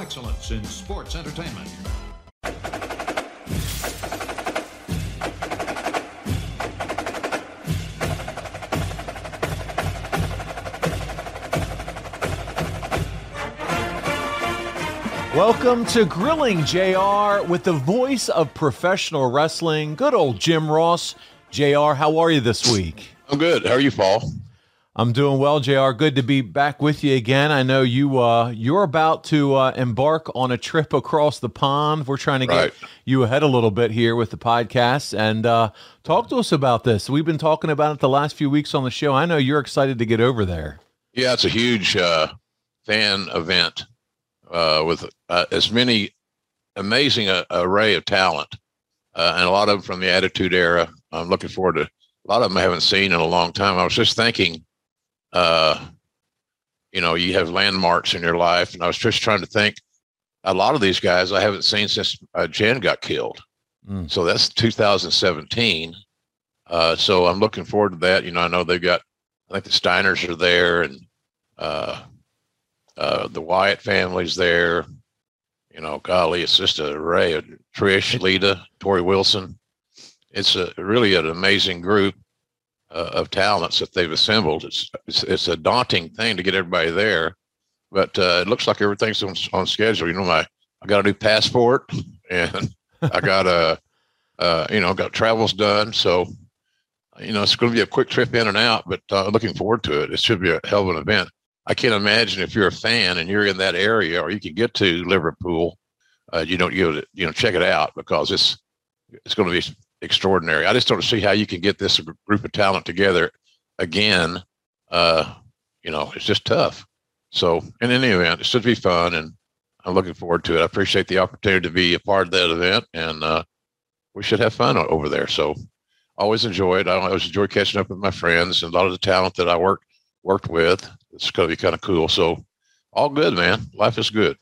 Excellence in sports entertainment. Welcome to Grilling JR with the voice of professional wrestling, good old Jim Ross. JR, how are you this week? I'm good. How are you, Paul? I'm doing well, JR. Good to be back with you again. I know you uh, you're about to uh, embark on a trip across the pond. We're trying to Right. get you ahead a little bit here with the podcast and uh, talk to us about this. We've been talking about it the last few weeks on the show. I know you're excited to get over there. Yeah, it's a huge uh, fan event uh, with uh, as many amazing uh, array of talent, uh, and a lot of them from the Attitude Era. I'm looking forward to a lot of them I haven't seen in a long time. I was just thinking, uh, you know, you have landmarks in your life, and I was just trying to think. A lot of these guys I haven't seen since uh, Jen got killed. Mm. So that's 2017. Uh, so I'm looking forward to that. You know, I know they've got, I think the Steiners are there and uh, uh, the Wyatt family's there. You know, golly, it's just a array of Trish, Lita, Torrie Wilson. It's a really an amazing group uh, of talents that they've assembled. It's, it's it's a daunting thing to get everybody there, but uh, it looks like everything's on, on schedule. You know, my I got a new passport and I got a uh, you know got travels done, so you know it's going to be a quick trip in and out. But uh, looking forward to it. It should be a hell of an event. I can't imagine if you're a fan and you're in that area or you can get to Liverpool, uh, you don't you know, you know check it out because it's it's going to be extraordinary. I just don't see how you can get this group of talent together again. Uh, you know, it's just tough. So, in any event, it should be fun, and I'm looking forward to it. I appreciate the opportunity to be a part of that event, and uh, we should have fun over there. So, always enjoy it. I always enjoy catching up with my friends and a lot of the talent that I worked worked with. It's going to be kind of cool. So, all good, man. Life is good.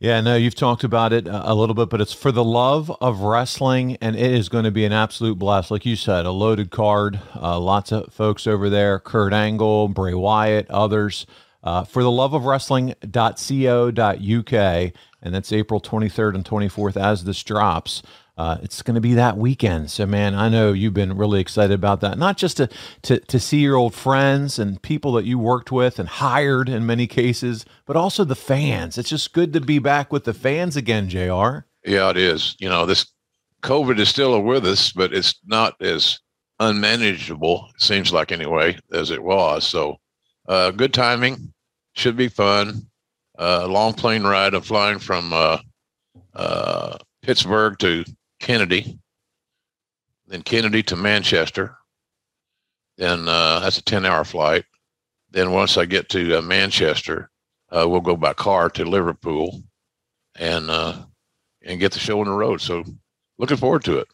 Yeah, no, you've talked about it uh, a little bit, but it's for the love of wrestling, and it is going to be an absolute blast. Like you said, a loaded card, uh, lots of folks over there Kurt Angle, Bray Wyatt, others. Uh, for the love of wrestling.co.uk, and that's April 23rd and 24th as this drops. Uh, it's going to be that weekend. So, man, I know you've been really excited about that. Not just to, to, to see your old friends and people that you worked with and hired in many cases, but also the fans. It's just good to be back with the fans again, JR. Yeah, it is. You know, this COVID is still with us, but it's not as unmanageable, it seems like anyway, as it was. So, uh, good timing. Should be fun. Uh, long plane ride. I'm flying from uh, uh, Pittsburgh to Kennedy, then Kennedy to Manchester. Then uh, that's a 10 hour flight. Then once I get to uh, Manchester, uh, we'll go by car to Liverpool and uh, and get the show on the road. So looking forward to it.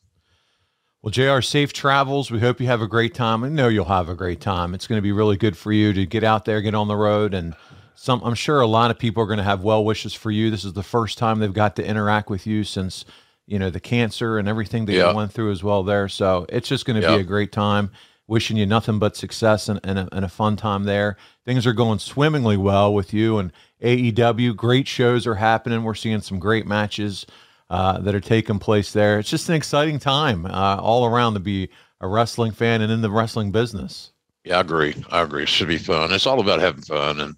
Well, JR, safe travels. We hope you have a great time. I know you'll have a great time. It's going to be really good for you to get out there, get on the road, and some. I'm sure a lot of people are going to have well wishes for you. This is the first time they've got to interact with you since you know the cancer and everything that Yeah. you went through as well there. So it's just going to Yeah. be a great time. Wishing you nothing but success and, and, a, and a fun time there. Things are going swimmingly well with you and AEW. Great shows are happening. We're seeing some great matches uh, that are taking place there. It's just an exciting time uh, all around to be a wrestling fan and in the wrestling business. Yeah, I agree. I agree. It should be fun. It's all about having fun, and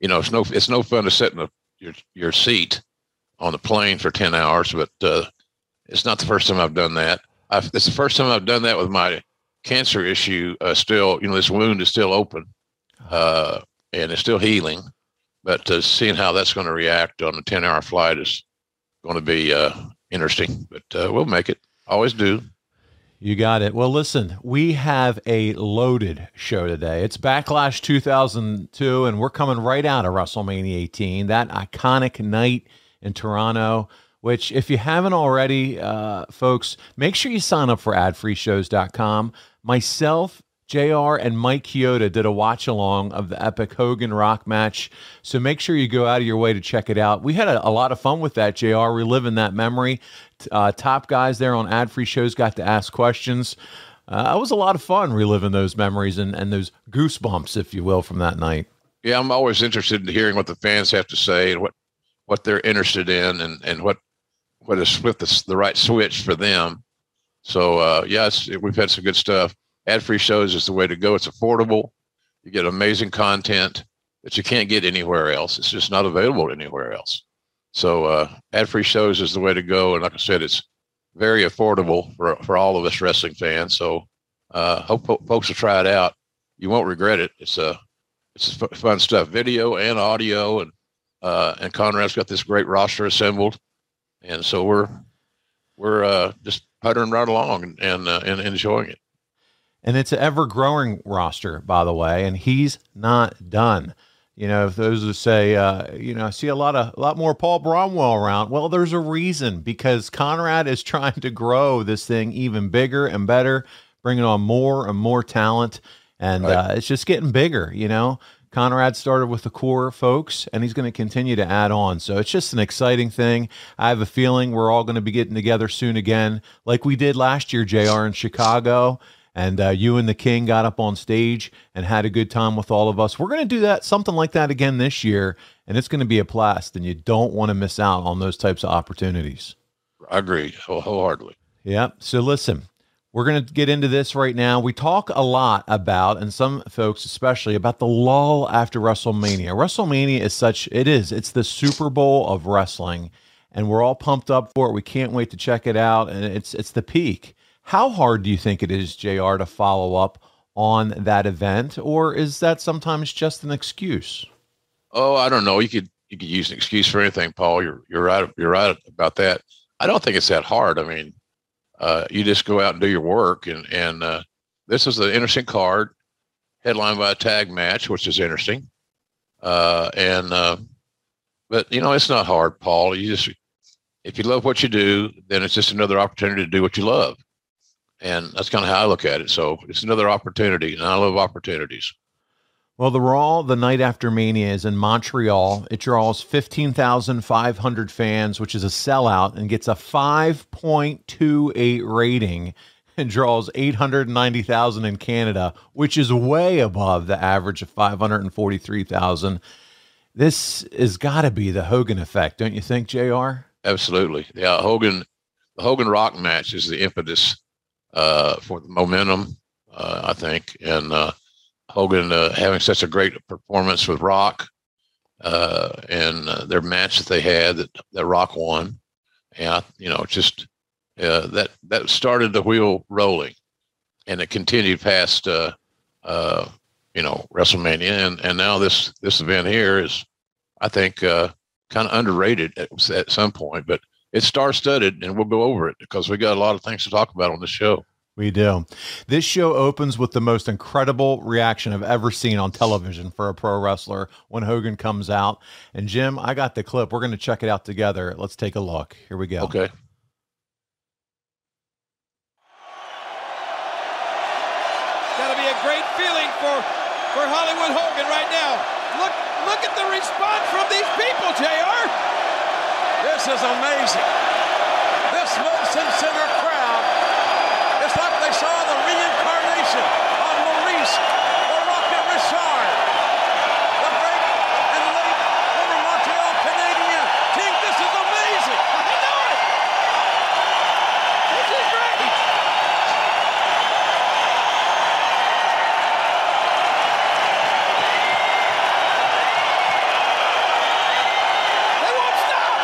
you know, it's no it's no fun to sit in a, your your seat on the plane for ten hours. But uh, it's not the first time I've done that. I've, it's the first time I've done that with my cancer issue. Uh, still, you know, this wound is still open, uh, and it's still healing. But uh, seeing how that's going to react on a ten hour flight is going to be uh, interesting. But uh, we'll make it. Always do. You got it. Well, listen, we have a loaded show today. It's Backlash 2002, and we're coming right out of WrestleMania 18, that iconic night in Toronto. Which, if you haven't already, uh, folks, make sure you sign up for adfreeshows.com. Myself, JR, and Mike Chioda did a watch along of the epic Hogan Rock match. So make sure you go out of your way to check it out. We had a, a lot of fun with that, JR, reliving that memory. Uh, top guys there on ad free shows got to ask questions. Uh, it was a lot of fun reliving those memories and, and those goosebumps, if you will, from that night. Yeah, I'm always interested in hearing what the fans have to say and what what they're interested in and and what what has flipped the, the right switch for them. So uh, yes, we've had some good stuff. Ad free shows is the way to go. It's affordable. You get amazing content that you can't get anywhere else. It's just not available anywhere else. So uh, ad free shows is the way to go. And like I said, it's very affordable for for all of us wrestling fans. So uh, hope fo- folks will try it out. You won't regret it. It's a it's f- fun stuff, video and audio, and uh, and Conrad's got this great roster assembled, and so we're we're uh, just puttering right along and and, uh, and enjoying it. And it's an ever growing roster, by the way, and he's not done. You know, if those who say, uh, you know, I see a lot of a lot more Paul Bromwell around. Well, there's a reason because Conrad is trying to grow this thing even bigger and better, bringing on more and more talent, and Right. uh, it's just getting bigger. You know, Conrad started with the core folks, and he's going to continue to add on. So it's just an exciting thing. I have a feeling we're all going to be getting together soon again, like we did last year, Jr. in Chicago and uh, you and the king got up on stage and had a good time with all of us. We're going to do that something like that again this year, and it's going to be a blast. And you don't want to miss out on those types of opportunities. I agree whole- wholeheartedly. Yep. So listen, we're going to get into this right now. We talk a lot about, and some folks especially, about the lull after WrestleMania. WrestleMania is such, it is, it's the Super Bowl of wrestling, and we're all pumped up for it. We can't wait to check it out, and it's it's the peak. How hard do you think it is, JR, to follow up on that event, or is that sometimes just an excuse? Oh, I don't know. You could you could use an excuse for anything, Paul. You're you're right. You're right about that. I don't think it's that hard. I mean, uh, you just go out and do your work, and and uh, this is an interesting card, headlined by a tag match, which is interesting. Uh, and uh, but you know, it's not hard, Paul. You just if you love what you do, then it's just another opportunity to do what you love, and that's kind of how I look at it. So it's another opportunity, and I love opportunities. Well, the Raw the night after Mania is in Montreal. It draws 15,500 fans, which is a sellout, and gets a 5.28 rating and draws 890,000 in Canada, which is way above the average of 543,000. This has got to be the Hogan effect, don't you think, JR? Absolutely. Yeah, Hogan, the Hogan Rock match is the impetus uh, for the momentum, uh, I think, and uh, Hogan uh, having such a great performance with Rock, uh, and uh, their match that they had that, that Rock won, and I, you know, just uh, that that started the wheel rolling, and it continued past, uh, uh, you know, WrestleMania, and and now this this event here is, I think. Kind of underrated at, at some point, but it's star studded and we'll go over it because we got a lot of things to talk about on the show. We do. This show opens with the most incredible reaction I've ever seen on television for a pro wrestler when Hogan comes out. And Jim, I got the clip. We're going to check it out together. Let's take a look. Here we go. Okay. Gotta be a great feeling for, for Hollywood Hogan right now. Look, look at the response from these people, JR. This is amazing. This Molson Center crowd, it's like they saw the reincarnation of Maurice or Rocket Richard. The great and late former Montreal Canadian. King, this is amazing. I know it. This is great. They won't stop.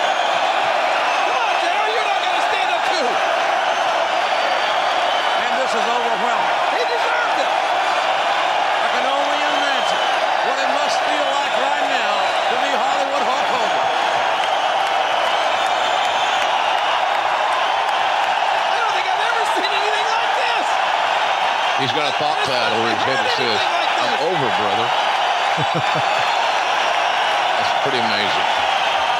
Come on, JR, you're not gonna stand up too. And this is overwhelming. He deserved it. I can only imagine what it must feel like right now to be Hollywood Hulk Hogan. I don't think I've ever seen anything like this. He's got a thought cloud over his head that says, I'm over, brother. That's pretty amazing.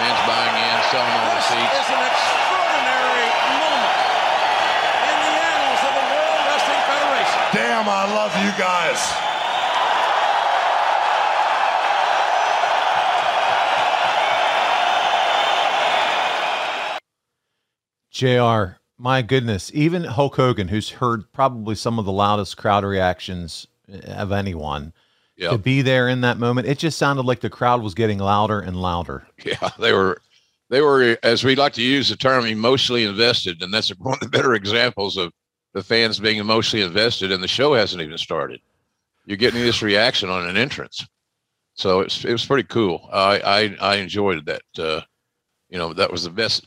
Fans buying in, selling all the This seats. is an extraordinary moment in the annals of the World Wrestling Federation. Damn, I love you guys. JR, my goodness, even Hulk Hogan, who's heard probably some of the loudest crowd reactions of anyone, Yeah. to be there in that moment, it just sounded like the crowd was getting louder and louder. Yeah, they were, they were, as we like to use the term, emotionally invested, and that's one of the better examples of the fans being emotionally invested, and the show hasn't even started. You're getting this reaction on an entrance, so it's it was pretty cool. I I, I enjoyed that. Uh, you know, that was the best.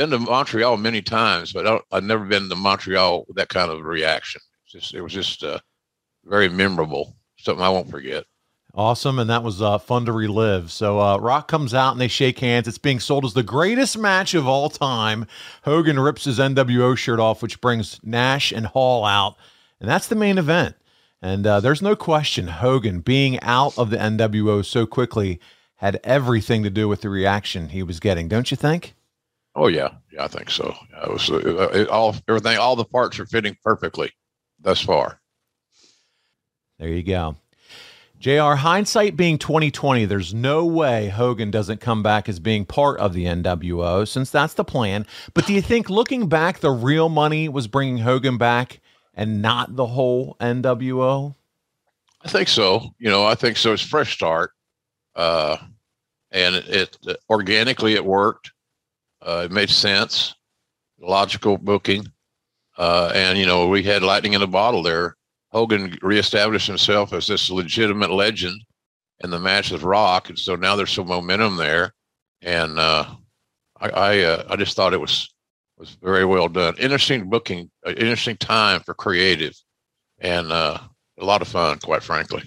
Been to Montreal many times, but I I've never been to Montreal with that kind of reaction. It's just it was just uh, very memorable. Something I won't forget. Awesome, and that was uh, fun to relive. So uh, Rock comes out and they shake hands. It's being sold as the greatest match of all time. Hogan rips his NWO shirt off, which brings Nash and Hall out, and that's the main event. And uh, there's no question Hogan being out of the NWO so quickly had everything to do with the reaction he was getting, don't you think? Oh yeah, yeah, I think so. Yeah, It was uh, it, all everything. All the parts are fitting perfectly thus far. There you go. JR, hindsight being 2020, there's no way Hogan doesn't come back as being part of the NWO since that's the plan. But do you think looking back, the real money was bringing Hogan back and not the whole NWO? I think so. You know, I think so. It's fresh start, uh, and it, it organically it worked. Uh, it made sense, logical booking, uh, and you know we had lightning in a bottle there. Hogan reestablished himself as this legitimate legend in the match with Rock, and so now there's some momentum there, and uh, I I, uh, I just thought it was was very well done. Interesting booking, uh, interesting time for creative, and uh, a lot of fun, quite frankly.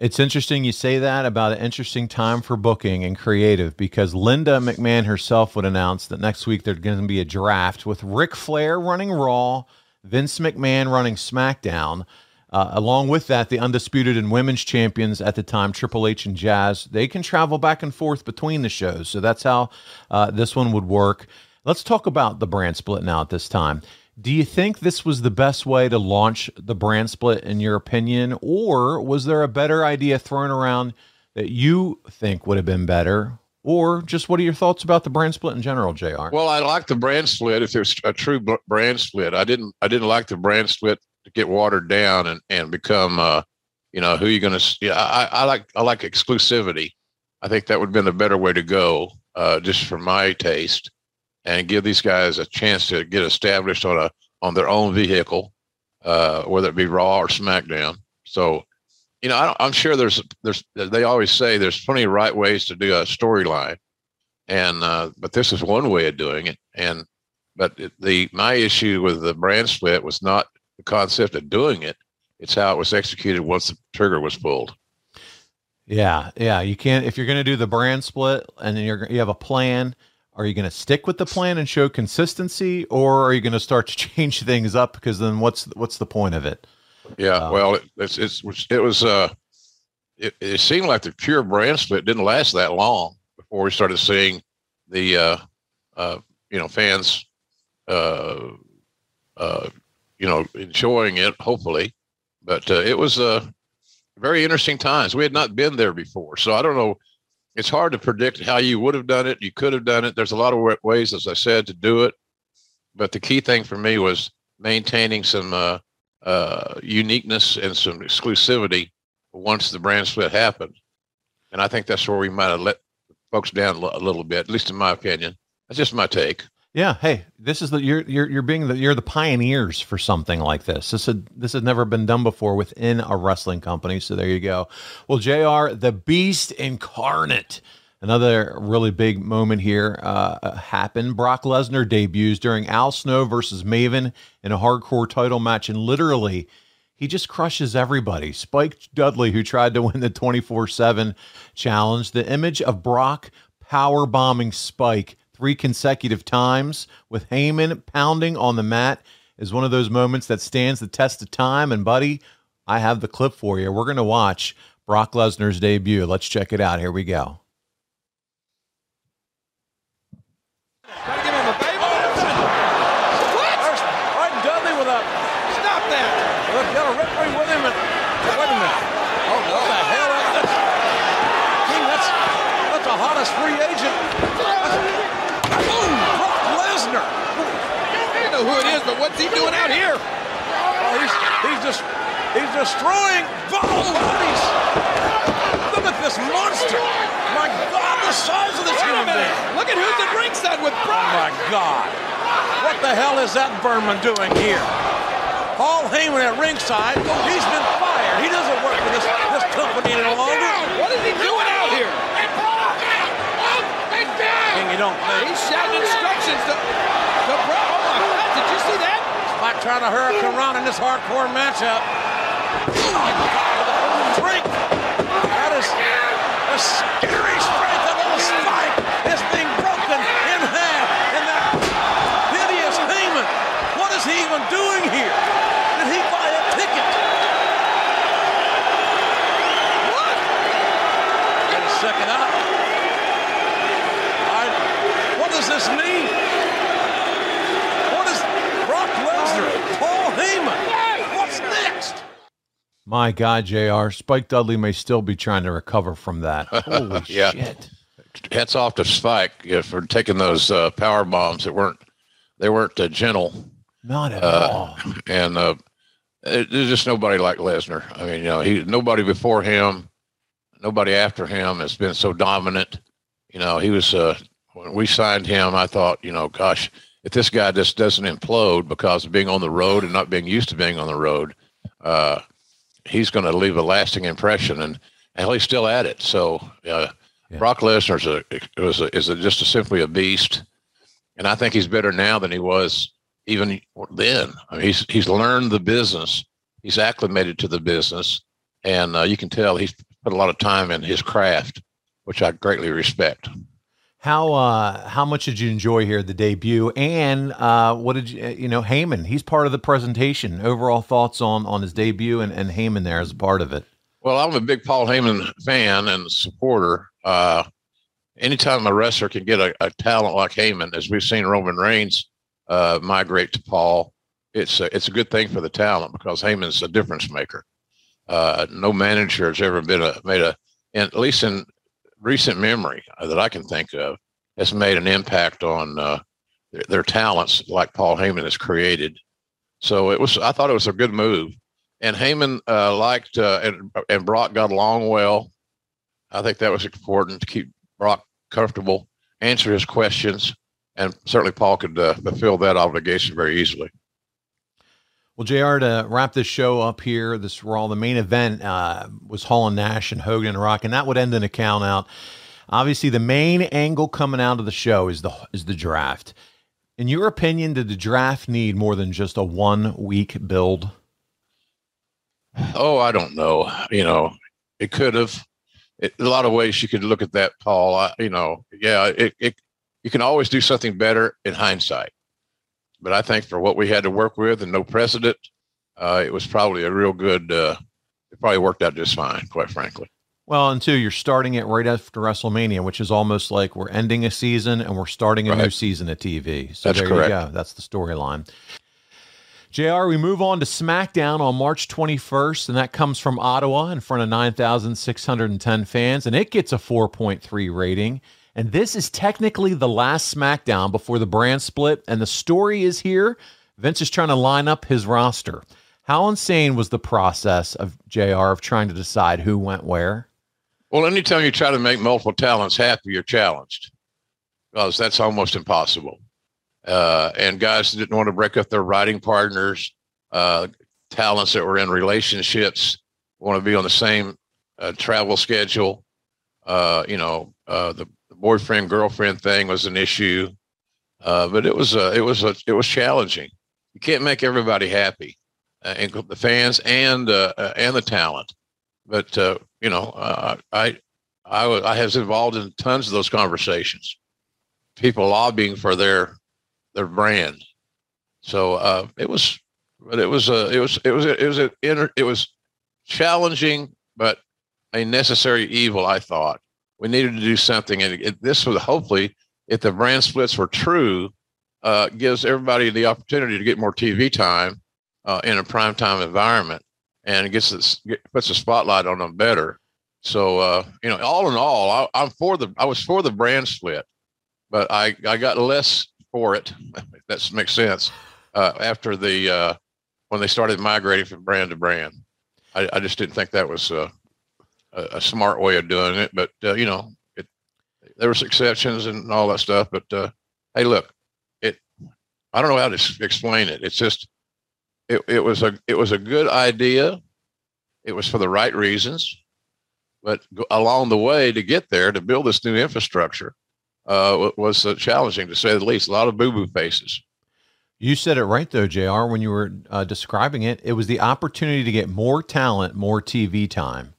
It's interesting you say that about an interesting time for booking and creative because Linda McMahon herself would announce that next week there's going to be a draft with Ric Flair running Raw, Vince McMahon running SmackDown. Uh, along with that, the undisputed and women's champions at the time, Triple H and Jazz, they can travel back and forth between the shows. So that's how uh, this one would work. Let's talk about the brand split now at this time. Do you think this was the best way to launch the brand split, in your opinion, or was there a better idea thrown around that you think would have been better? Or just what are your thoughts about the brand split in general, Jr.? Well, I like the brand split if there's a true brand split. I didn't. I didn't like the brand split to get watered down and and become, uh, you know, who you're going to. Yeah, I, I like I like exclusivity. I think that would have been a better way to go, uh, just for my taste, and give these guys a chance to get established on a on their own vehicle, uh, whether it be Raw or SmackDown. So, you know, I I'm sure there's there's they always say there's plenty of right ways to do a storyline and uh, but this is one way of doing it and but it, the my issue with the brand split was not the concept of doing it it's how it was executed once the trigger was pulled Yeah, yeah. You can't if you're going to do the brand split and you're you have a plan. Are you going to stick with the plan and show consistency, or are you going to start to change things up? Because then what's what's the point of it? Yeah, Um, well, it, it's, it's it was uh, it, it seemed like the pure brand split didn't last that long before we started seeing the uh, uh, you know fans uh, uh, you know enjoying it. Hopefully, but uh, it was uh, very interesting times. We had not been there before, so I don't know. It's hard to predict how you would have done it. You could have done it. There's a lot of ways, as I said, to do it. But the key thing for me was maintaining some uh, uh, uniqueness and some exclusivity once the brand split happened. And I think that's where we might have let folks down a little bit, at least in my opinion. That's just my take. Yeah. Hey, this is the you're you're you're being the you're the pioneers for something like this. This had this had never been done before within a wrestling company. So there you go. Well, Jr. the Beast incarnate. Another really big moment here uh, happened. Brock Lesnar debuts during Al Snow versus Maven in a hardcore title match, and literally, he just crushes everybody. Spike Dudley, who tried to win the 24 7 challenge, the image of Brock power bombing Spike three consecutive times with Heyman pounding on the mat is one of those moments that stands the test of time. And, buddy, I have the clip for you. We're going to watch Brock Lesnar's debut. Let's check it out. Here we go. Trying to give him a baby. What? There's right Dudley with a Stop that. Look, got a referee with him. And, wait a minute. Oh, no. What the hell? That's, King, that's, that's the hottest free agent. That's, boom! Brock Lesnar. I know who it is, but what's he doing out here? Oh, he's, he's just, he's destroying ball bodies. Look at this monster. My God, the size of this Wait human being. Look at who's at ringside with Oh, my God. What the hell is that Berman doing here? Paul Heyman at ringside. He's been fired. He doesn't work for this, this company any longer. What is he doing out here? King, you don't think. He's shouting instructions to, to Brock. Oh my God! Did you see that? Like trying to hurricane run in this hardcore matchup. A drink. That is the scary strength of little Spike is being broken in half. And that hideous Heyman. What is he even doing here? Did he buy a ticket? What? Wait a second out. I, what does this mean? What is Brock Lesnar? Paul Heyman? What's next? My God, JR. Spike Dudley may still be trying to recover from that. Holy Yeah. shit. Hats off to Spike yeah, for taking those uh, power bombs that weren't they weren't uh, gentle, Not at Uh, all. and uh, it, there's just nobody like Lesnar. I mean, you know, he nobody before him, nobody after him has been so dominant. You know, he was uh, when we signed him. I thought, you know, gosh, if this guy just doesn't implode because of being on the road and not being used to being on the road, uh, he's going to leave a lasting impression. And hell, he's still at it. So uh, Yeah. Brock Lesnar's a was a, is a, just a, simply a beast, and I think he's better now than he was even then. I mean, he's he's learned the business. He's acclimated to the business, and uh, you can tell he's put a lot of time in his craft, which I greatly respect. How uh how much did you enjoy here the debut and uh what did you uh, you know Heyman he's part of the presentation overall thoughts on on his debut and and Heyman there as a part of it Well, I'm a big Paul Heyman fan and supporter. Uh, anytime a wrestler can get a, a talent like Heyman, as we've seen Roman Reigns uh, migrate to Paul, it's a, it's a good thing for the talent because Heyman's a difference maker. Uh, no manager has ever been a made a, at least in recent memory that I can think of, has made an impact on uh, their, their talents like Paul Heyman has created. So it was, I thought it was a good move and Heyman uh, liked uh, and and Brock got along well. I think that was important to keep Brock comfortable, answer his questions, and certainly Paul could uh, fulfill that obligation very easily. Well, JR, to wrap this show up here, this Raw, the main event uh, was Hall and Nash and Hogan and Rock, and that would end in a count out. Obviously, the main angle coming out of the show is the is the draft. In your opinion, did the draft need more than just a one week build? Oh, I don't know. You know, it could have. A lot of ways you could look at that, Paul. I, you know, yeah, it, it you can always do something better in hindsight. But I think for what we had to work with and no precedent, uh, it was probably a real good. Uh, it probably worked out just fine, quite frankly. Well, and two, you're starting it right after WrestleMania, which is almost like we're ending a season and we're starting a Right. new season of TV. So That's there correct. you go. That's the storyline. JR, we move on to SmackDown on March 21st, and that comes from Ottawa in front of 9,610 fans, and it gets a 4.3 rating. And this is technically the last SmackDown before the brand split, and the story is here. Vince is trying to line up his roster. How insane was the process of JR of trying to decide who went where? Well, anytime you try to make multiple talents happy, you're challenged because that's almost impossible. Uh, and guys didn't want to break up their writing partners, uh, talents that were in relationships want to be on the same uh, travel schedule. Uh, you know, uh, the, the boyfriend girlfriend thing was an issue, uh, but it was uh, it was a, it was challenging. You can't make everybody happy, uh, include the fans and uh, uh, and the talent. But uh, you know, uh, I I was I was involved in tons of those conversations. People lobbying for their their brand. So it was, but it was a it was it was it was a it was challenging, but a necessary evil. I thought we needed to do something, and it, this was hopefully, if the brand splits were true, uh, gives everybody the opportunity to get more TV time uh, in a prime time environment, and it gets this get, puts a spotlight on them better. So uh, you know, all in all, I, I'm for the I was for the brand split, but I I got less for it. If that makes sense. Uh, after the uh, when they started migrating from brand to brand, I, I just didn't think that was uh, a, a smart way of doing it. But uh, you know, it there was exceptions and all that stuff. But uh, hey, look, it I don't know how to explain it. It's just it, it was a it was a good idea. It was for the right reasons, but along the way to get there to build this new infrastructure uh, was uh, challenging to say the least. A lot of boo boo faces. You said it right though, Jr. When you were uh, describing it, it was the opportunity to get more talent, more TV time.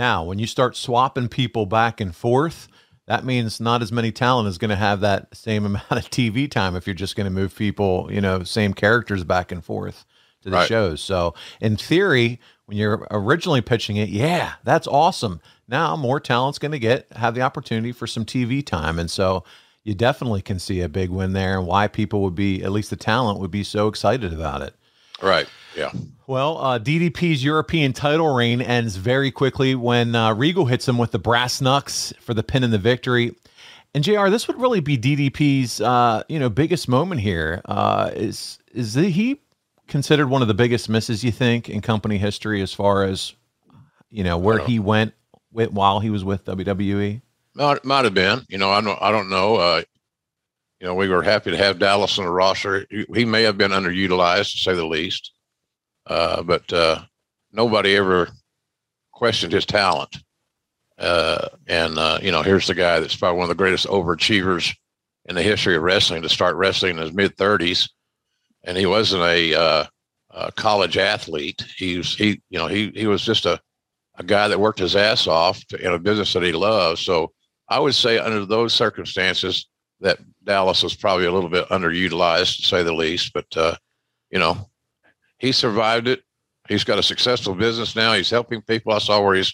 Now, when you start swapping people back and forth, that means not as many talent is going to have that same amount of TV time if you're just going to move people, you know, same characters back and forth to the Right. shows. So, in theory, when you're originally pitching it, yeah, that's awesome. Now, more talent's going to get have the opportunity for some TV time, and so you definitely can see a big win there, and why people would be, at least the talent, would be so excited about it. Right. Yeah. Well, uh, DDP's European title reign ends very quickly when uh, Regal hits him with the brass knucks for the pin and the victory. And Jr., this would really be DDP's, uh, you know, biggest moment here. Uh, is is he considered one of the biggest misses you think in company history as far as you know where he went with, while he was with? WWE? Might, might have been. You know, I don't. I don't know. You know, we were happy to have Dallas on the roster. He, he may have been underutilized, to say the least. Uh, but uh, nobody ever questioned his talent. Uh, and uh, you know, here's the guy that's probably one of the greatest overachievers in the history of wrestling to start wrestling in his mid 30s, and he wasn't a, uh, a college athlete. He was he you know he he was just a a guy that worked his ass off to, in a business that he loved. So I would say under those circumstances that Dallas was probably a little bit underutilized to say the least, but uh, you know, he survived it. He's got a successful business now. He's helping people. I saw where he's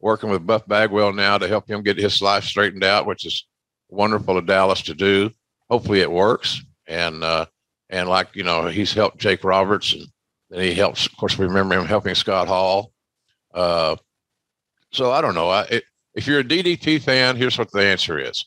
working with Buff Bagwell now to help him get his life straightened out, which is wonderful of Dallas to do. Hopefully it works. And, uh, and like, you know, he's helped Jake Roberts and then he helps, of course, we remember him helping Scott Hall. Uh, so I don't know. I, it, if you're a DDP fan, here's what the answer is.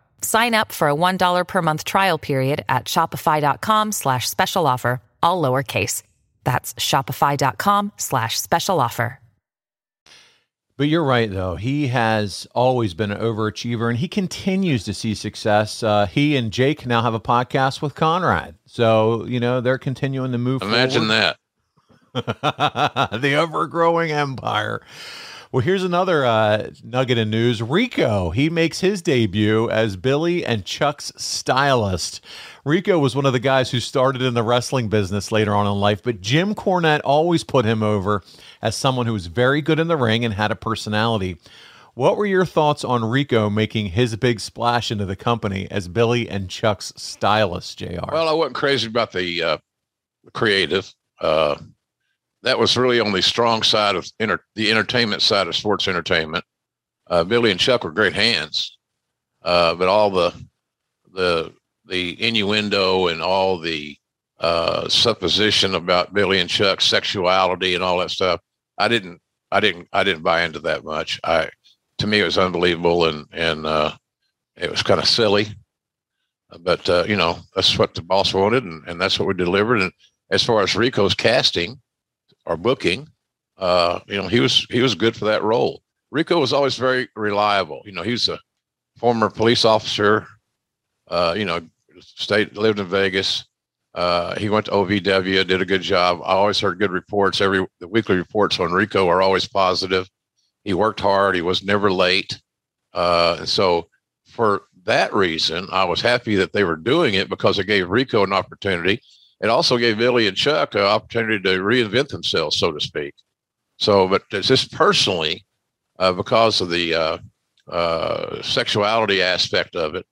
Sign up for a $1 per month trial period at shopify.com slash special offer, all lowercase. That's shopify.com slash special offer. But you're right, though. He has always been an overachiever and he continues to see success. Uh, he and Jake now have a podcast with Conrad. So, you know, they're continuing to move Imagine forward. that. the ever-growing empire. Well, here's another uh, nugget of news. Rico, he makes his debut as Billy and Chuck's stylist. Rico was one of the guys who started in the wrestling business later on in life, but Jim Cornette always put him over as someone who was very good in the ring and had a personality. What were your thoughts on Rico making his big splash into the company as Billy and Chuck's stylist, JR? Well, I wasn't crazy about the uh, creative. Uh, that was really on the strong side of inter- the entertainment side of sports entertainment. Uh, Billy and Chuck were great hands, uh, but all the the the innuendo and all the uh, supposition about Billy and Chuck's sexuality and all that stuff, I didn't I didn't I didn't buy into that much. I to me it was unbelievable and and uh, it was kind of silly, but uh, you know that's what the boss wanted and, and that's what we delivered. And as far as Rico's casting or booking, uh, you know, he was he was good for that role. Rico was always very reliable. You know, he was a former police officer. Uh, you know, state lived in Vegas. Uh, he went to OVW, did a good job. I always heard good reports. Every the weekly reports on Rico are always positive. He worked hard. He was never late. Uh, so, for that reason, I was happy that they were doing it because it gave Rico an opportunity it also gave Billy and Chuck an opportunity to reinvent themselves, so to speak. So, but just personally, uh, because of the uh, uh, sexuality aspect of it,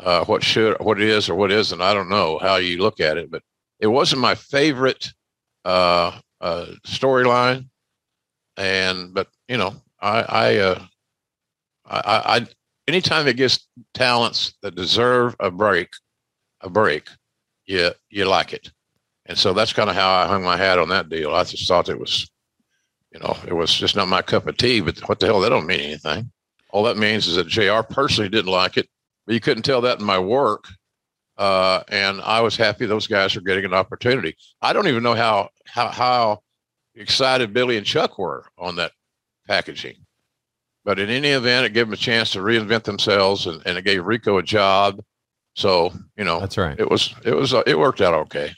uh, what should, what is or what isn't, I don't know how you look at it, but it wasn't my favorite uh, uh, storyline. And, but you know, I, I, I, I, anytime it gets talents that deserve a break, a break, you you like it. And so that's kind of how I hung my hat on that deal. I just thought it was, you know, it was just not my cup of tea. But what the hell? That don't mean anything. All that means is that Jr. personally didn't like it, but you couldn't tell that in my work. Uh, and I was happy those guys are getting an opportunity. I don't even know how how how excited Billy and Chuck were on that packaging. But in any event, it gave them a chance to reinvent themselves, and, and it gave Rico a job so you know, that's right. It was it was uh, it worked out okay.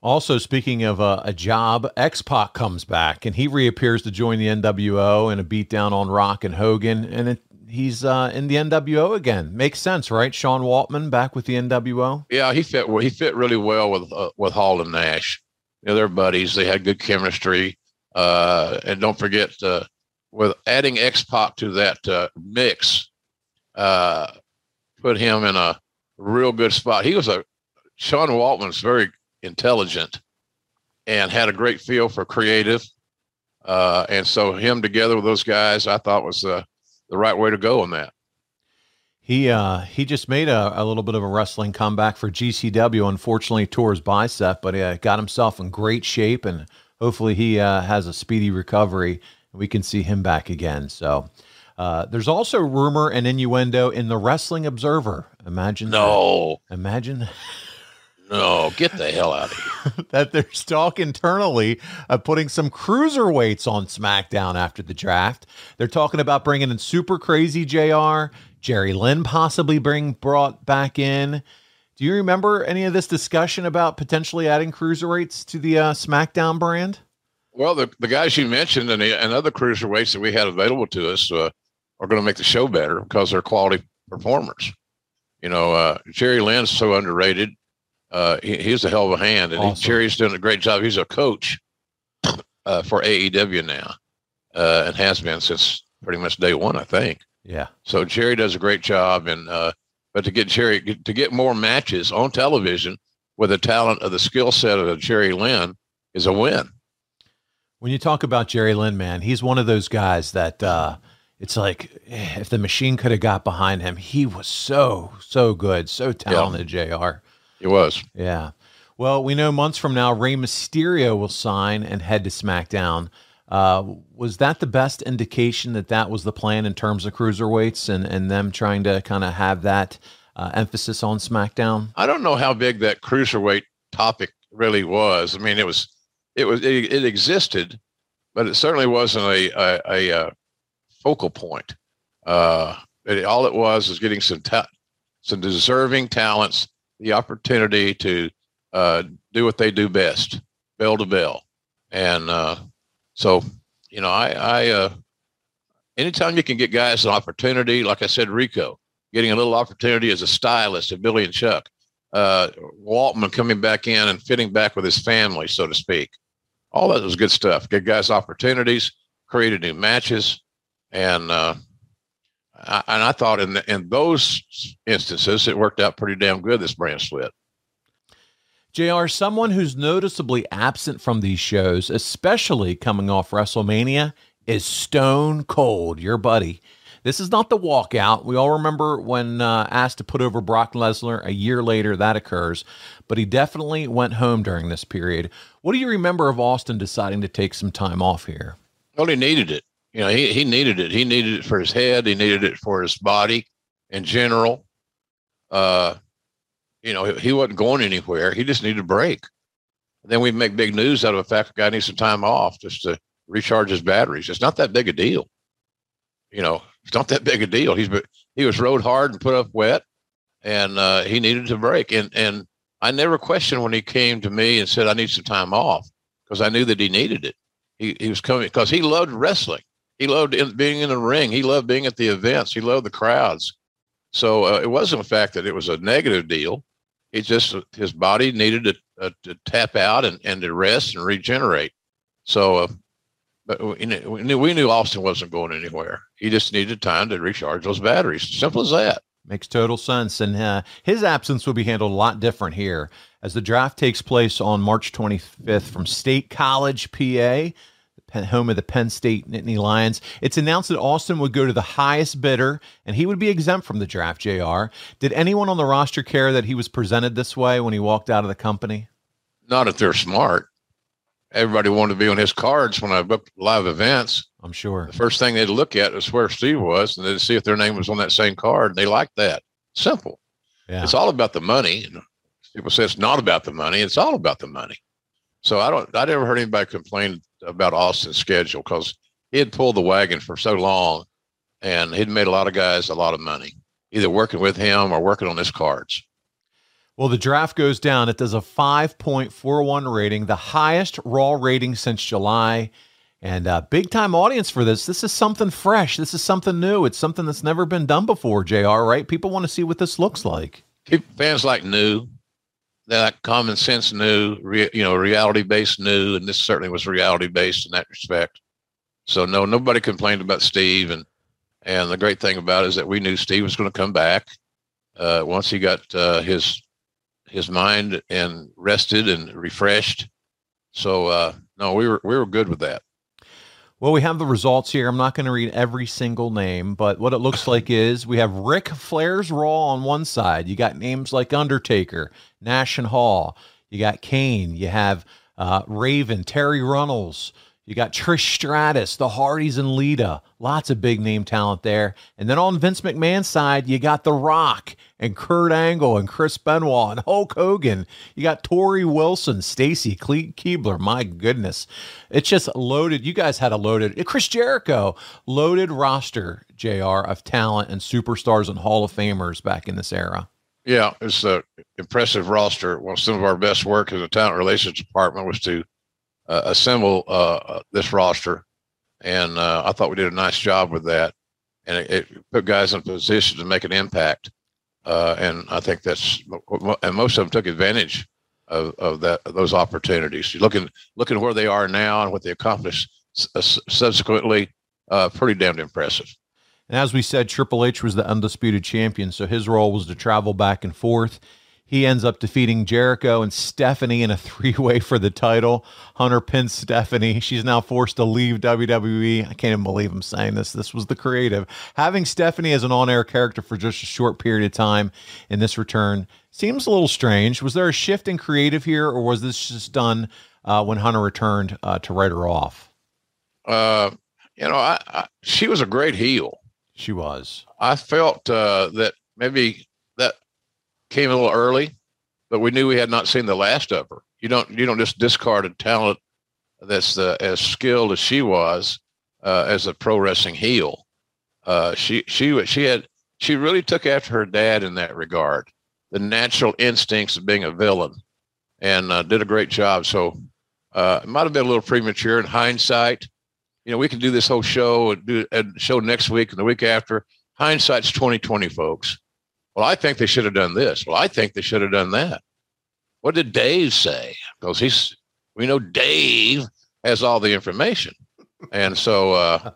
Also, speaking of uh, a job, X Pac comes back and he reappears to join the NWO in a beatdown on Rock and Hogan, and it, he's uh, in the NWO again. Makes sense, right? Sean Waltman back with the NWO. Yeah, he fit he fit really well with uh, with Hall and Nash. You know, they're buddies. They had good chemistry. Uh, and don't forget, uh, with adding X Pac to that uh, mix, uh, put him in a real good spot. He was a Sean Waltman's very intelligent and had a great feel for creative. Uh, and so him together with those guys, I thought was uh, the right way to go on that. He uh, he just made a, a little bit of a wrestling comeback for GCW. Unfortunately, tore his bicep, but he uh, got himself in great shape, and hopefully he uh, has a speedy recovery. and We can see him back again. So uh, there's also rumor and innuendo in the Wrestling Observer. Imagine no, that. imagine. No, get the hell out of here. that there's talk internally of putting some cruiserweights on SmackDown after the draft. They're talking about bringing in Super Crazy JR, Jerry Lynn possibly being brought back in. Do you remember any of this discussion about potentially adding cruiserweights to the uh, SmackDown brand? Well, the, the guys you mentioned and, the, and other cruiserweights that we had available to us uh, are going to make the show better because they're quality performers. You know, uh, Jerry Lynn's so underrated. Uh, he, he's a hell of a hand, and awesome. he, Jerry's doing a great job. He's a coach uh, for AEW now, uh, and has been since pretty much day one, I think. Yeah. So Jerry does a great job, and uh, but to get Jerry to get more matches on television with the talent of the skill set of Jerry Lynn is a win. When you talk about Jerry Lynn, man, he's one of those guys that uh, it's like eh, if the machine could have got behind him, he was so so good, so talented. Yeah. Jr. He was. Yeah. Well, we know months from now, Rey Mysterio will sign and head to SmackDown. Uh, was that the best indication that that was the plan in terms of cruiserweights and, and them trying to kind of have that uh, emphasis on SmackDown? I don't know how big that cruiserweight topic really was. I mean, it was, it was, it, it existed, but it certainly wasn't a a, a, a focal point. Uh, it, all it was was getting some ta- some deserving talents the opportunity to uh, do what they do best, bell to bell, and uh, so you know, I, I uh, anytime you can get guys an opportunity, like I said, Rico getting a little opportunity as a stylist of Billy and Chuck, uh, Waltman coming back in and fitting back with his family, so to speak. All that was good stuff. Get guys opportunities, created new matches, and uh, I, and I thought in the, in those instances it worked out pretty damn good. This brand split. JR, someone who's noticeably absent from these shows, especially coming off WrestleMania, is Stone Cold, your buddy. This is not the walkout. We all remember when uh, asked to put over Brock Lesnar a year later, that occurs, but he definitely went home during this period. What do you remember of Austin deciding to take some time off here? Well, he needed it. You know, he, he needed it. He needed it for his head, he needed it for his body in general. Uh, you know, he wasn't going anywhere. He just needed a break. And then we make big news out of the fact guy needs some time off just to recharge his batteries. It's not that big a deal. You know, it's not that big a deal. He's he was rode hard and put up wet, and uh, he needed to break. And and I never questioned when he came to me and said I need some time off because I knew that he needed it. He he was coming because he loved wrestling. He loved in, being in the ring. He loved being at the events. He loved the crowds. So uh, it wasn't the fact that it was a negative deal. It just his body needed to, uh, to tap out and, and to rest and regenerate. So, uh, but we knew, we knew Austin wasn't going anywhere. He just needed time to recharge those batteries. Simple as that. Makes total sense. And uh, his absence will be handled a lot different here as the draft takes place on March 25th from State College, PA home of the Penn State Nittany Lions. It's announced that Austin would go to the highest bidder and he would be exempt from the draft, JR. Did anyone on the roster care that he was presented this way when he walked out of the company? Not if they're smart. Everybody wanted to be on his cards when I booked live events. I'm sure. The first thing they'd look at is where Steve was and they'd see if their name was on that same card. And they liked that. Simple. Yeah. It's all about the money. People say it's not about the money. It's all about the money. So I don't. I never heard anybody complain about Austin's schedule because he had pulled the wagon for so long, and he'd made a lot of guys a lot of money, either working with him or working on his cards. Well, the draft goes down. It does a 5.41 rating, the highest Raw rating since July. And a big time audience for this. This is something fresh. This is something new. It's something that's never been done before, JR, right? People want to see what this looks like. Fans like new that common sense new, re, you know, reality based new, and this certainly was reality based in that respect. So no, nobody complained about Steve, and and the great thing about it is that we knew Steve was going to come back uh, once he got uh, his his mind and rested and refreshed. So uh, no, we were we were good with that. Well, we have the results here. I'm not going to read every single name, but what it looks like is we have Ric Flair's Raw on one side. You got names like Undertaker, Nash and Hall. You got Kane. You have uh, Raven, Terri Runnels. You got Trish Stratus, the Hardys, and Lita. Lots of big name talent there. And then on Vince McMahon's side, you got The Rock and Kurt Angle and Chris Benoit and Hulk Hogan. You got Torrie Wilson, Stacy Keibler. My goodness. It's just loaded. You guys had a loaded, Chris Jericho, loaded roster, JR, of talent and superstars and Hall of Famers back in this era. Yeah, it's an impressive roster. Well, some of our best work in the talent relations department was to uh, assemble uh, uh, this roster, and uh, I thought we did a nice job with that, and it, it put guys in a position to make an impact. Uh, and I think that's and most of them took advantage of, of that of those opportunities. Looking looking where they are now and what they accomplished uh, subsequently, pretty damned impressive. And as we said, Triple H was the undisputed champion, so his role was to travel back and forth. He ends up defeating Jericho and Stephanie in a three way for the title. Hunter pins Stephanie. She's now forced to leave WWE. I can't even believe I'm saying this. This was the creative. Having Stephanie as an on air character for just a short period of time in this return seems a little strange. Was there a shift in creative here, or was this just done uh, when Hunter returned uh, to write her off? uh, you know, I, I, she was a great heel. She was. I felt uh, that maybe came a little early, but we knew we had not seen the last of her. You don't you don't just discard a talent that's uh, as skilled as she was uh, as a pro wrestling heel. Uh, she she she had she really took after her dad in that regard, the natural instincts of being a villain, and uh, did a great job. So uh, it might have been a little premature in hindsight. You know, we can do this whole show and do a show next week and the week after. Hindsight's twenty twenty, folks. Well, I think they should have done this. Well, I think they should have done that. What did Dave say? Because he's we know Dave has all the information, and so uh,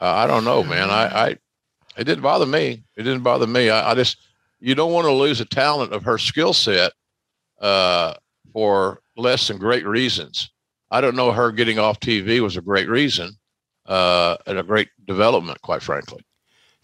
I don't know, man. I, I it didn't bother me. It didn't bother me. I, I just you don't want to lose a talent of her skill set uh, for less than great reasons. I don't know her getting off TV was a great reason uh, and a great development, quite frankly.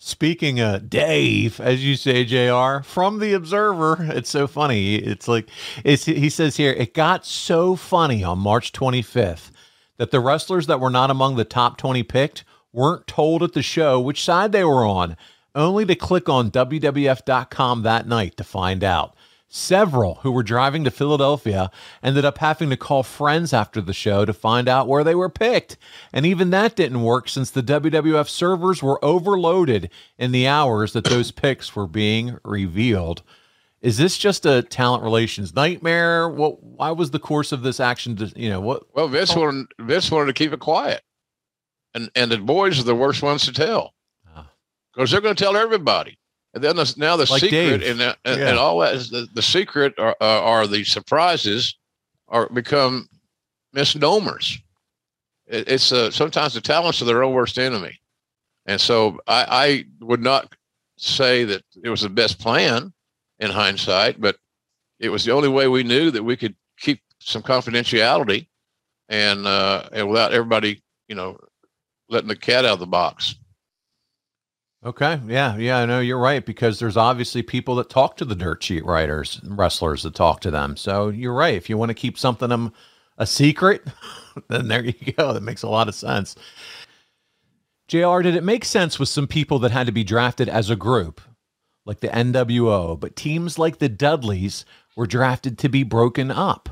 Speaking of Dave, as you say, Jr. from the Observer, it's so funny. It's like it's he says here, it got so funny on March 25th that the wrestlers that were not among the top 20 picked weren't told at the show which side they were on, only to click on WWF.com that night to find out. Several who were driving to Philadelphia ended up having to call friends after the show to find out where they were picked. And even that didn't work since the WWF servers were overloaded in the hours that those picks were being revealed. Is this just a talent relations nightmare? What? Why was the course of this action? To, you know what? Well, Vince wanted Vince wanted to keep it quiet, and and the boys are the worst ones to tell because ah. they're going to tell everybody. And then the, now the like secret and, and, yeah. and, all that is the, the secret are, uh, are the surprises are become misnomers. It, it's uh, sometimes the talents are their own worst enemy. And so I, I would not say that it was the best plan in hindsight, but it was the only way we knew that we could keep some confidentiality and uh, and without everybody, you know, letting the cat out of the box. Okay. Yeah. Yeah. I know you're right because there's obviously people that talk to the dirt sheet writers, wrestlers that talk to them. So you're right. If you want to keep something um, a secret, then there you go. That makes a lot of sense. JR, did it make sense with some people that had to be drafted as a group, like the NWO, but teams like the Dudleys were drafted to be broken up?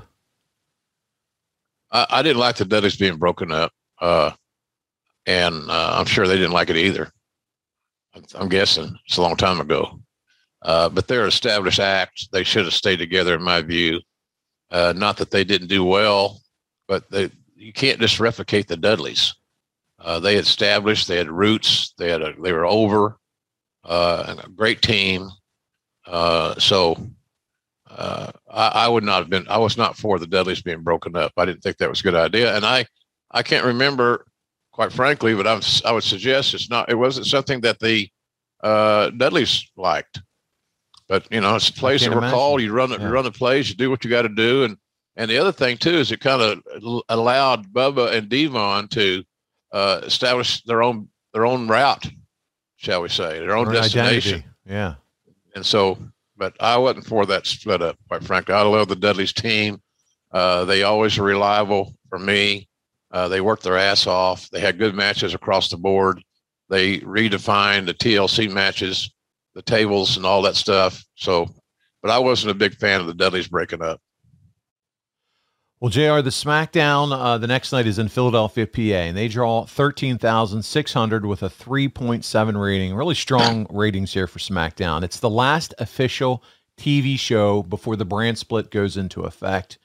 I, I didn't like the Dudleys being broken up. Uh, and uh, I'm sure they didn't like it either. I'm guessing it's a long time ago. Uh, but they're established acts. They should have stayed together, in my view. Uh, not that they didn't do well, but they, you can't just replicate the Dudleys. Uh, they established, they had roots, they had a, they were over, uh, a great team. Uh, so uh, I, I, would not have been. I was not for the Dudleys being broken up. I didn't think that was a good idea, and I I can't remember quite frankly. But I'm, I would suggest it's not. It wasn't something that the uh, Dudleys liked. But you know, it's a place that we're imagine. called. You run it. Yeah. You run the plays. You do what you got to do. And and the other thing too is it kind of allowed Bubba and Devon to uh, establish their own their own route, shall we say, their own destination. Identity. Yeah. And so, but I wasn't for that split up. Quite frankly, I love the Dudleys team. Uh, they always are reliable for me. Uh, they worked their ass off. They had good matches across the board. They redefined the TLC matches, the tables, and all that stuff. So, but I wasn't a big fan of the Dudleys breaking up. Well, JR, the SmackDown uh, the next night is in Philadelphia, PA, and they draw 13,600 with a 3.7 rating. Really strong ratings here for SmackDown. It's the last official TV show before the brand split goes into effect.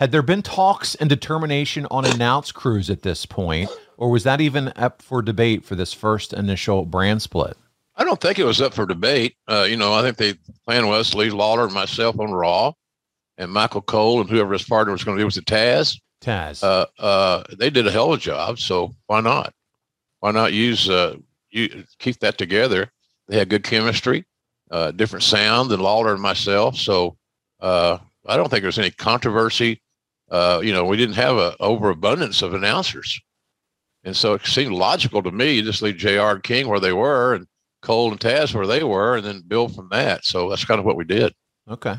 Had there been talks and determination on announce crews at this point, or was that even up for debate for this first initial brand split? I don't think it was up for debate. Uh, you know, I think the plan was to leave Lawler and myself on Raw, and Michael Cole and whoever his partner was going to do was the Taz. Taz. Uh, uh, they did a hell of a job, so why not? Why not use uh, you keep that together? They had good chemistry, uh, different sound than Lawler and myself. So uh, I don't think there's any controversy uh, you know, we didn't have an overabundance of announcers. And so it seemed logical to me just leave JR and King where they were and Cole and Taz where they were and then build from that. So that's kind of what we did. Okay.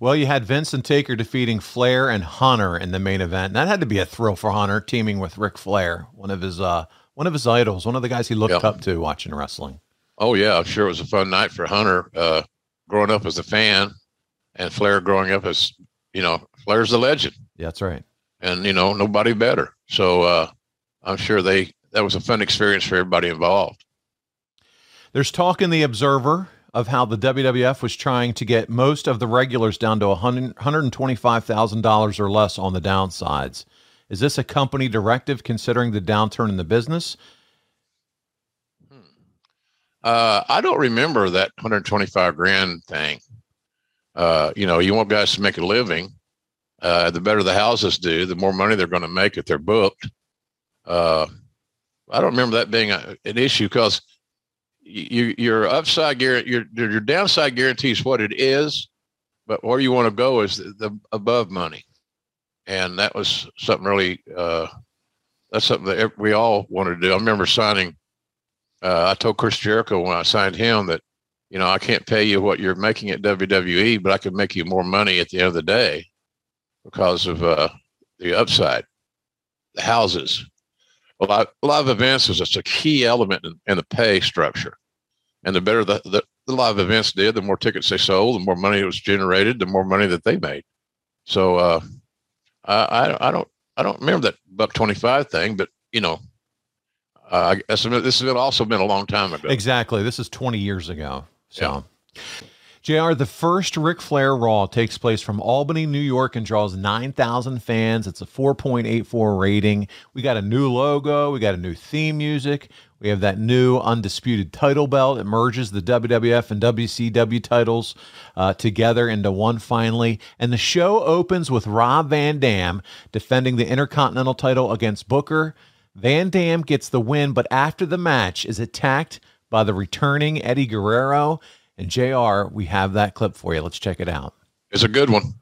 Well, you had Vince and Taker defeating Flair and Hunter in the main event. That had to be a thrill for Hunter, teaming with Ric Flair, one of his uh, one of his idols, one of the guys he looked up to watching wrestling. Oh yeah, I'm sure it was a fun night for Hunter, uh, growing up as a fan, and Flair growing up as you know, Flair's the legend. Yeah, that's right. And you know, nobody better. So uh, I'm sure they that was a fun experience for everybody involved. There's talk in the Observer of how the WWF was trying to get most of the regulars down to $125,000 or less on the downsides. Is this a company directive considering the downturn in the business? Uh, I don't remember that 125 grand thing. Uh, you know, you want guys to make a living. Uh, the better the houses do, the more money they're going to make if they're booked. Uh, I don't remember that being a, an issue because you, your upside guarantee, your your downside guarantee is what it is, but where you want to go is the, the above money, and that was something really. Uh, that's something that we all wanted to do. I remember signing. Uh, I told Chris Jericho when I signed him that, you know, I can't pay you what you're making at WWE, but I could make you more money at the end of the day because of uh, the upside, the houses, A lot, a lot of events is just a key element in, in the pay structure. And the better the, the, the, live events did, the more tickets they sold, the more money it was generated, the more money that they made. So uh, I, I don't I don't remember that buck twenty five thing, but you know, uh, this has also been a long time ago. Exactly, this is twenty years ago. So. Yeah. JR, the first Ric Flair Raw takes place from Albany, New York, and draws 9,000 fans. It's a 4.84 rating. We got a new logo. We got a new theme music. We have that new undisputed title belt. It merges the WWF and WCW titles uh, together into one finally. And the show opens with Rob Van Dam defending the Intercontinental title against Booker. Van Dam gets the win, but after the match is attacked by the returning Eddie Guerrero. And JR, we have that clip for you. Let's check it out. It's a good one.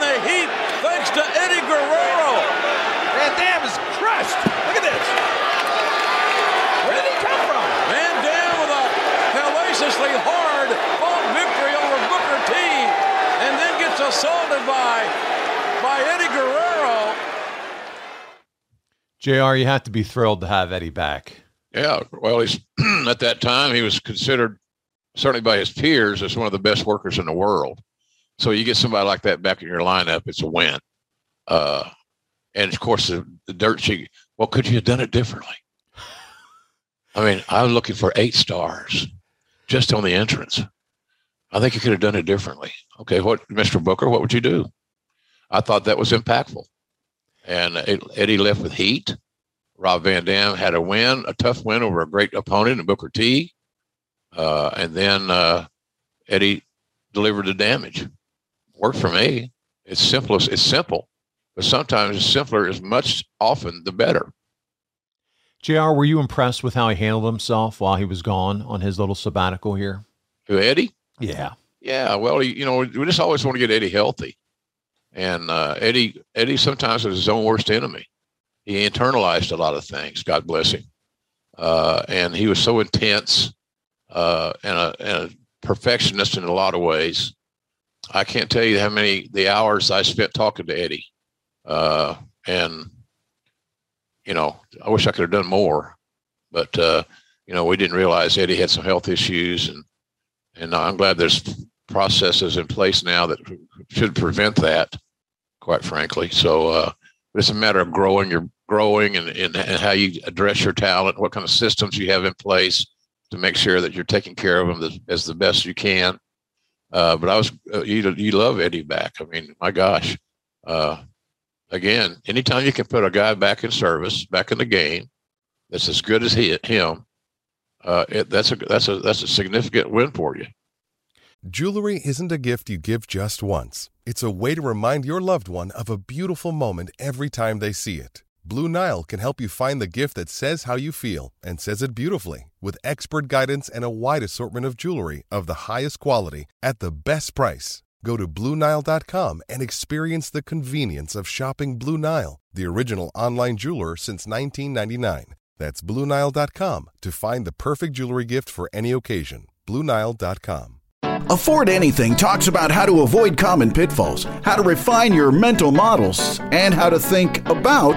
Left in a heap thanks to Eddie Guerrero. Van Dam is crushed. Look at this. Where did he come from? Van Dam with a hellaciously hard fought victory over Booker T. And then gets assaulted by, by Eddie Guerrero. JR, you have to be thrilled to have Eddie back. Yeah, well, he's at that time he was considered certainly by his peers as one of the best workers in the world. So you get somebody like that back in your lineup, it's a win. Uh, and of course, the, the dirt sheet. Well, could you have done it differently? I mean, I'm looking for eight stars just on the entrance. I think you could have done it differently. Okay, what, Mr. Booker? What would you do? I thought that was impactful. And Eddie left with heat. Rob Van Dam had a win, a tough win over a great opponent in Booker T. Uh, and then uh, Eddie delivered the damage worked for me. It's simplest. It's simple, but sometimes simpler is much often the better. Jr., were you impressed with how he handled himself while he was gone on his little sabbatical here? Who Eddie? Yeah, yeah. Well, you know, we just always want to get Eddie healthy, and uh, Eddie Eddie sometimes is his own worst enemy. He internalized a lot of things. God bless him. Uh, and he was so intense uh, and, a, and a perfectionist in a lot of ways I can't tell you how many the hours I spent talking to Eddie, uh, and you know, I wish I could have done more, but uh, you know, we didn't realize Eddie had some health issues, and and I'm glad there's processes in place now that should prevent that. Quite frankly, so uh, it's a matter of growing. You're growing, and, and and how you address your talent, what kind of systems you have in place, to make sure that you're taking care of them as, as the best you can. Uh, but I was uh, you you love Eddie back. I mean, my gosh. Uh, again, anytime you can put a guy back in service, back in the game, that's as good as he him, uh, it, that's a that's a that's a significant win for you. Jewelry isn't a gift you give just once. It's a way to remind your loved one of a beautiful moment every time they see it. Blue Nile can help you find the gift that says how you feel and says it beautifully with expert guidance and a wide assortment of jewelry of the highest quality at the best price. Go to BlueNile.com and experience the convenience of shopping Blue Nile, the original online jeweler since 1999. That's BlueNile.com to find the perfect jewelry gift for any occasion. BlueNile.com. Afford Anything talks about how to avoid common pitfalls, how to refine your mental models, and how to think about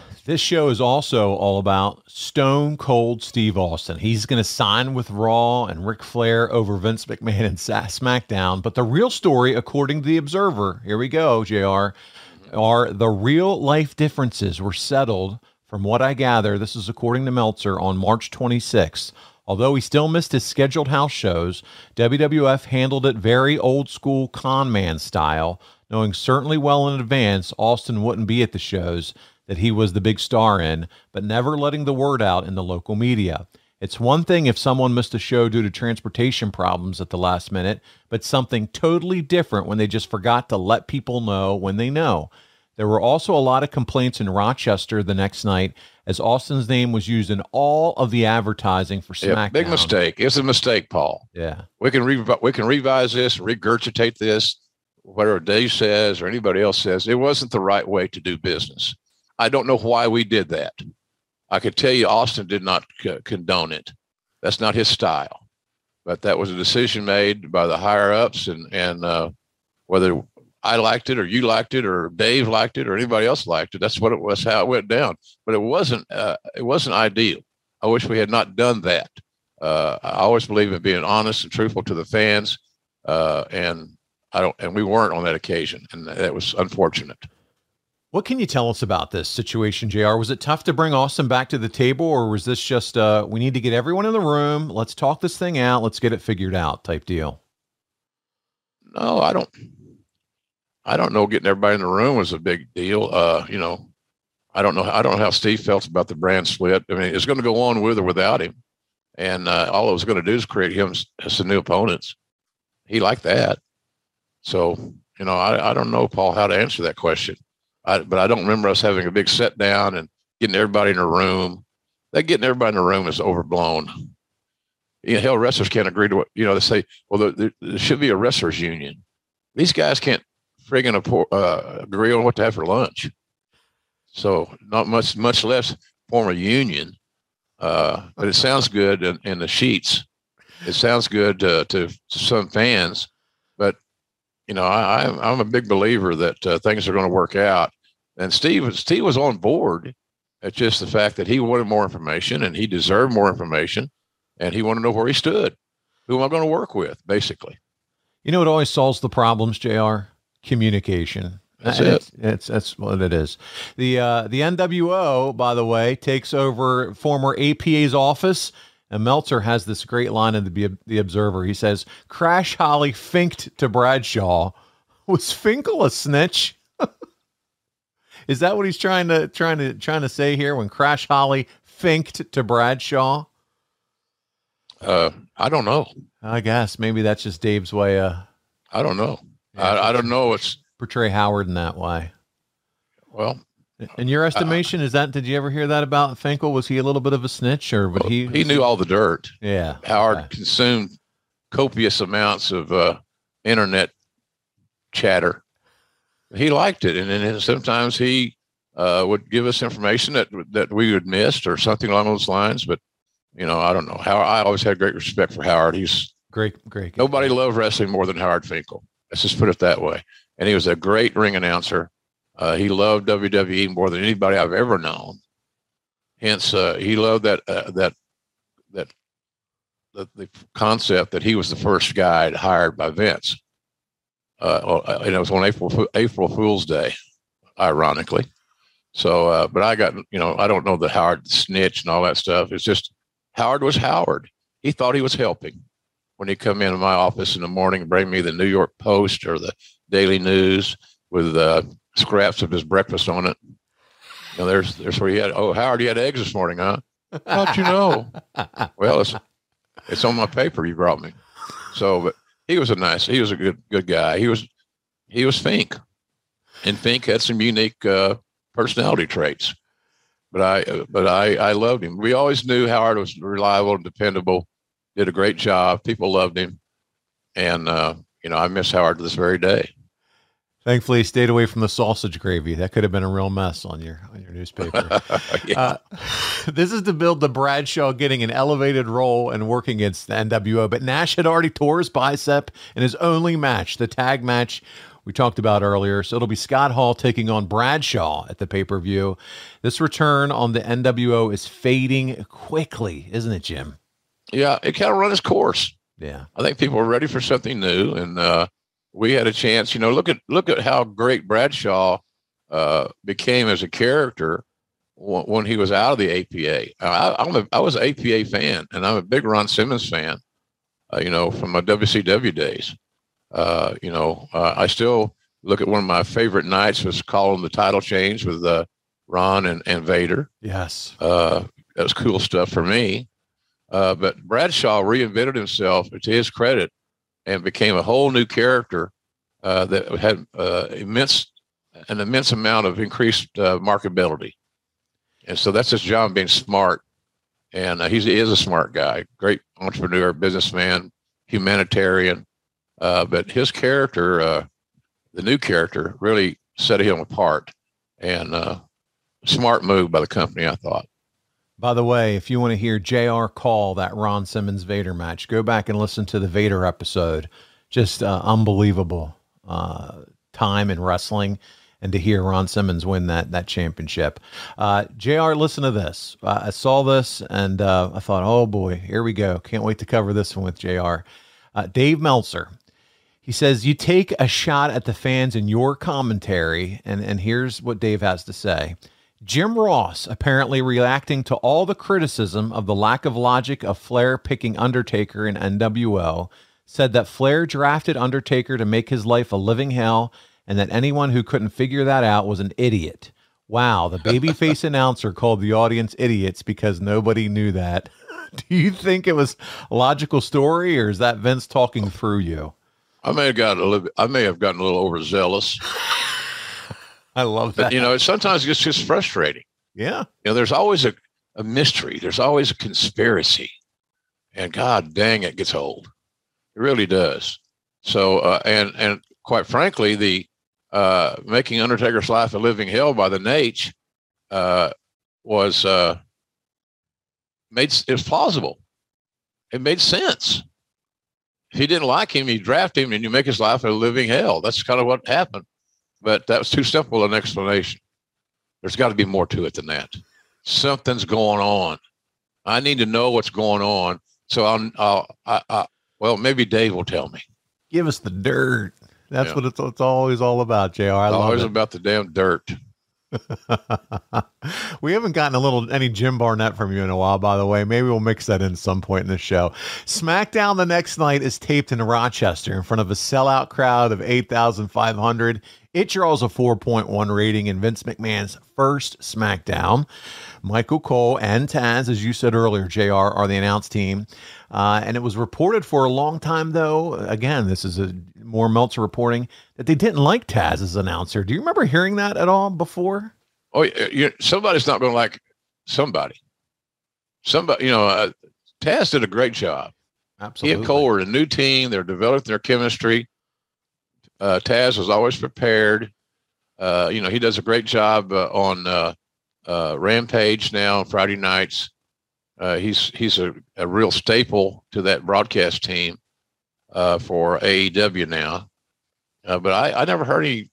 this show is also all about Stone Cold Steve Austin. He's going to sign with Raw and Ric Flair over Vince McMahon and SmackDown. But the real story, according to The Observer, here we go, JR, are the real life differences were settled, from what I gather, this is according to Meltzer, on March 26th. Although he still missed his scheduled house shows, WWF handled it very old school con man style, knowing certainly well in advance Austin wouldn't be at the shows that he was the big star in, but never letting the word out in the local media. It's one thing if someone missed a show due to transportation problems at the last minute, but something totally different when they just forgot to let people know when they know. There were also a lot of complaints in Rochester the next night as Austin's name was used in all of the advertising for SmackDown. Yeah, big mistake. It's a mistake, Paul. Yeah. We can re- we can revise this, regurgitate this, whatever Dave says or anybody else says. It wasn't the right way to do business. I don't know why we did that. I could tell you Austin did not c- condone it. That's not his style. But that was a decision made by the higher ups, and and uh, whether I liked it or you liked it or Dave liked it or anybody else liked it, that's what it was. How it went down. But it wasn't. Uh, it wasn't ideal. I wish we had not done that. Uh, I always believe in being honest and truthful to the fans, uh, and I don't. And we weren't on that occasion, and that was unfortunate. What can you tell us about this situation, JR? Was it tough to bring Austin back to the table, or was this just uh, we need to get everyone in the room, let's talk this thing out, let's get it figured out type deal? No, I don't. I don't know. Getting everybody in the room was a big deal. Uh, you know, I don't know. I don't know how Steve felt about the brand split. I mean, it's going to go on with or without him, and uh, all it was going to do is create him some new opponents. He liked that, so you know, I, I don't know, Paul, how to answer that question. I, but I don't remember us having a big sit down and getting everybody in a room. That getting everybody in a room is overblown. You know, hell, wrestlers can't agree to what you know. They say, well, there, there, should be a wrestlers union. These guys can't friggin' uh, agree on what to have for lunch. So not much, much less form a union. Uh, but it sounds good in, in, the sheets. It sounds good to, to, some fans, you know, I, I'm a big believer that uh, things are going to work out. And Steve, Steve was on board. It's just the fact that he wanted more information and he deserved more information, and he wanted to know where he stood. Who am I going to work with, basically? You know, what always solves the problems, Jr. Communication. That's it. It's, it's that's what it is. The uh, the NWO, by the way, takes over former APA's office. And Meltzer has this great line in the the Observer. He says, "Crash Holly finked to Bradshaw. Was Finkel a snitch? Is that what he's trying to trying to trying to say here? When Crash Holly finked to Bradshaw? Uh, I don't know. I guess maybe that's just Dave's way. Uh, I don't know. I, I don't know. It's portray Howard in that way. Well, in your estimation, is that did you ever hear that about Finkel? Was he a little bit of a snitch, or but he he knew all the dirt. Yeah, Howard consumed copious amounts of uh, internet chatter. He liked it, and then sometimes he uh, would give us information that that we had missed or something along those lines. But you know, I don't know. How I always had great respect for Howard. He's great, great. Nobody loved wrestling more than Howard Finkel. Let's just put it that way. and he was a great ring announcer. Uh, he loved WWE more than anybody I've ever known. Hence, uh, he loved that uh, that that the, the concept that he was the first guy hired by Vince. Uh, and it was on April April Fool's Day, ironically. So, uh, but I got you know I don't know the Howard snitch and all that stuff. It's just Howard was Howard. He thought he was helping when he come into my office in the morning bring me the New York Post or the Daily News with uh, scraps of his breakfast on it. You know, there's there's where he had. Oh, Howard, you had eggs this morning, huh? How'd you know? well, it's it's on my paper you brought me. So, but he was a nice. He was a good good guy. He was he was Fink, and Fink had some unique uh, personality traits. But I but I I loved him. We always knew Howard was reliable and dependable. Did a great job. People loved him, and uh, you know I miss Howard to this very day. Thankfully, he stayed away from the sausage gravy. That could have been a real mess on your on your newspaper. yeah. uh, this is to build the Bradshaw getting an elevated role and working against the NWO. But Nash had already tore his bicep in his only match, the tag match we talked about earlier. So it'll be Scott Hall taking on Bradshaw at the pay per view. This return on the NWO is fading quickly, isn't it, Jim? Yeah, it kind of run its course. Yeah, I think people are ready for something new, and uh, we had a chance. You know, look at look at how great Bradshaw uh, became as a character w- when he was out of the APA. I, I'm a, I was an APA fan, and I'm a big Ron Simmons fan. Uh, you know, from my WCW days. Uh, you know, uh, I still look at one of my favorite nights was calling the title change with uh, Ron and, and Vader. Yes, uh, that was cool stuff for me. Uh, but Bradshaw reinvented himself to his credit and became a whole new character uh, that had uh, immense an immense amount of increased uh, marketability. And so that's his job being smart. And uh, he is a smart guy, great entrepreneur, businessman, humanitarian. Uh, but his character, uh, the new character, really set him apart. And smart move by the company, I thought. By the way, if you want to hear JR call that Ron Simmons Vader match, go back and listen to the Vader episode. Just uh, unbelievable uh, time in wrestling and to hear Ron Simmons win that that championship. Uh, Jr., listen to this. I saw this and uh, I thought, oh boy, here we go. Can't wait to cover this one with Jr. Uh, Dave Meltzer. He says you take a shot at the fans in your commentary, and and here's what Dave has to say. Jim Ross, apparently reacting to all the criticism of the lack of logic of Flair picking Undertaker in NWO, said that Flair drafted Undertaker to make his life a living hell and that anyone who couldn't figure that out was an idiot. Wow, the babyface announcer called the audience idiots because nobody knew that. Do you think it was a logical story or is that Vince talking through you? I may have gotten a little I may have gotten a little overzealous. I love that. But, you know, sometimes it's just frustrating. Yeah. You know, there's always a, a mystery. There's always a conspiracy. And God dang, it gets old. It really does. So, uh, and, and quite frankly, the, uh, making Undertaker's life a living hell by the Nate, uh, was, uh, made, it was plausible. It made sense. If he didn't like him, you draft him and you make his life a living hell. That's kind of what happened but that was too simple an explanation. There's got to be more to it than that. Something's going on. I need to know what's going on. So I'll, I'll I, I, well, maybe Dave will tell me. Give us the dirt. That's yeah. what it's, it's always all about, Jr. I always it. about the damn dirt. we haven't gotten a little any Jim Barnett from you in a while, by the way. Maybe we'll mix that in some point in the show. SmackDown the next night is taped in Rochester in front of a sellout crowd of 8,500. It draws a 4.1 rating in Vince McMahon's first SmackDown. Michael Cole and Taz, as you said earlier, JR, are the announced team. Uh, and it was reported for a long time, though. Again, this is a more Meltzer reporting that they didn't like Taz as announcer. Do you remember hearing that at all before? Oh, you, somebody's not going to like somebody. Somebody, you know, uh, Taz did a great job. Absolutely. He and Cole were a new team. They're developing their chemistry. Uh, Taz was always prepared. Uh, you know, he does a great job uh, on uh, uh, Rampage now on Friday nights. Uh, he's he's a, a real staple to that broadcast team for AEW now, Uh, but I, I never heard any,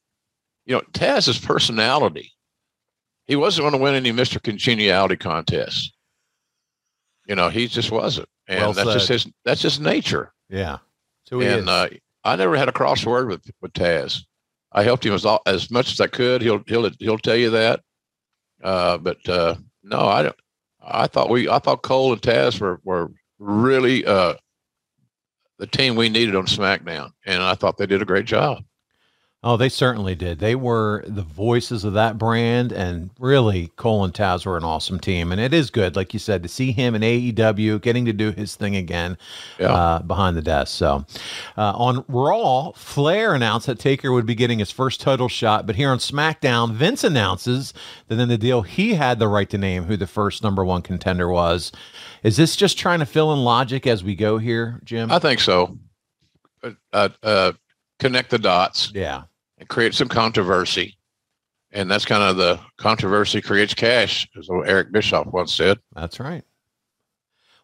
you know, Taz's personality. He wasn't going to win any Mr. Congeniality contests. You know, he just wasn't. And Well that's just his, that's his nature. Yeah. So and uh, I never had a crossword with, with Taz. I helped him as, all, as much as I could. He'll, he'll, he'll tell you that. Uh, but, uh, no, I don't, I thought we, I thought Cole and Taz were, were really, uh, the team we needed on SmackDown. And I thought they did a great job. Oh, they certainly did. They were the voices of that brand, and really, Cole and Taz were an awesome team. And it is good, like you said, to see him in AEW getting to do his thing again Yeah. uh, behind the desk. So, uh, on Raw, Flair announced that Taker would be getting his first title shot, but here on SmackDown, Vince announces that in the deal he had the right to name who the first number one contender was. Is this just trying to fill in logic as we go here, Jim? I think so. Uh, uh, uh, connect the dots. Yeah. And create some controversy. And that's kind of the controversy creates cash, as Eric Bischoff once said. That's right.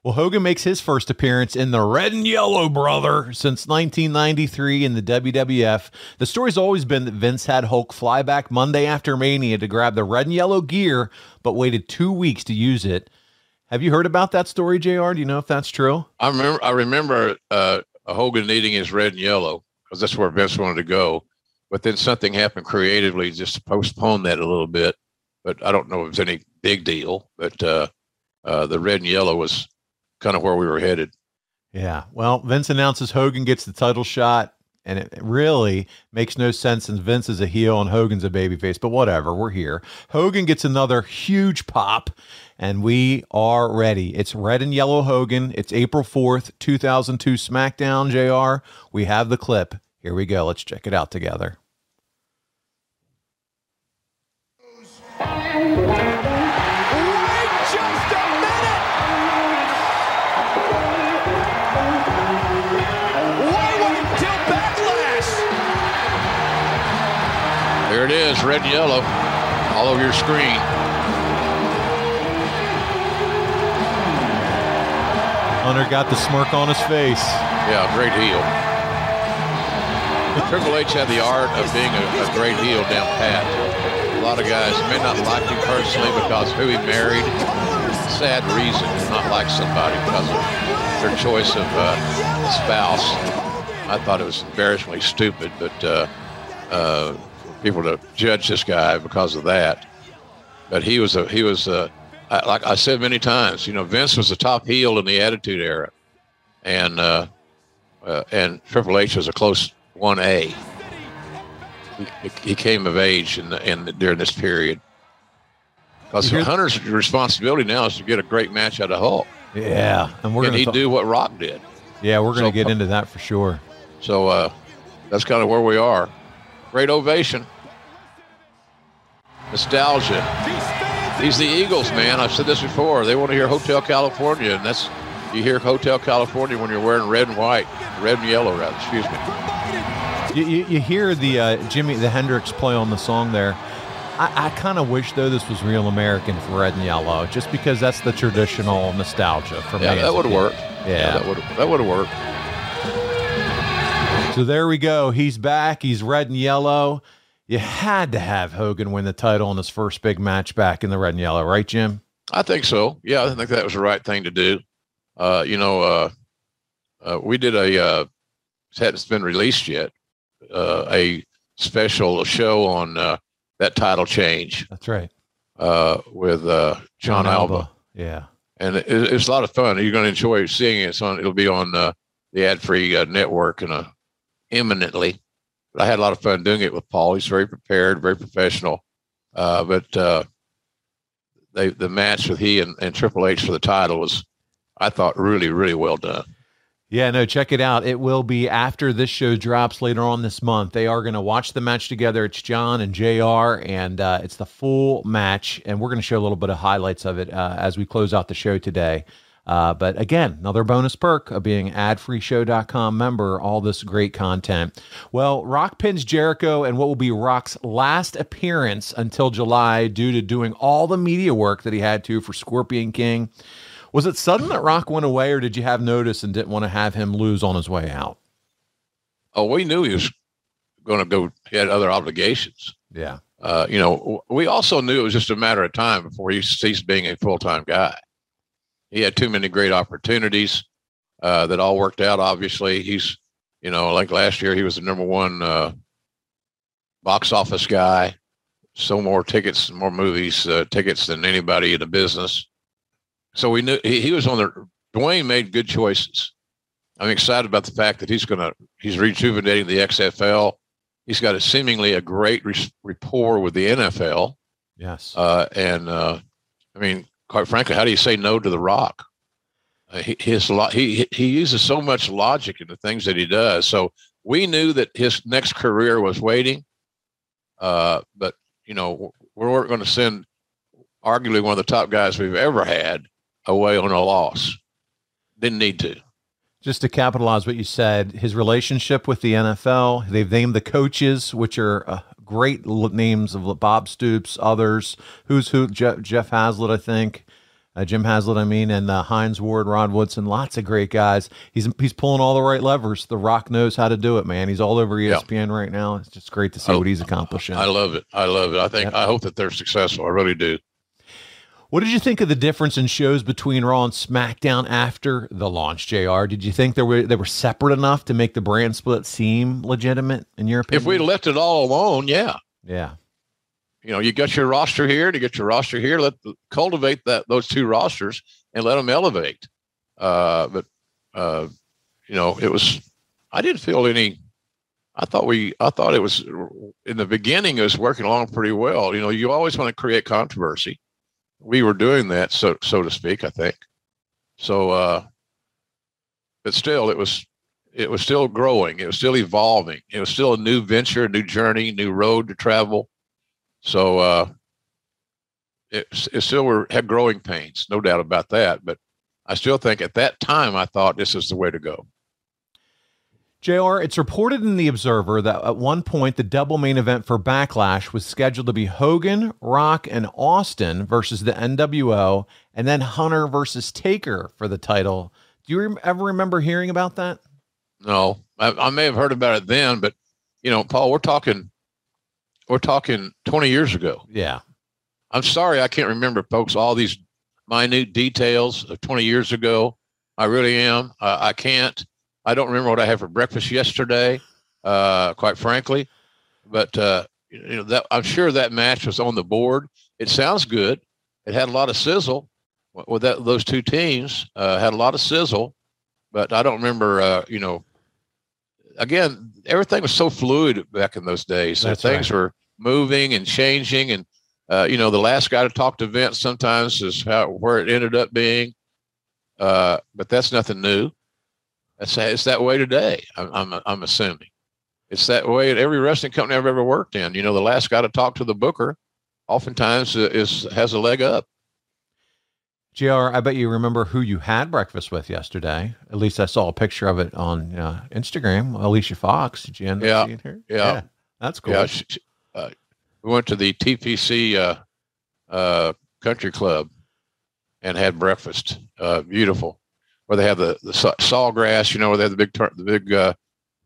Well, Hogan makes his first appearance in the red and yellow brother since 1993 in the WWF. The story's always been that Vince had Hulk fly back Monday after Mania to grab the red and yellow gear, but waited two weeks to use it. Have you heard about that story, JR? Do you know if that's true? I remember I remember uh, Hogan needing his red and yellow because that's where Vince wanted to go. But then something happened creatively just to postpone that a little bit. But I don't know if it's any big deal. But uh, uh, the red and yellow was kind of where we were headed. Yeah. Well, Vince announces Hogan gets the title shot, and it really makes no sense since Vince is a heel and Hogan's a babyface, but whatever. We're here. Hogan gets another huge pop, and we are ready. It's red and yellow Hogan. It's April 4th, 2002 SmackDown, JR. We have the clip. Here we go. Let's check it out together. Wait just a minute! Why wait until backlash? There it is, red and yellow, all over your screen. Hunter got the smirk on his face. Yeah, great heel. Triple H had the art of being a, a great heel down pat. A lot of guys may not like him personally because who he married. Sad reason to not like somebody because of their choice of uh, spouse. I thought it was embarrassingly stupid, but uh, uh, people to judge this guy because of that. But he was a he was a I, like I said many times. You know, Vince was the top heel in the Attitude Era, and uh, uh, and Triple H was a close one A. He, he came of age in, the, in the, during this period. Because Hunter's responsibility now is to get a great match out of Hulk. Yeah, and we're gonna he talk- do what Rock did? Yeah, we're going to So- get into that for sure. So uh, that's kind of where we are. Great ovation. Nostalgia. These the Eagles, man. I've said this before. They want to hear Hotel California, and that's you hear Hotel California when you're wearing red and white, red and yellow, rather. Excuse me. You, you, you hear the uh, Jimmy the Hendrix play on the song there. I, I kind of wish though this was real American for red and yellow, just because that's the traditional nostalgia for me. Yeah, as that would have kid. worked. Yeah. that would that would have worked. So there we go. He's back. He's red and yellow. You had to have Hogan win the title in his first big match back in the red and yellow, right, Jim? I think so. Yeah, I think that was the right thing to do. Uh, you know, uh, uh, we did a uh, it hasn't been released yet. Uh, a special show on uh, that title change That's right. uh, with uh, John, Alba. Yeah. and it, it's a lot of fun. You're going to enjoy seeing it. It's on. It'll be on uh, the ad-free uh, network and uh, imminently. But I had a lot of fun doing it with Paul. He's very prepared, very professional. Uh, but uh, they the match with he and, and Triple H for the title was, I thought, really, really well done. Yeah, no, check it out. It will be after this show drops later on this month. They are going to watch the match together. It's John and JR, and uh, it's the full match. And we're going to show a little bit of highlights of it uh, as we close out the show today. Uh, but again, another bonus perk of being adfreeshow.com member, all this great content. Well, Rock pins Jericho and what will be Rock's last appearance until July due to doing all the media work that he had to for Scorpion King. Was it sudden that Rock went away, or did you have notice and didn't want to have him lose on his way out? Oh, we knew he was going to go. He had other obligations. Yeah. Uh, you know, we also knew it was just a matter of time before he ceased being a full time guy. He had too many great opportunities uh, that all worked out. Obviously, he's you know like last year he was the number one uh, box office guy. So more tickets, more movies, uh, tickets than anybody in the business. So we knew he, he was on the. Dwayne made good choices. I'm excited about the fact that he's going to he's rejuvenating the XFL. He's got a seemingly a great re- rapport with the NFL. Yes. Uh, and uh, I mean, quite frankly, how do you say no to The Rock? Uh, he, his lo- he he uses so much logic in the things that he does. So we knew that his next career was waiting. Uh, but you know, we weren't going to send arguably one of the top guys we've ever had away on a loss. Didn't need to. Just to capitalize what you said, his relationship with the NFL, they've named the coaches, which are uh, great names of Bob Stoops, others. Who's who? Jeff, Jeff Haslett, I think. Uh, Jim Haslett, I mean, and uh, Hines Ward, Rod Woodson, lots of great guys. He's he's pulling all the right levers. The Rock knows how to do it, man. He's all over ESPN right now. It's just great to see I- what he's accomplishing. I love it. I love it. I think I hope that they're successful. I really do. What did you think of the difference in shows between Raw and SmackDown after the launch, JR? Did you think they were they were separate enough to make the brand split seem legitimate in your opinion? If we'd left it all alone, yeah. Yeah. You know, you got your roster here to get your roster here. Let cultivate that those two rosters and let them elevate. Uh, but uh, you know, it was. I didn't feel any. I thought we. I thought it was in the beginning. It was working along pretty well. You know, you always want to create controversy. We were doing that, so so to speak. I think. So, uh, but still, it was it was still growing. It was still evolving. It was still a new venture, a new journey, new road to travel. So uh, it, it still were, had growing pains, no doubt about that. But I still think at that time, I thought this is the way to go. JR, it's reported in The Observer that at one point the double main event for Backlash was scheduled to be Hogan, Rock, and Austin versus the NWO, and then Hunter versus Taker for the title. Do you rem- ever remember hearing about that? No, I, I may have heard about it then, but you know, Paul, we're talking, we're talking 20 years ago. Yeah. I'm sorry, I can't remember, folks, all these minute details of 20 years ago. I really am. Uh, I can't. I don't remember what I had for breakfast yesterday, uh, quite frankly. But uh, you know, that I'm sure that match was on the board. It sounds good. It had a lot of sizzle that, those two teams. Uh, had a lot of sizzle, but I don't remember. Uh, you know, again, everything was so fluid back in those days. That's things right. were moving and changing, and uh, you know, the last guy to talk to Vince sometimes is how where it ended up being. Uh, but that's nothing new. That's it's that way today. I'm, I'm I'm assuming it's that way at every wrestling company I've ever worked in. You know, the last guy to talk to the booker, oftentimes is has a leg up. JR, I bet you remember who you had breakfast with yesterday. At least I saw a picture of it on uh, Instagram. Alicia Fox. Did you end up Yeah, seeing her? yeah, That's cool. Yeah, she, she- uh, we went to the TPC uh, uh, Country Club and had breakfast. Uh, beautiful, where they have the the sawgrass. You know, where they have the big tur- the big uh,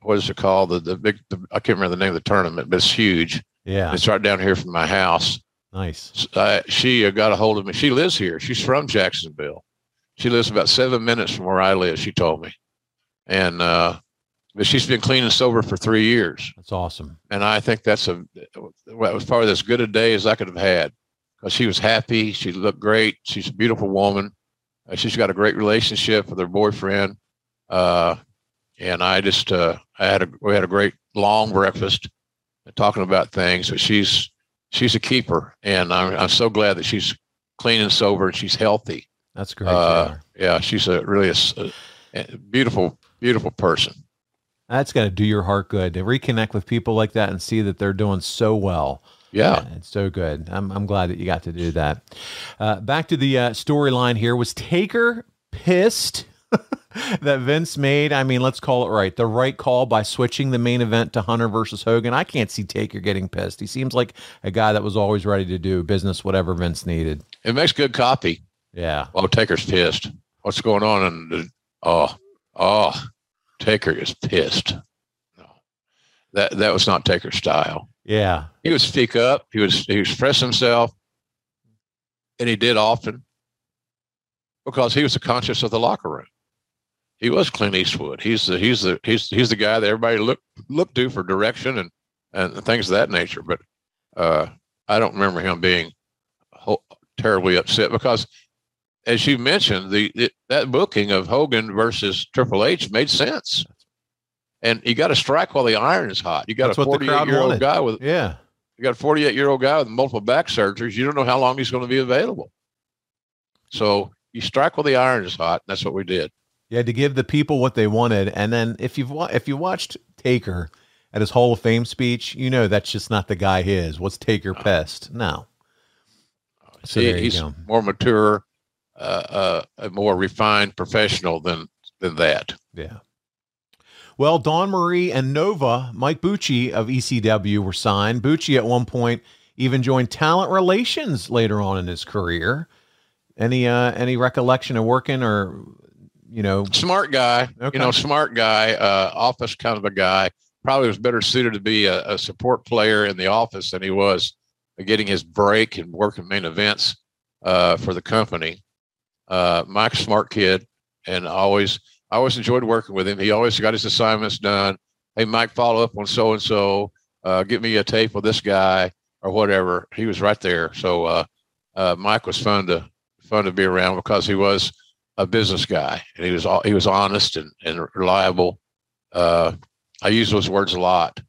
what is it called? The the big the, I can't remember the name of the tournament, but it's huge. Yeah. it's right down here from my house. Nice. Uh, she uh, got a hold of me. She lives here. She's from Jacksonville. She lives about seven minutes from where I live. She told me, and uh, but she's been clean and sober for three years. That's awesome. And I think that's a well, it was probably as good a day as I could have had because she was happy. She looked great. She's a beautiful woman. Uh, she's got a great relationship with her boyfriend. Uh, and I just uh, I had a we had a great long breakfast talking about things. But she's she's a keeper, and I'm I'm so glad that she's clean and sober and she's healthy. That's great. Uh, yeah, she's a really a, a beautiful beautiful person. That's got to do your heart good to reconnect with people like that and see that they're doing so well. Yeah. it's so good. I'm, I'm glad that you got to do that. Uh, back to the uh, storyline here. Was Taker pissed that Vince made? I mean, let's call it right. The right call by switching the main event to Hunter versus Hogan. I can't see Taker getting pissed. He seems like a guy that was always ready to do business, whatever Vince needed. It makes good copy. Yeah. Oh, Taker's pissed. What's going on? And oh, oh, Taker is pissed. No, that that was not Taker's style. Yeah, he would speak up. He was he would express himself, and he did often because he was the conscious of the locker room. He was Clint Eastwood. He's the he's the he's he's the guy that everybody looked looked to for direction and and things of that nature. But uh, I don't remember him being terribly upset because, as you mentioned, the, the that booking of Hogan versus Triple H made sense. And you got to strike while the iron is hot. You got That's a 48 year old wanted. guy with Yeah. you got a 48 year old guy with multiple back surgeries. You don't know how long he's going to be available. So you strike while the iron is hot. That's what we did. You had to give the people what they wanted, and then if you've wa- if you watched Taker at his Hall of Fame speech, you know that's just not the guy he is. What's Taker pest? No. So He- he's go. more mature, uh, uh, a more refined professional than than that. Yeah. Well, Dawn Marie and Nova, Mike Bucci of ECW were signed. Bucci at one point even joined talent relations later on in his career. Any uh any recollection of working or you know Smart guy, Okay. you know, smart guy, uh, office kind of a guy. Probably was better suited to be a, a support player in the office than he was getting his break and working main events uh, for the company. Uh, Mike's smart kid, and always I always enjoyed working with him. He always got his assignments done. Hey, Mike, follow up on so and so. Give me a tape with this guy or whatever. He was right there. So uh, uh, Mike was fun to fun to be around because he was a business guy and he was he was honest and, and reliable. Uh, I use those words a lot.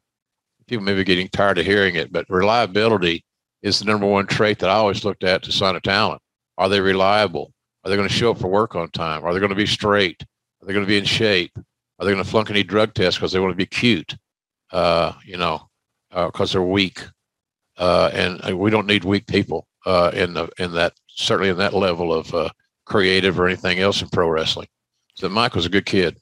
People may be getting tired of hearing it, but reliability is the number one trait that I always looked at to sign a talent. Are they reliable? Are they going to show up for work on time? Are they going to be straight? Are they going to be in shape? Are they going to flunk any drug tests because they want to be cute? Uh, you know, because they're weak. Uh, and uh, we don't need weak people uh, in the in that certainly in that level of uh, creative or anything else in pro wrestling. So Mike was a good kid.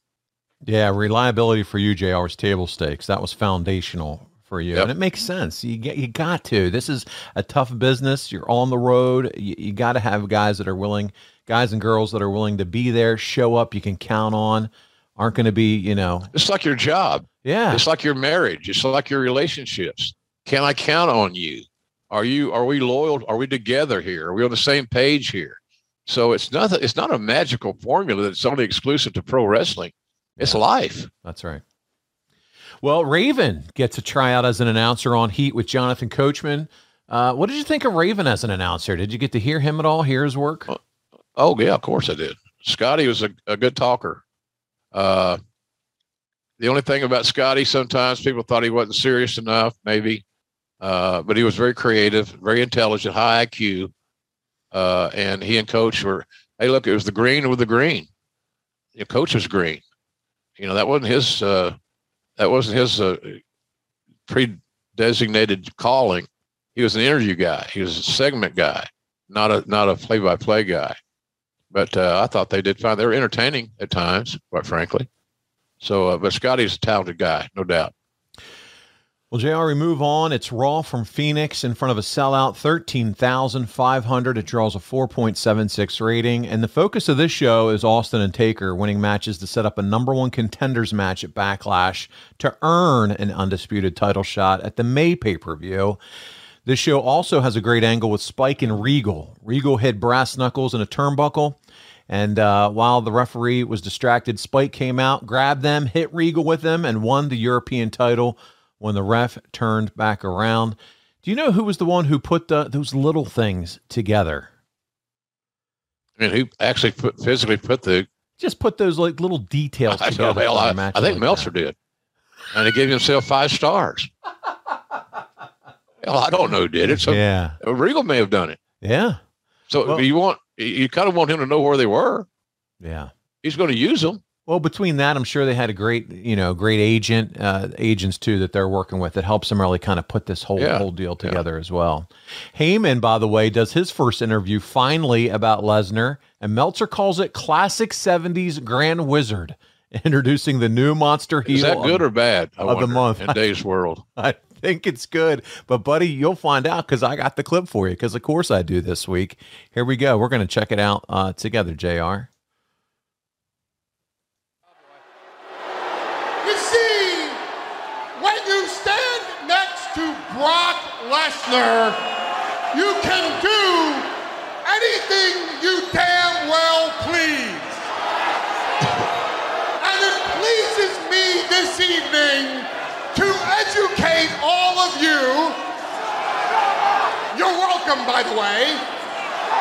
Yeah, reliability for you, JR, was table stakes. That was foundational for you, Yep. and it makes sense. You get, you got to. This is a tough business. You're on the road. You, you got to have guys that are willing, guys and girls that are willing to be there, show up. You can count on. Aren't going to be, you know, It's like your job. Yeah. It's like your marriage. It's like your relationships. Can I count on you? Are you are we loyal? Are we together here? Are we on the same page here? So it's nothing it's not a magical formula that's only exclusive to pro wrestling. It's life. That's right. Well, Raven gets a tryout as an announcer on Heat with Jonathan Coachman. Uh, what did you think of Raven as an announcer? Did you get to hear him at all? Hear his work? Oh yeah, of course I did. Scotty was a, a good talker. Uh, the only thing about Scotty, sometimes people thought he wasn't serious enough, maybe, uh, but he was very creative, very intelligent, high IQ, uh, and he and Coach were. Hey, look, it was the green with the green. You Coach was green. You know that wasn't his. Uh, that wasn't his uh, pre-designated calling. He was an interview guy. He was a segment guy, not a not a play-by-play guy but uh, I thought they did fine. They were entertaining at times, quite frankly. So, uh, but Scotty's a talented guy, no doubt. Well, JR, we move on. It's Raw from Phoenix in front of a sellout, 13,500. It draws a 4.76 rating. And the focus of this show is Austin and Taker winning matches to set up a number one contenders match at Backlash to earn an undisputed title shot at the May pay per view. This show also has a great angle with Spike and Regal. Regal hit brass knuckles in a turnbuckle. And uh, while the referee was distracted, Spike came out, grabbed them, hit Regal with them, and won the European title when the ref turned back around. Do you know who was the one who put the, those little things together? I mean, who actually put, physically put the? Just put those like little details I, together. don't know, for a I, I think like Meltzer did, and he gave himself five stars. Hell, I don't know who did it. So Yeah. Regal may have done it. Yeah. So you want you kind of want him to know where they were. Yeah. He's going to use them. Well, between that, I'm sure they had a great, you know, great agent, uh, agents too that they're working with that helps them really kind of put this whole Yeah. whole deal together as well. Heyman, by the way, does his first interview finally about Lesnar, and Meltzer calls it classic '70s Grand Wizard, introducing the new monster heel. Is that good of- or bad? I of the month in today's world. I think it's good, but buddy, you'll find out because I got the clip for you. Because of course I do this week. Here we go. We're going to check it out uh, together, Jr. You see, when you Lesnar, you can do anything you damn well please. And it pleases me this evening to educate all of you. You're welcome, by the way.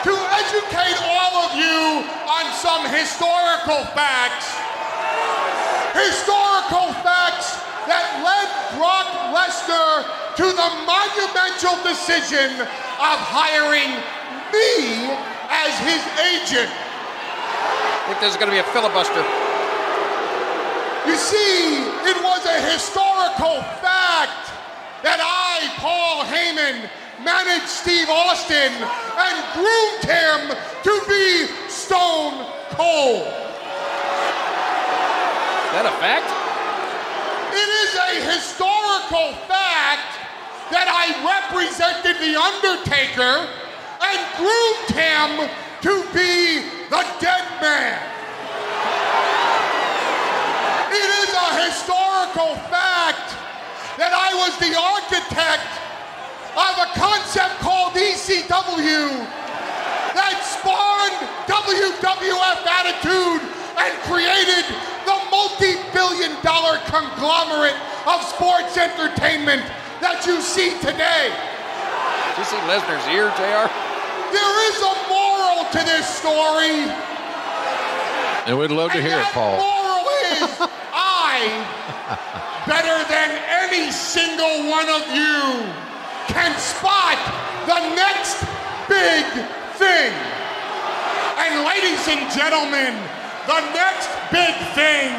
To educate all of you on some historical facts. Historical facts that led Brock Lesnar to the monumental decision of hiring me as his agent. I think there's going to be a filibuster. You see, it was a historical fact that I, Paul Heyman, managed Steve Austin and groomed him to be Stone Cold. Is that a fact? Historical fact that I represented The Undertaker and groomed him to be the dead man. It is a historical fact that I was the architect of a concept called ECW that spawned WWF Attitude and created the multi-billion dollar conglomerate of sports entertainment that you see today. Did you see Lesnar's ear, JR? There is a moral to this story. And we'd love to hear it, Paul. Moral is I, better than any single one of you, can spot the next big thing. And ladies and gentlemen, the next big thing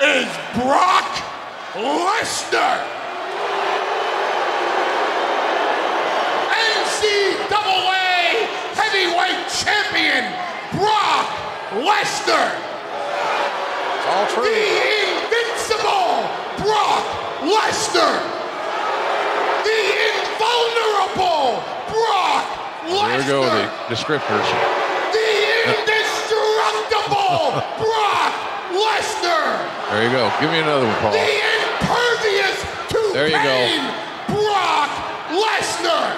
is Brock Lesnar. NCAA heavyweight champion Brock Lesnar. It's all true. The invincible Brock Lesnar. The invulnerable Brock Lesnar. There we go, the descriptors. The indestructible Brock Lesnar. There you go. Give me another one, Paul. The impervious to There you go. pain Brock Lesnar.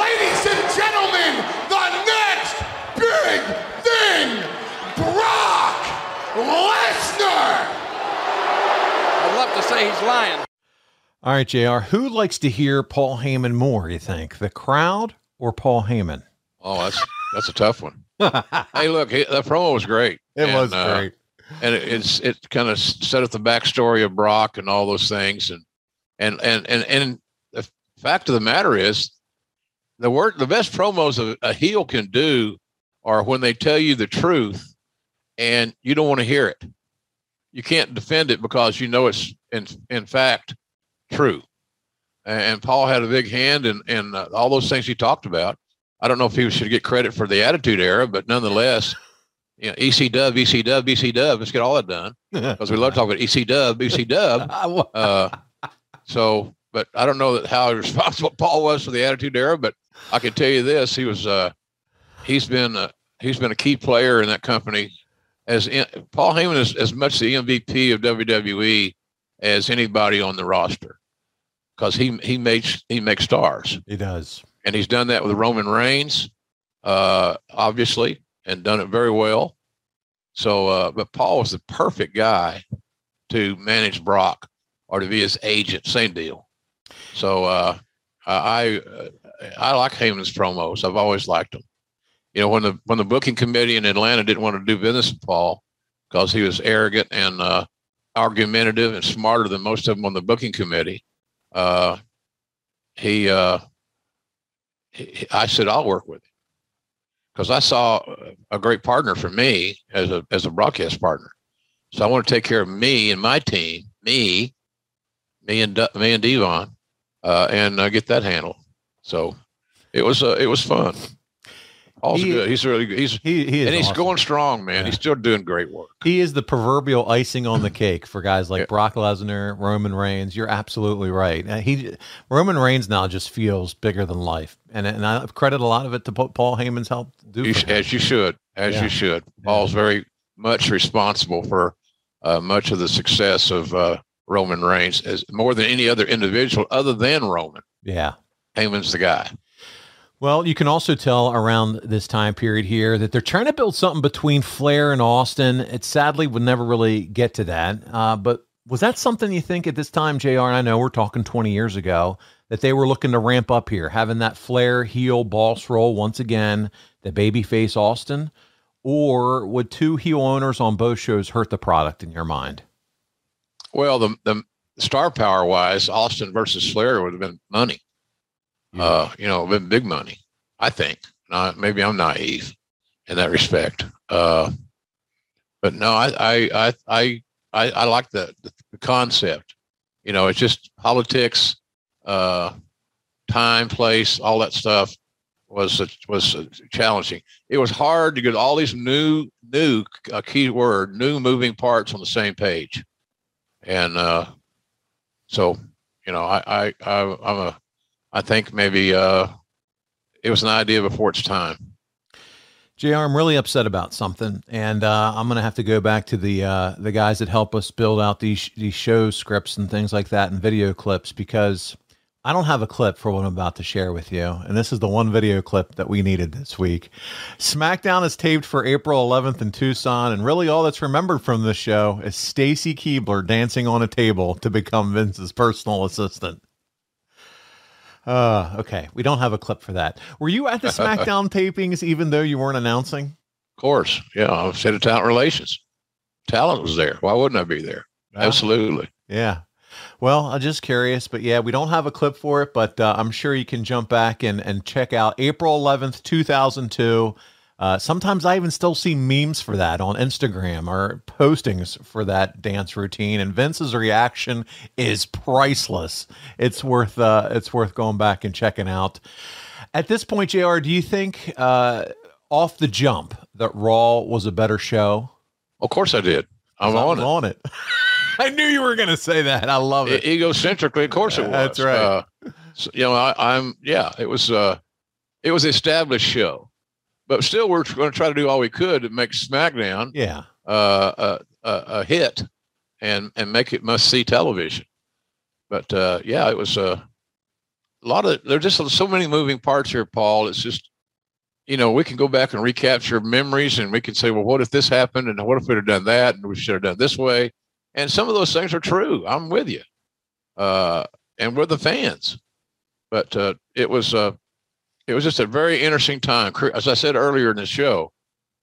Ladies and gentlemen, the next big thing, Brock Lesnar. I'd love to say he's lying. All right, JR. Who likes to hear Paul Heyman more, you think? The crowd or Paul Heyman? Oh, that's that's a tough one. hey, look, he, that promo was great. It And, was uh, great. and it, it's it kind of set up the backstory of Brock and all those things, and and and and and the fact of the matter is, the word the best promos a, a heel can do are when they tell you the truth, and you don't want to hear it. You can't defend it because you know it's in in fact true. And Paul had a big hand in in uh, all those things he talked about. I don't know if he should get credit for the Attitude Era, but nonetheless, you know, EC Dub, EC Dub, EC Dub. Let's get all that done because we love talking about EC Dub, EC Dub. Uh, so, but I don't know that how responsible Paul was for the Attitude Era, but I can tell you this: he was. Uh, he's been. Uh, he's been a key player in that company. As in, Paul Heyman is as much the MVP of WWE as anybody on the roster because he he makes he makes stars. He does. and he's done that with Roman Reigns, uh, obviously, and done it very well. So, uh, but Paul was the perfect guy to manage Brock or to be his agent. Same deal. So, uh, I I, like Heyman's promos. I've always liked them. You know, when the when the booking committee in Atlanta didn't want to do business with Paul because he was arrogant and uh, argumentative and smarter than most of them on the booking committee, uh, he uh, he- I said I'll work with him because I saw a great partner for me as a as a broadcast partner. So I want to take care of me and my team, me, me and me and Devon, uh, and uh, get that handled. So it was uh, it was fun. Paul's He- good. He's really good. He's He, he is and he's awesome. going strong, man. He's still doing great work. He is the proverbial icing on the cake for guys like Brock Lesnar, Roman Reigns. You're absolutely right. Uh, he Roman Reigns now just feels bigger than life, and and I credit a lot of it to Paul Heyman's help do. You for sh- him. as you should, as Yeah. you should. Paul's very much responsible for uh, much of the success of uh, Roman Reigns, as more than any other individual other than Roman. Yeah. Heyman's the guy. Well, you can also tell around this time period here that they're trying to build something between Flair and Austin. It sadly would never really get to that. Uh, but was that something you think at this time, JR? And I know we're talking 20 years ago that they were looking to ramp up here, having that Flair heel boss role once again, the babyface Austin? Or would two heel owners on both shows hurt the product in your mind? Well, the, the star power wise, Austin versus Flair would have been money. Yeah. Uh, you know, been big money, I think. Now, maybe I'm naive in that respect. Uh, but no, I, I, I, I, I, like the, the concept. You know, it's just politics, uh, time, place, all that stuff was was challenging. It was hard to get all these new new uh, key word new moving parts on the same page, and uh, so you know I I, I I'm a I think maybe uh, it was an idea before its time. JR, I'm really upset about something, and uh, I'm going to have to go back to the uh, the guys that help us build out these these show scripts and things like that and video clips because I don't have a clip for what I'm about to share with you, and this is the one video clip that we needed this week. SmackDown is taped for April 11th in Tucson, and really all that's remembered from this show is Stacy Keibler dancing on a table to become Vince's personal assistant. Uh, okay. We don't have a clip for that. Were you at the SmackDown tapings even though you weren't announcing? Of course. Yeah. I was head of talent relations. Talent was there. Why wouldn't I be there? Absolutely. Yeah. Well, I'm just curious, but yeah, we don't have a clip for it, but uh, I'm sure you can jump back and, and check out April 11th, 2002. Uh, sometimes I even still see memes for that on Instagram or postings for that dance routine, and Vince's reaction is priceless. It's worth uh, it's worth going back and checking out. At this point, Jr., do you think uh, off the jump that Raw was a better show? Of course, I did. I'm on it. On it. I knew you were going to say that. I love it. E- egocentrically, of course it was. That's right. Uh, so, you know, I, am yeah. It was uh, it was established show but still, we're going to try to do all we could to make SmackDown, yeah, uh, a, a, a, hit, and and make it must see television. But uh, yeah, it was a lot of there's just so many moving parts here, Paul. It's just you know we can go back and recapture memories, and we can say, well, what if this happened, and what if we'd have done that, and we should have done this way. And some of those things are true. I'm with you, uh, and we're the fans. But uh, it was uh, it was just a very interesting time. As I said earlier in the show,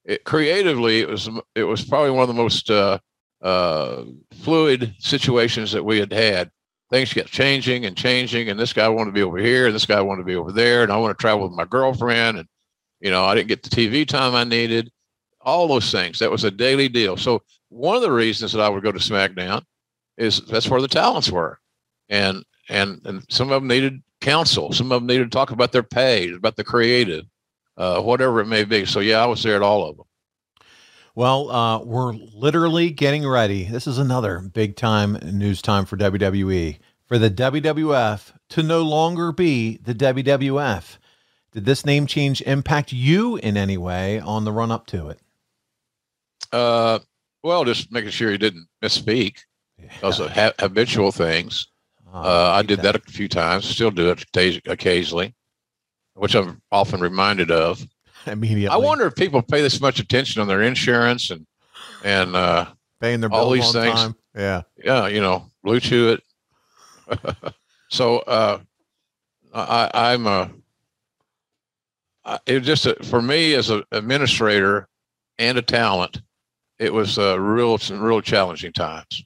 it, creatively, it was it was probably one of the most uh, uh, fluid situations that we had had. Things kept changing and changing, and this guy wanted to be over here, and this guy wanted to be over there, and I want to travel with my girlfriend, and you know I didn't get the TV time I needed. All those things. That was a daily deal. So one of the reasons that I would go to SmackDown is that's where the talents were, and and and some of them needed counsel. Some of them needed to talk about their pay, about the creative, uh, whatever it may be. So yeah, I was there at all of them. Well, uh, we're literally getting ready. This is another big time news time for WWE for the WWF to no longer be the WWF. Did this name change impact you in any way on the run up to it? Uh, well, just making sure you didn't misspeak. Yeah. Those habitual things. Oh, uh, I did that. a few times. Still do it occasionally, which I'm often reminded of. Immediately. I wonder if people pay this much attention on their insurance and and uh, paying their bills all these things. Time. Yeah, yeah. You know, Blue Chew it. so uh, I, I'm a. It just a, for me as an administrator and a talent, it was a real, some real challenging times.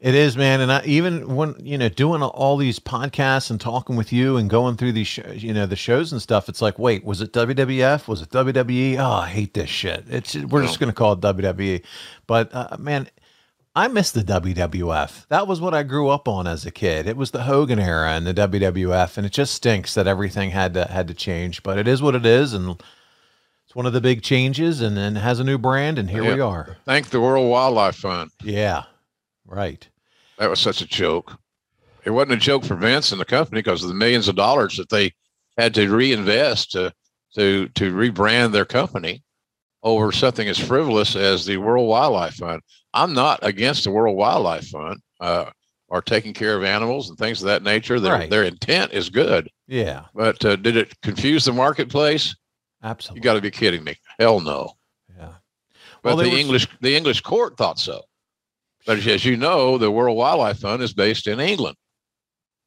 It is, man, and I, even when you know doing all these podcasts and talking with you and going through these, shows, you know, the shows and stuff, it's like, wait, was it WWF? Was it WWE? Oh, I hate this shit. It's we're just gonna call it WWE, but uh, man, I miss the WWF. That was what I grew up on as a kid. It was the Hogan era and the WWF, and it just stinks that everything had to had to change. But it is what it is, and it's one of the big changes, and then has a new brand, and here yeah. we are. Thank the World Wildlife Fund. Yeah. Right. That was such a joke. It wasn't a joke for Vince and the company because of the millions of dollars that they had to reinvest to to to rebrand their company over something as frivolous as the World Wildlife Fund. I'm not against the World Wildlife Fund. Uh, are taking care of animals and things of that nature. Their Right. their intent is good, Yeah, but uh, did it confuse the marketplace? absolutely. You got to be kidding me! Hell no. Yeah. But Well, the was- English the English court thought so. But as you know, the World Wildlife Fund is based in England.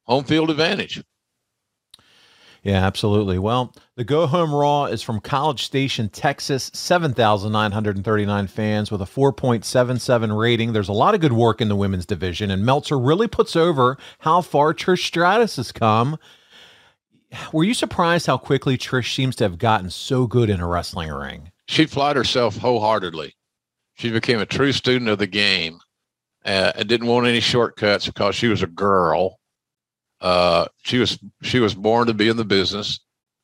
Home field advantage. Yeah, absolutely. Well, the Go Home Raw is from College Station, Texas. 7,939 fans with a 4.77 rating. There's a lot of good work in the women's division, and Meltzer really puts over how far Trish Stratus has come. Were you surprised how quickly Trish seems to have gotten so good in a wrestling ring? She applied herself wholeheartedly. She became a true student of the game uh, and didn't want any shortcuts because she was a girl. Uh, she was she was born to be in the business.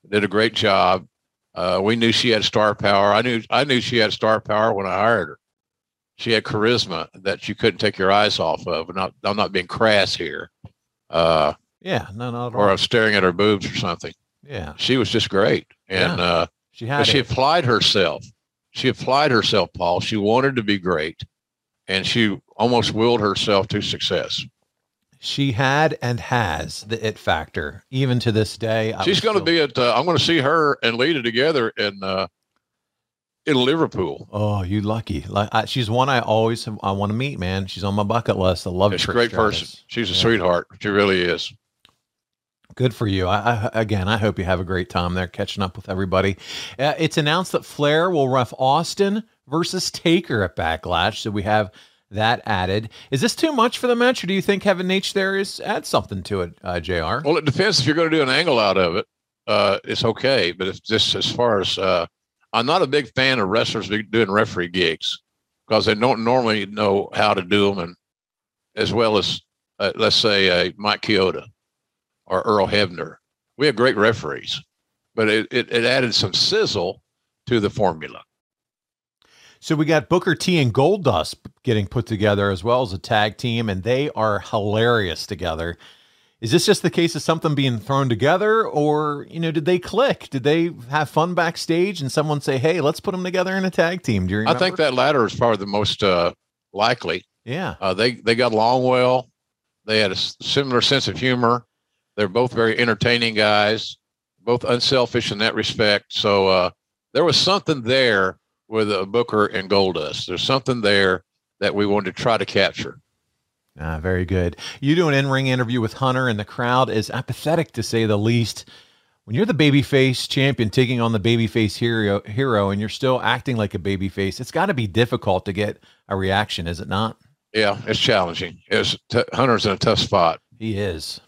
Did a great job. Uh, we knew she had star power. I knew I knew she had star power when I hired her. She had charisma that you couldn't take your eyes off of. Not I'm not being crass here, uh, Yeah, no, not or. I'm staring at her boobs or something. Yeah, She was just great, and Yeah. uh, she had she applied herself. She applied herself, Paul. She wanted to be great, and she almost willed herself to success. She had and has the it factor, even to this day. I She's going to still- be at. Uh, I'm going to see her and Lita together in uh, in Liverpool. Oh, you lucky! Like I, she's one I always have, I want to meet. Man, she's on my bucket list. I love her. She's a great Stratus. person. She's a Yeah. sweetheart. She really is. Good for you. I, I again, I hope you have a great time there, catching up with everybody. Uh, it's announced that Flair will ref Austin versus Taker at Backlash, so we have that added. Is this too much for the match, or do you think having H there is add something to it, uh, Jr. Well, it depends if you're going to do an angle out of it. Uh, it's okay, but if just as far as uh, I'm not a big fan of wrestlers doing referee gigs because they don't normally know how to do them, and as well as uh, let's say uh, Mike Chioda or Earl Hebner. We had great referees, but it, it, it added some sizzle to the formula. So we got Booker T and Goldust getting put together as well as a tag team, and they are hilarious together. Is this just the case of something being thrown together, or you know, did they click? Did they have fun backstage, and someone say, "Hey, let's put them together in a tag team"? Do you I think that latter is probably the most uh, likely. Yeah. Uh, they they got along well. They had a similar sense of humor. They're both very entertaining guys, both unselfish in that respect. So uh, there was something there with uh, Booker and Goldust. There's something there that we wanted to try to capture. Ah, very good. You do an in-ring interview with Hunter, and the crowd is apathetic to say the least. When you're the babyface champion taking on the babyface hero, hero, and you're still acting like a babyface, it's got to be difficult to get a reaction, is it not? Yeah, it's challenging. It's t- Hunter's in a tough spot. He is.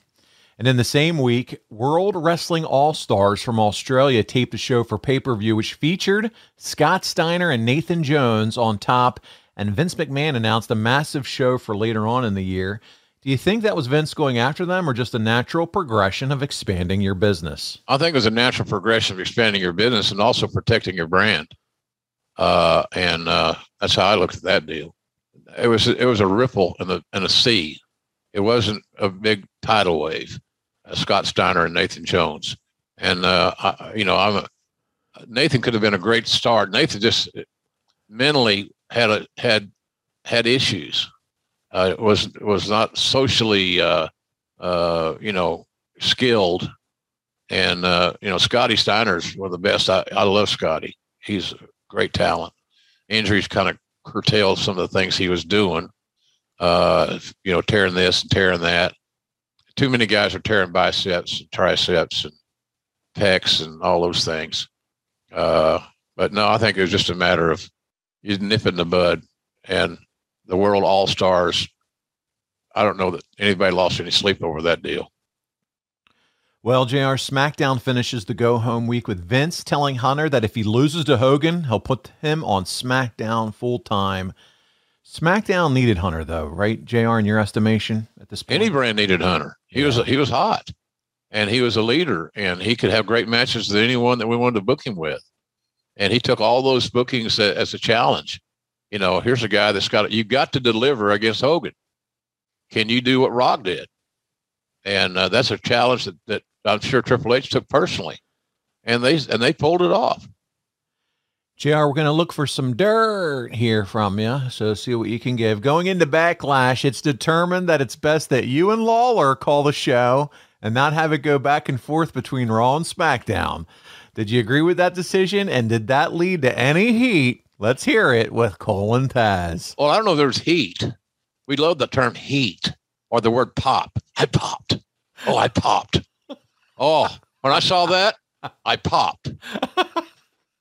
And in the same week, World Wrestling All Stars from Australia taped a show for pay per view, which featured Scott Steiner and Nathan Jones on top. And Vince McMahon announced a massive show for later on in the year. Do you think that was Vince going after them or just a natural progression of expanding your business? I think it was a natural progression of expanding your business and also protecting your brand. Uh, and uh, that's how I looked at that deal. It was it was a ripple in the in a sea. It wasn't a big tidal wave. Uh, Scott Steiner and Nathan Jones, and uh, I, you know, I'm a, Nathan could have been a great star. Nathan just mentally had a had had issues. Uh, was was not socially uh, uh, you know skilled and uh, you know, Scotty Steiner's one of the best. I, I love Scotty. He's great talent. Injuries kind of curtailed some of the things he was doing. Uh, you know, tearing this and tearing that. Too many guys are tearing biceps and triceps and pecs and all those things. Uh, but no, I think it was just a matter of you nip it in the bud and the world all stars. I don't know that anybody lost any sleep over that deal. Well, JR, SmackDown finishes the go home week with Vince telling Hunter that if he loses to Hogan, he'll put him on SmackDown full time. SmackDown needed Hunter, though, right, JR, in your estimation at this point? Any brand needed Hunter. He was he was hot, and he was a leader, and he could have great matches with anyone that we wanted to book him with. And he took all those bookings as a challenge. You know, here's a guy that's got you got to deliver against Hogan. Can you do what Rock did? And uh, that's a challenge that, that I'm sure Triple H took personally, and they and they pulled it off. JR, we're going to look for some dirt here from you. So see what you can give. Going into Backlash, it's determined that it's best that you and Lawler call the show and not have it go back and forth between Raw and SmackDown. Did you agree with that decision? And did that lead to any heat? Let's hear it with Cole and Taz. Well, I don't know if there's heat. We love the term heat or the word pop. I popped. Oh, I popped. Oh, when I saw that, I popped.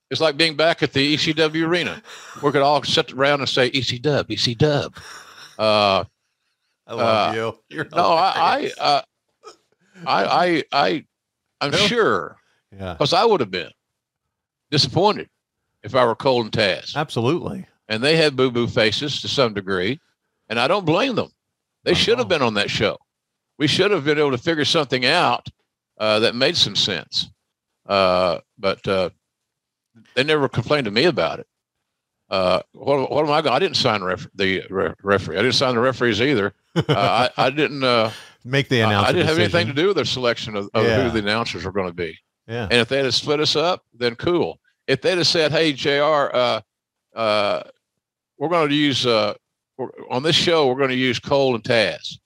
It's like being back at the ECW arena. We could all sit around and say EC Dub, EC Dub. Uh, I love uh, you. You're no, I, I, uh, I, I, I, I'm sure Yeah. because I would have been disappointed if I were Cole and Taz. Absolutely. And they had boo boo faces to some degree, and I don't blame them. They should have been on that show. We should have been able to figure something out uh, that made some sense. Uh, but uh, they never complained to me about it. Uh, what, what am I going? I didn't sign ref- the re- referee. I didn't sign the referees either. Uh, I, I didn't uh, Make the I- I didn't have anything to do with their selection of, of Yeah. who the announcers were going to be. Yeah. And if they had split us up, then cool. If they'd have said, "Hey, Jr., uh, uh, we're going to use uh, on this show, we're going to use Cole and Taz,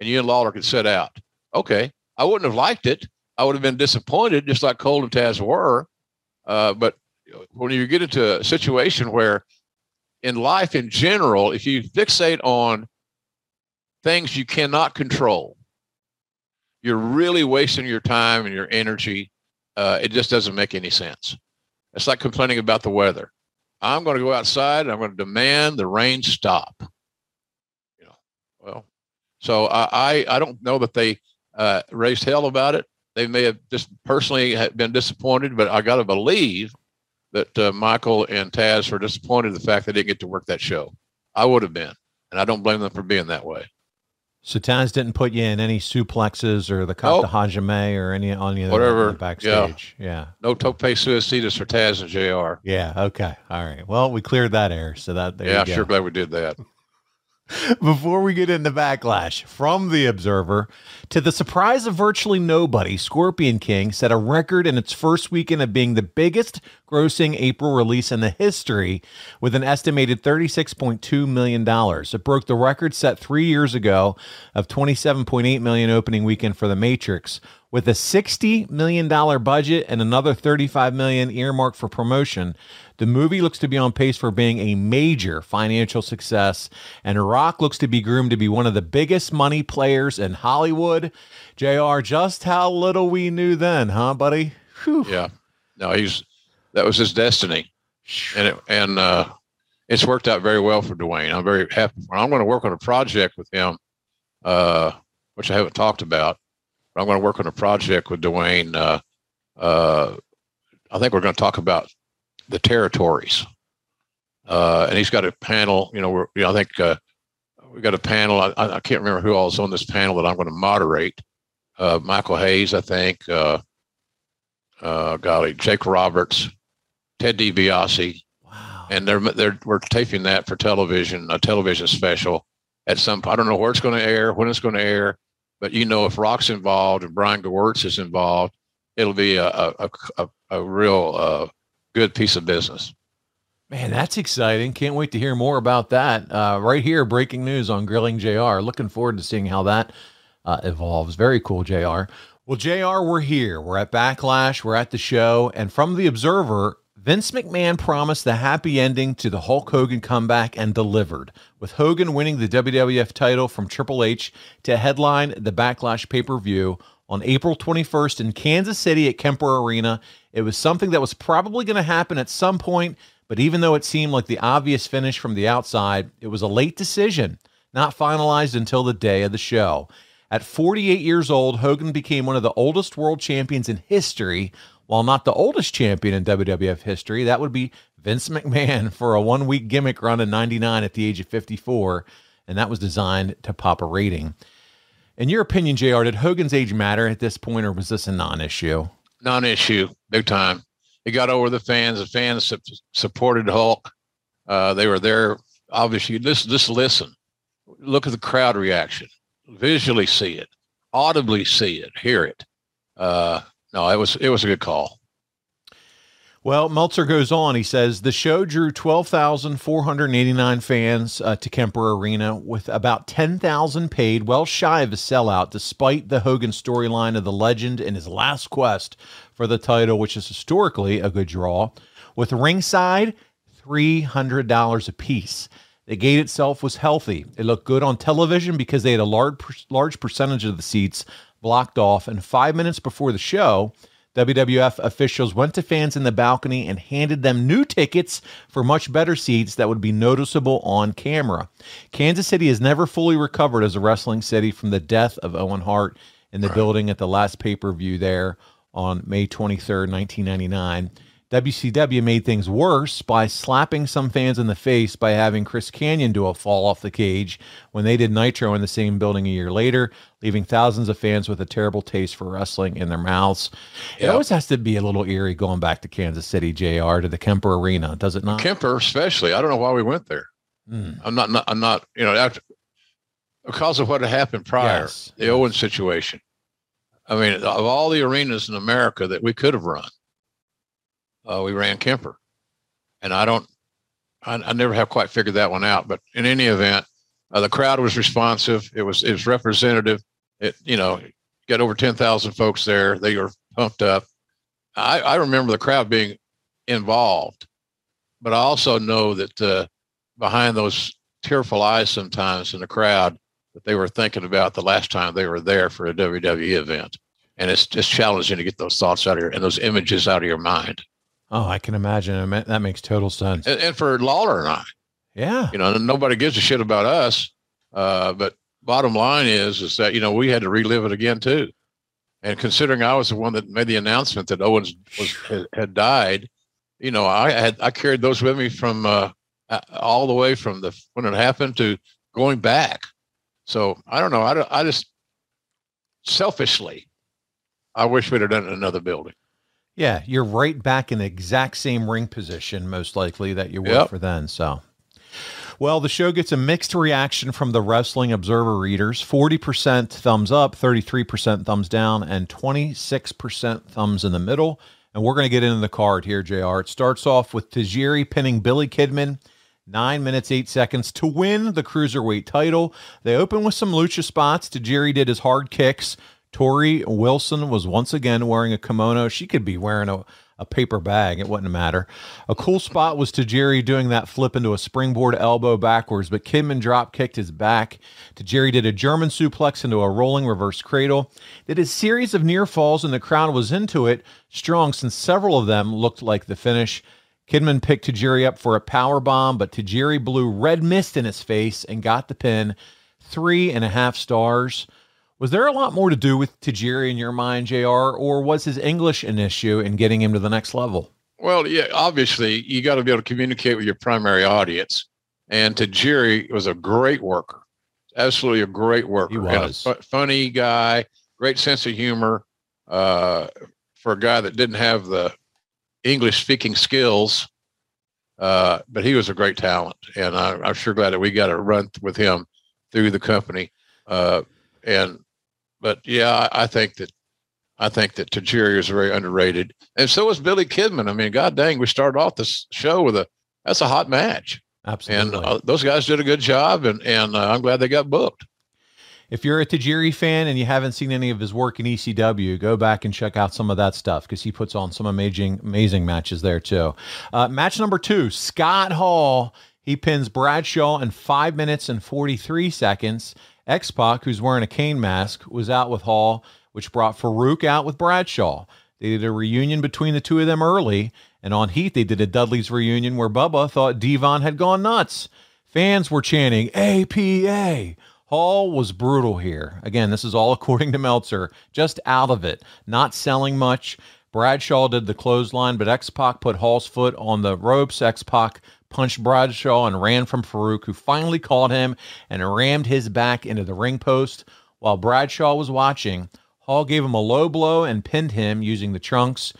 and you and Lawler could sit out," okay, I wouldn't have liked it. I would have been disappointed, just like Cole and Taz were. Uh, but when you get into a situation where, in life in general, if you fixate on things you cannot control, you're really wasting your time and your energy. Uh, it just doesn't make any sense. It's like complaining about the weather. I'm going to go outside and I'm going to demand the rain stop. You know, well, so I I, don't know that they uh, raised hell about it. They may have just personally been disappointed, but I got to believe that uh, Michael and Taz were disappointed in the fact they didn't get to work that show. I would have been, and I don't blame them for being that way. So Taz didn't put you in any suplexes or the Nope. Kata Hajime or any on the Whatever. backstage. Yeah. No tope suicidas for Taz and Jr. yeah. Okay. All right. Well, we cleared that air, so that there yeah, you go. sure glad we did that. Before we get into backlash from the Observer, to the surprise of virtually nobody, Scorpion King set a record in its first weekend of being the biggest grossing April release in the history with an estimated $36.2 million. It broke the record set three years ago of 27.8 million opening weekend for The Matrix. With a $60 million budget and another 35 million earmarked for promotion, the movie looks to be on pace for being a major financial success, and Rock looks to be groomed to be one of the biggest money players in Hollywood. JR, just how little we knew then, huh, buddy? Whew. Yeah. No, he's that was his destiny, and it, and uh, it's worked out very well for Dwayne. I'm very happy. I'm going to work on a project with him, uh, which I haven't talked about. But I'm going to work on a project with Dwayne. Uh, uh, I think we're going to talk about the territories, uh, and he's got a panel. You know, we're, you know I think uh, we got a panel. I, I can't remember who all is on this panel that I'm going to moderate. Uh, Michael Hayes, I think. Uh, uh, golly, Jake Roberts, Ted DiBiase, and they're they're we're taping that for television, a television special at some. I don't know where it's going to air, when it's going to air, but you know, if Rock's involved and Brian Gewirtz is involved, it'll be a a a, a real uh, good piece of business. Man, that's exciting. Can't wait to hear more about that. Uh, right here, breaking news on Grilling JR. Looking forward to seeing how that uh, evolves. Very cool, JR. Well, JR, we're here. We're at Backlash. We're at the show. And from The Observer, Vince McMahon promised the happy ending to the Hulk Hogan comeback and delivered, with Hogan winning the WWF title from Triple H to headline the Backlash pay per view on April 21st in Kansas City at Kemper Arena. It was something that was probably going to happen at some point, but even though it seemed like the obvious finish from the outside, it was a late decision, not finalized until the day of the show. At 48 years old, Hogan became one of the oldest world champions in history, while not the oldest champion in WWF history. That would be Vince McMahon for a one week gimmick run in 99 at the age of 54, and that was designed to pop a rating. In your opinion, JR, did Hogan's age matter at this point, or was this a non issue? Non-issue, big time. He got over the fans. The fans su- supported Hulk. Uh, they were there. Obviously, just just listen. Look at the crowd reaction. Visually see it. Audibly see it. Hear it. Uh, no, it was it was a good call. Well, Meltzer goes on. He says the show drew 12,489 fans uh, to Kemper Arena with about 10,000 paid, well shy of a sellout, despite the Hogan storyline of the legend in his last quest for the title, which is historically a good draw. With ringside, $300 a piece. The gate itself was healthy. It looked good on television because they had a large, large percentage of the seats blocked off. And five minutes before the show, WWF officials went to fans in the balcony and handed them new tickets for much better seats that would be noticeable on camera. Kansas City has never fully recovered as a wrestling city from the death of Owen Hart in the right. building at the last pay per view there on May 23rd, 1999. WCW made things worse by slapping some fans in the face by having Chris Kanyon do a fall off the cage when they did Nitro in the same building a year later, leaving thousands of fans with a terrible taste for wrestling in their mouths. Yep. It always has to be a little eerie going back to Kansas City, JR, to the Kemper Arena, does it not? Kemper, especially. I don't know why we went there. Mm. I'm not, not, I'm not, you know, after, because of what had happened prior, yes. the. Owen situation. I mean, of all the arenas in America that we could have run, uh, we ran Kemper. And I don't, I, I, never have quite figured that one out. But in any event, uh, the crowd was responsive. It was it was representative. It you know got over ten thousand folks there. They were pumped up. I, I remember the crowd being involved, but I also know that uh, behind those tearful eyes sometimes in the crowd that they were thinking about the last time they were there for a WWE event. And it's just challenging to get those thoughts out of your and those images out of your mind. Oh, I can imagine. That makes total sense. And, and, for Lawler and I, yeah, you know, nobody gives a shit about us. Uh, but bottom line is, is that you know we had to relive it again too. And considering I was the one that made the announcement that Owens was had died, you know, I had I carried those with me from uh, all the way from the when it happened to going back. So I don't know. I, I just selfishly, I wish we'd have done it in another building. Yeah, you're right back in the exact same ring position, most likely, that you were yep. for then. So, well, the show gets a mixed reaction from the Wrestling Observer readers 40% thumbs up, 33% thumbs down, and 26% thumbs in the middle. And we're going to get into the card here, JR. It starts off with Tajiri pinning Billy Kidman. Nine minutes, eight seconds to win the cruiserweight title. They open with some lucha spots. Tajiri did his hard kicks. Torrie Wilson was once again wearing a kimono. She could be wearing a, a paper bag. It wouldn't matter. A cool spot was Tajiri doing that flip into a springboard elbow backwards, but Kidman drop kicked his back. Tajiri did a German suplex into a rolling reverse cradle. Did a series of near falls, and the crowd was into it strong since several of them looked like the finish. Kidman picked Tajiri up for a power bomb, but Tajiri blew red mist in his face and got the pin. Three and a half stars. Was there a lot more to do with Tajiri in your mind, JR, or was his English an issue in getting him to the next level? Well, yeah, obviously you got to be able to communicate with your primary audience. And Tajiri was a great worker, absolutely a great worker. He was a funny guy, great sense of humor. Uh, for a guy that didn't have the English speaking skills, uh, but he was a great talent, and I, am sure glad that we got to run with him through the company. Uh, and but yeah, I, I think that I think that Tajiri is very underrated, and so is Billy Kidman. I mean, God dang, we started off this show with a that's a hot match. Absolutely, and uh, those guys did a good job, and and uh, I'm glad they got booked. If you're a Tajiri fan and you haven't seen any of his work in ECW, go back and check out some of that stuff because he puts on some amazing amazing matches there too. Uh, match number two, Scott Hall. He pins Bradshaw in five minutes and 43 seconds. X Pac, who's wearing a Kane mask, was out with Hall, which brought Farouk out with Bradshaw. They did a reunion between the two of them early, and on Heat they did a Dudley's reunion where Bubba thought Devon had gone nuts. Fans were chanting APA. Hall was brutal here. Again, this is all according to Meltzer, just out of it, not selling much. Bradshaw did the clothesline, but X Pac put Hall's foot on the ropes. X Pac punched Bradshaw and ran from Farouk, who finally caught him and rammed his back into the ring post. While Bradshaw was watching, Hall gave him a low blow and pinned him using the trunks.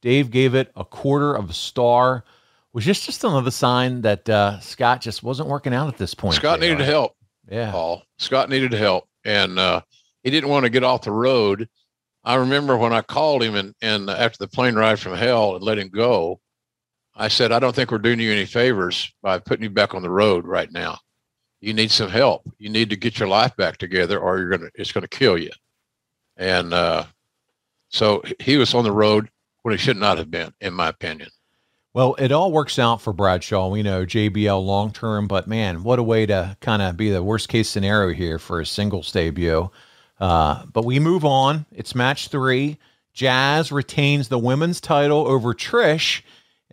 Dave gave it a quarter of a star. Was this just another sign that uh, Scott just wasn't working out at this point? Scott needed help. Yeah. Paul. Scott needed help. And uh, he didn't want to get off the road. I remember when I called him and, and after the plane ride from hell and let him go, I said, I don't think we're doing you any favors by putting you back on the road right now. You need some help. You need to get your life back together, or you're gonna it's gonna kill you. And uh, so he was on the road when he should not have been, in my opinion. Well, it all works out for Bradshaw. We know JBL long term, but man, what a way to kind of be the worst case scenario here for a singles debut. Uh, but we move on. It's match three. Jazz retains the women's title over Trish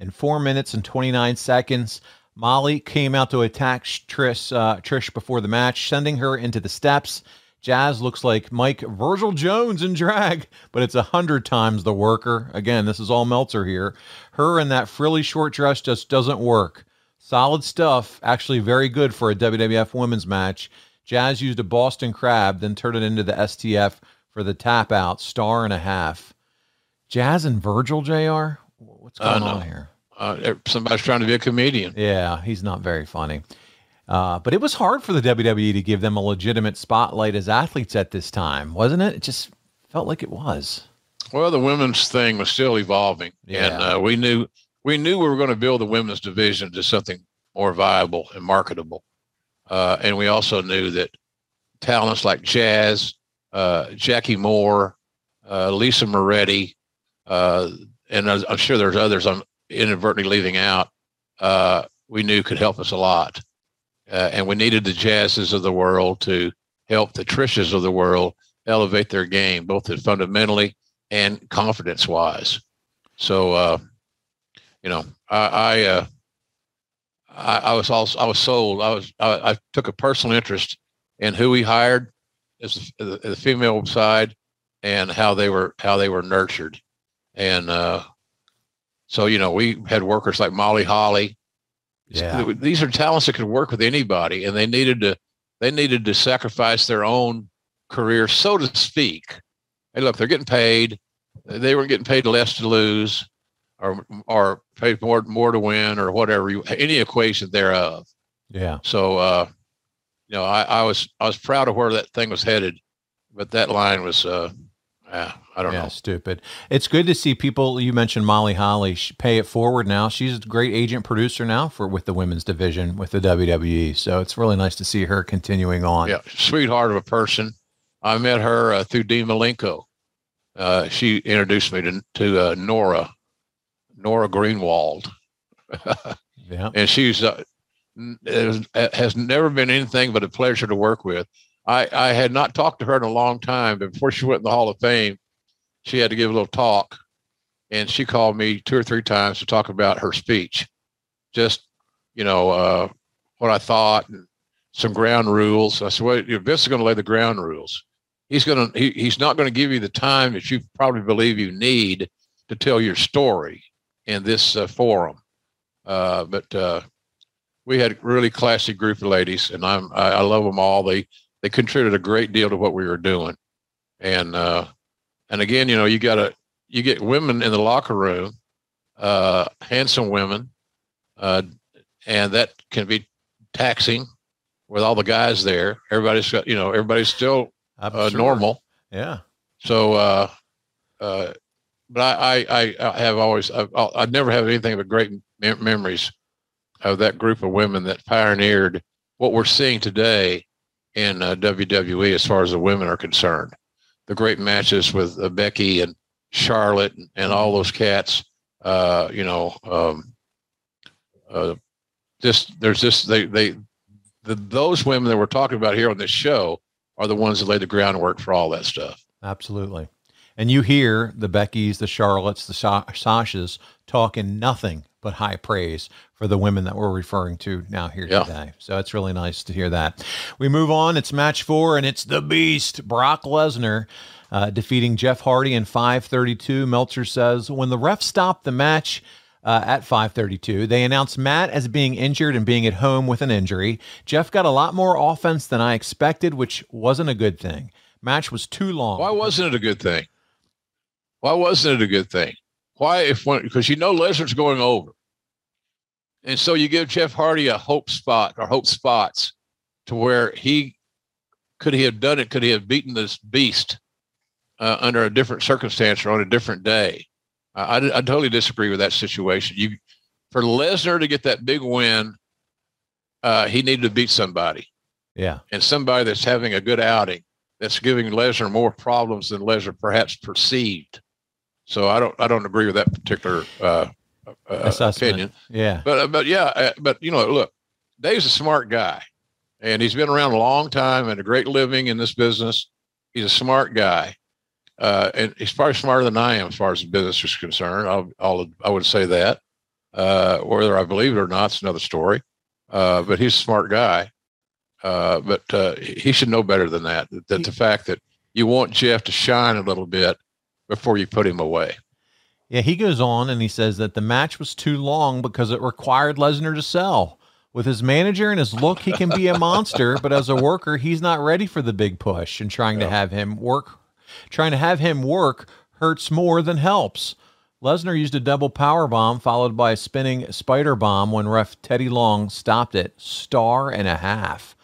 in four minutes and 29 seconds. Molly came out to attack Trish, uh, Trish before the match, sending her into the steps. Jazz looks like Mike Virgil Jones in drag, but it's a hundred times the worker. Again, this is all Meltzer here. Her in that frilly short dress just doesn't work. Solid stuff, actually very good for a WWF women's match. Jazz used a Boston Crab, then turned it into the STF for the tap out, star and a half. Jazz and Virgil, JR? What's going uh, no. on here? Uh, somebody's trying to be a comedian. Yeah, he's not very funny. Uh, but it was hard for the WWE to give them a legitimate spotlight as athletes at this time, wasn't it? It just felt like it was. Well, the women's thing was still evolving, yeah. and uh, we knew we knew we were going to build the women's division to something more viable and marketable. Uh, and we also knew that talents like Jazz, uh, Jackie Moore, uh, Lisa Moretti, uh, and I'm sure there's others I'm inadvertently leaving out. we knew could help us a lot uh, and we needed the Jazzes of the world to help the Trishas of the world elevate their game, both fundamentally and confidence wise. So, uh, you know, I, I, uh, I, I, was also, I was sold. I was, I, I, took a personal interest in who we hired as the, the, female side and how they were, how they were nurtured. And, uh, so, you know, we had workers like Molly Holly, yeah. These are talents that could work with anybody, and they needed to they needed to sacrifice their own career, so to speak. Hey, look, they're getting paid. They weren't getting paid less to lose, or or paid more more to win, or whatever you any equation thereof. Yeah. So, uh, you know, I, I was I was proud of where that thing was headed, but that line was uh, yeah, I don't yeah, know. Stupid. It's good to see people. You mentioned Molly Holly. Pay it forward now. She's a great agent producer now for with the women's division with the WWE. So it's really nice to see her continuing on. Yeah, sweetheart of a person. I met her uh, through Dean Malenko. Uh, she introduced me to to uh, Nora, Nora Greenwald. yeah, and she's uh, has never been anything but a pleasure to work with. I, I had not talked to her in a long time. But before she went in the Hall of Fame, she had to give a little talk. And she called me two or three times to talk about her speech. Just, you know, uh, what I thought and some ground rules. I said, well, Vince is going to lay the ground rules. He's going to, he, he's not going to give you the time that you probably believe you need to tell your story in this uh, forum. Uh, but uh, we had a really classy group of ladies, and I'm I, I, love them all. They they contributed a great deal to what we were doing. And uh, and again, you know, you got to you get women in the locker room, uh, handsome women, uh, and that can be taxing with all the guys there. Everybody's got you know everybody's still uh, sure. normal. Yeah. So, uh, uh, but I, I, I have always I've, I've never had anything but great memories of that group of women that pioneered what we're seeing today in uh, WWE as far as the women are concerned. The great matches with uh, Becky and Charlotte and, and, all those cats. Uh, you know, um, uh, this there's just they they the, those women that we're talking about here on this show are the ones that laid the groundwork for all that stuff. Absolutely. And you hear the Beckys, the Charlottes, the Sa- Sashas talking nothing but high praise for the women that we're referring to now here yeah. today. So it's really nice to hear that. We move on. It's match four, and it's the Beast, Brock Lesnar. Uh, defeating Jeff Hardy in 532. Meltzer says, when the ref stopped the match uh, at 532, they announced Matt as being injured and being at home with an injury. Jeff got a lot more offense than I expected, which wasn't a good thing. Match was too long. Why wasn't it a good thing? Why wasn't it a good thing? Why, if one, because you know Lesnar's going over. And so you give Jeff Hardy a hope spot or hope spots to where he could he have done it? Could he have beaten this beast uh, under a different circumstance or on a different day? I, I, I, totally disagree with that situation. You for Lesnar to get that big win, uh, he needed to beat somebody Yeah. and somebody that's having a good outing that's giving Lesnar more problems than Lesnar perhaps perceived. So I don't I don't agree with that particular uh, uh, opinion. Yeah. But uh, but yeah, uh, but you know, look, Dave's a smart guy, and he's been around a long time and a great living in this business. He's a smart guy, uh, and he's probably smarter than I am as far as the business is concerned. I'll, I'll I would say that. Uh, whether I believe it or not, it's another story. Uh, but he's a smart guy. Uh, but uh, he should know better than that. That the fact that you want Jeff to shine a little bit before you put him away. Yeah, he goes on and he says that the match was too long because it required Lesnar to sell. With his manager and his look, he can be a monster, but as a worker, he's not ready for the big push and trying to have him work trying to have him work hurts more than helps. Lesnar used a double power bomb followed by a spinning spider bomb when ref Teddy Long stopped it. Star and a half.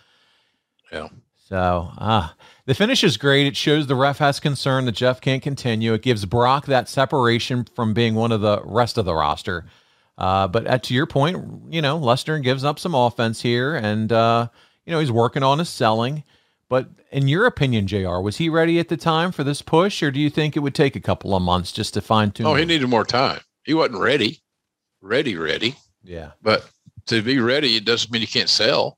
Yeah. So, ah, the finish is great. It shows the ref has concern that Jeff can't continue. It gives Brock that separation from being one of the rest of the roster. Uh, but at, to your point, you know, Lesnar gives up some offense here, and uh, you know he's working on his selling. But in your opinion, Jr., was he ready at the time for this push, or do you think it would take a couple of months just to fine tune? Oh, he needed more time. He wasn't ready, ready, ready. Yeah. But to be ready, it doesn't mean you can't sell.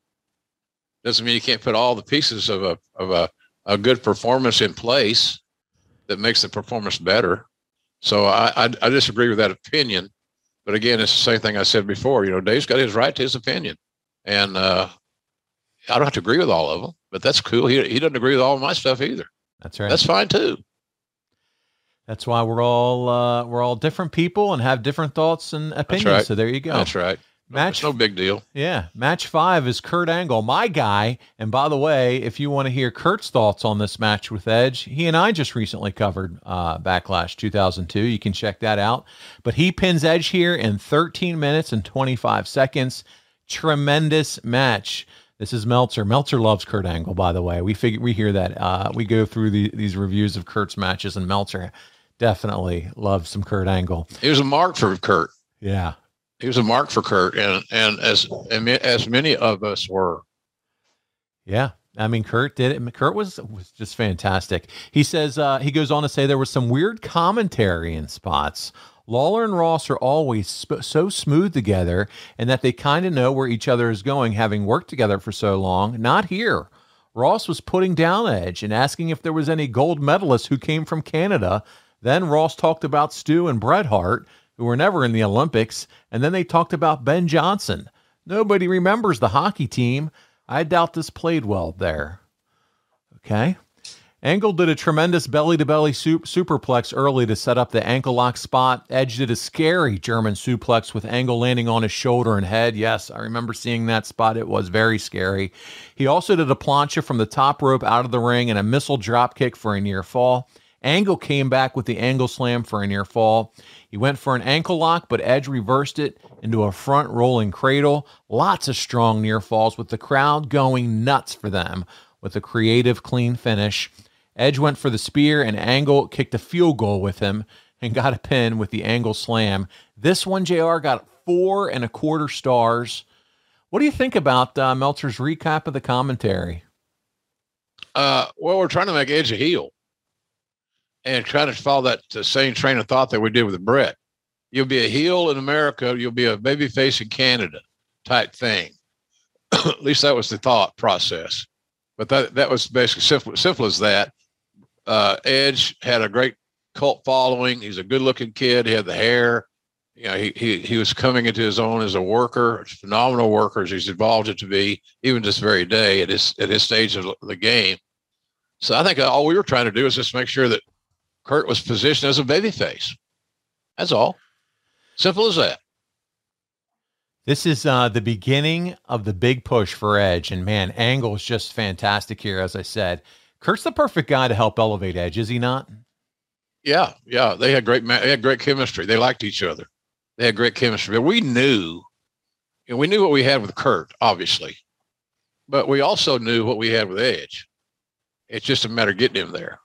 Doesn't mean you can't put all the pieces of a of a, a good performance in place that makes the performance better. So I, I I disagree with that opinion. But again, it's the same thing I said before. You know, Dave's got his right to his opinion, and uh, I don't have to agree with all of them. But that's cool. He he doesn't agree with all of my stuff either. That's right. That's fine too. That's why we're all uh, we're all different people and have different thoughts and opinions. right. So there you go. That's right. Match It's no big deal. Yeah. Match five is Kurt Angle, my guy. And by the way, if you want to hear Kurt's thoughts on this match with Edge, he and I just recently covered uh, Backlash 2002. You can check that out. But he pins Edge here in 13 minutes and 25 seconds. Tremendous match. This is Meltzer. Meltzer loves Kurt Angle, by the way. We figure we hear that. Uh, we go through the, these reviews of Kurt's matches, and Meltzer definitely loves some Kurt Angle. He was a mark for Kurt. Yeah. He was a mark for Kurt, and and as as many of us were. Yeah. I mean, Kurt did it. Kurt was was just fantastic. He says uh, he goes on to say there was some weird commentary in spots. Lawler and Ross are always sp- so smooth together, and that they kind of know where each other is going, having worked together for so long. Not here. Ross was putting down Edge and asking if there was any gold medalists who came from Canada. Then Ross talked about Stu and Bret Hart, who were never in the Olympics, and then they talked about Ben Johnson. Nobody remembers the hockey team. I doubt this played well there. Okay. Angle did a tremendous belly to belly superplex early to set up the ankle lock spot. Edge did a scary German suplex with Angle landing on his shoulder and head. Yes, I remember seeing that spot. It was very scary. He also did a plancha from the top rope out of the ring and a missile drop kick for a near fall. Angle came back with the angle slam for a near fall. He went for an ankle lock, but Edge reversed it into a front rolling cradle. Lots of strong near falls with the crowd going nuts for them with a creative, clean finish. Edge went for the spear, and Angle kicked a field goal with him and got a pin with the Angle slam. This one, JR, got four and a quarter stars. What do you think about uh, Meltzer's recap of the commentary? Uh, well, we're trying to make Edge a heel and trying to follow that same train of thought that we did with Bret. You'll be a heel in America, you'll be a baby face in Canada type thing. At least that was the thought process. But that that was basically simple simple as that. Uh, Edge had a great cult following. He's a good looking kid. He had the hair. You know, he, he he was coming into his own as a worker, phenomenal worker as he's evolved it to be, even this very day at his at his stage of the game. So I think all we were trying to do is just make sure that Kurt was positioned as a babyface. That's all. Simple as that. This is uh, the beginning of the big push for Edge, and man, Angle is just fantastic here. As I said, Kurt's the perfect guy to help elevate Edge, is he not? Yeah, yeah, they had great they had great chemistry. They liked each other. They had great chemistry. But we knew, you know, we knew what we had with Kurt, obviously, but we also knew what we had with Edge. It's just a matter of getting him there,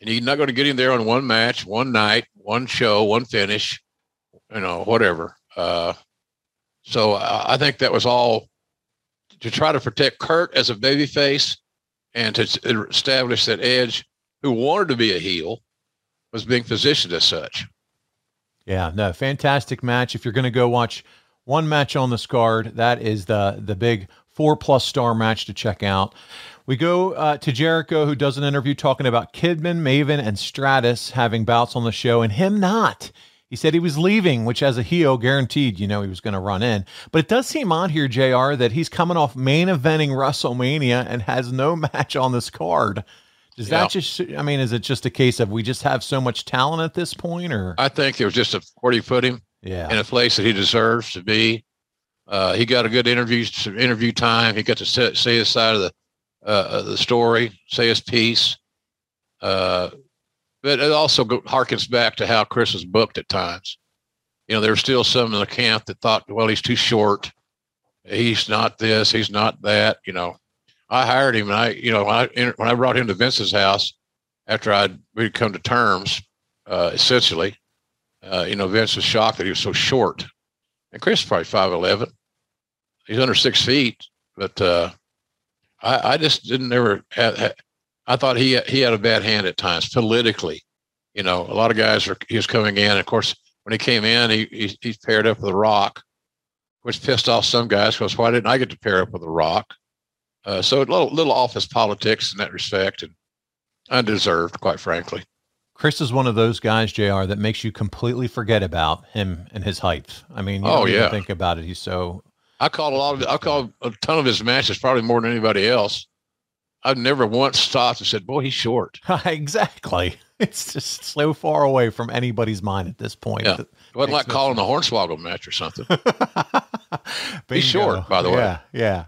and you're not going to get him there on one match, one night, one show, one finish, you know, whatever. Uh, So uh, I think that was all to try to protect Kurt as a babyface and to establish that Edge, who wanted to be a heel, was being positioned as such. Yeah, no, fantastic match. If you're going to go watch one match on this card, that is the the big four plus star match to check out. We go uh, to Jericho, who does an interview talking about Kidman, Maven, and Stratus having bouts on the show, and him not. He said he was leaving, which as a heel, guaranteed, you know, he was going to run in. But it does seem on here, JR, that he's coming off main eventing WrestleMania and has no match on this card. Does yeah. that just, I mean, is it just a case of we just have so much talent at this point or? I think it was just a, where he put him yeah. in a place that he deserves to be. Uh, he got a good interview, interview time. He got to say his side of the, uh, the story, say his piece. Uh, but it also harkens back to how Chris was booked at times. You know, there were still some in the camp that thought, well, he's too short. He's not this. He's not that. You know, I hired him, and I, you know, when I when I brought him to Vince's house after I'd we'd come to terms, uh, essentially, uh, you know, Vince was shocked that he was so short, and Chris is probably five eleven. He's under six feet, but uh, I, I just didn't ever have, I thought he he had a bad hand at times politically. You know, a lot of guys are he was coming in. of course, when he came in, he, he he paired up with The Rock, which pissed off some guys because why didn't I get to pair up with The Rock? Uh, so a little little office politics in that respect, and undeserved, quite frankly. Chris is one of those guys, Jr., that makes you completely forget about him and his height. I mean, you oh yeah, think about it. He's so. I called a lot of I called a ton of his matches, probably more than anybody else. I've never once stopped and said, "Boy, he's short." exactly. It's just so far away from anybody's mind at this point. Yeah. It wasn't like calling the Hornswoggle match or something. he's short, by the way. Yeah, yeah.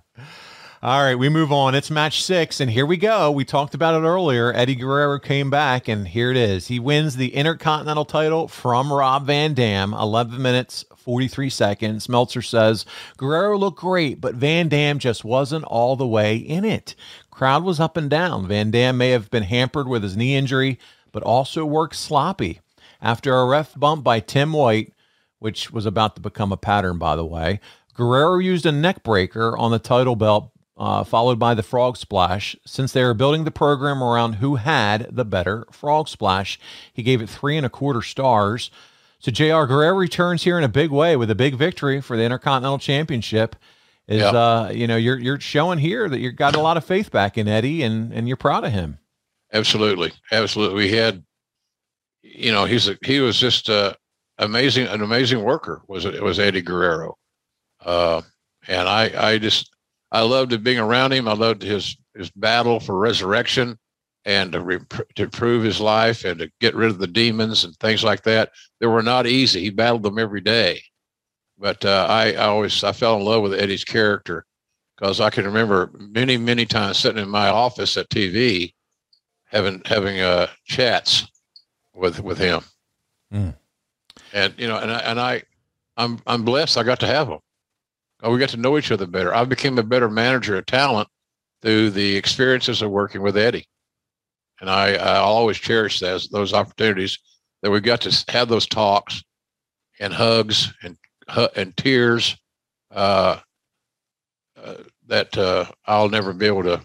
All right, we move on. It's match six, and here we go. We talked about it earlier. Eddie Guerrero came back, and here it is. He wins the Intercontinental title from Rob Van Dam, 11 minutes, 43 seconds. Meltzer says Guerrero looked great, but Van Dam just wasn't all the way in it. Crowd was up and down. Van Dam may have been hampered with his knee injury, but also worked sloppy. After a ref bump by Tim White, which was about to become a pattern, by the way, Guerrero used a neck breaker on the title belt, uh, followed by the frog splash. Since they were building the program around who had the better frog splash, he gave it three and a quarter stars. So JR Guerrero returns here in a big way with a big victory for the Intercontinental Championship is yep. uh you know you're you're showing here that you've got a lot of faith back in Eddie and and you're proud of him. Absolutely, absolutely. We had, you know, he's a, he was just uh, amazing, an amazing worker. Was it was Eddie Guerrero, uh, and I I just I loved being around him. I loved his his battle for resurrection and to, re, to prove his life and to get rid of the demons and things like that. They were not easy. He battled them every day but uh, I, I always I fell in love with Eddie's character because I can remember many many times sitting in my office at TV having having uh, chats with with him, mm. and you know, and I, and I I'm I'm blessed I got to have him. Oh, we got to know each other better. I became a better manager of talent through the experiences of working with Eddie, and I I always cherish those those opportunities that we got to have those talks and hugs and and tears uh, uh, that uh, I'll never be able to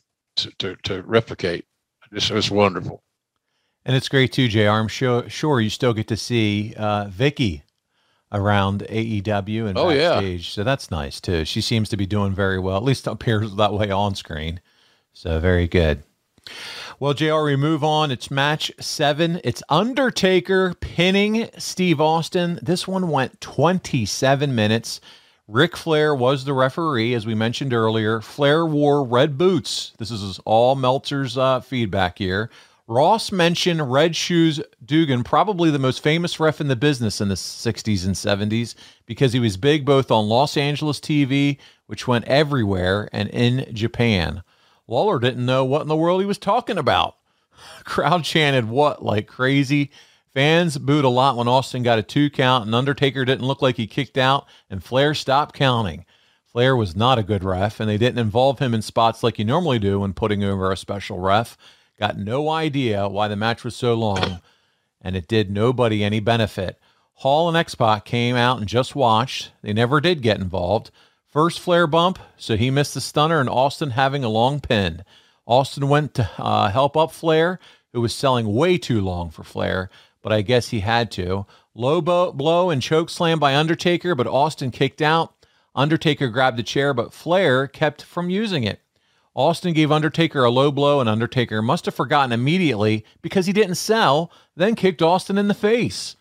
to, to replicate. This was wonderful. And it's great too, JR. I'm sure, sure you still get to see uh, Vickie around AEW and oh, backstage. Yeah. So that's nice too. She seems to be doing very well, at least appears that way on screen. So very good. Well, JR, we move on. It's match seven. It's Undertaker pinning Steve Austin. This one went 27 minutes. Ric Flair was the referee, as we mentioned earlier. Flair wore red boots. This is all Meltzer's uh, feedback here. Ross mentioned Red Shoes Dugan, probably the most famous ref in the business in the 60s and 70s, because he was big both on Los Angeles TV, which went everywhere, and in Japan. Lawler didn't know what in the world he was talking about. Crowd chanted what like crazy. Fans booed a lot when Austin got a two count and Undertaker didn't look like he kicked out and Flair stopped counting. Flair was not a good ref and they didn't involve him in spots like you normally do when putting over a special ref. Got no idea why the match was so long and it did nobody any benefit. Hall and X Pac came out and just watched. They never did get involved. First Flair bump, so he missed the stunner, and Austin having a long pin. Austin went to uh, help up Flair, who was selling way too long for Flair, but I guess he had to. Low blow and choke slam by Undertaker, but Austin kicked out. Undertaker grabbed the chair, but Flair kept from using it. Austin gave Undertaker a low blow, and Undertaker must have forgotten immediately because he didn't sell, then kicked Austin in the face.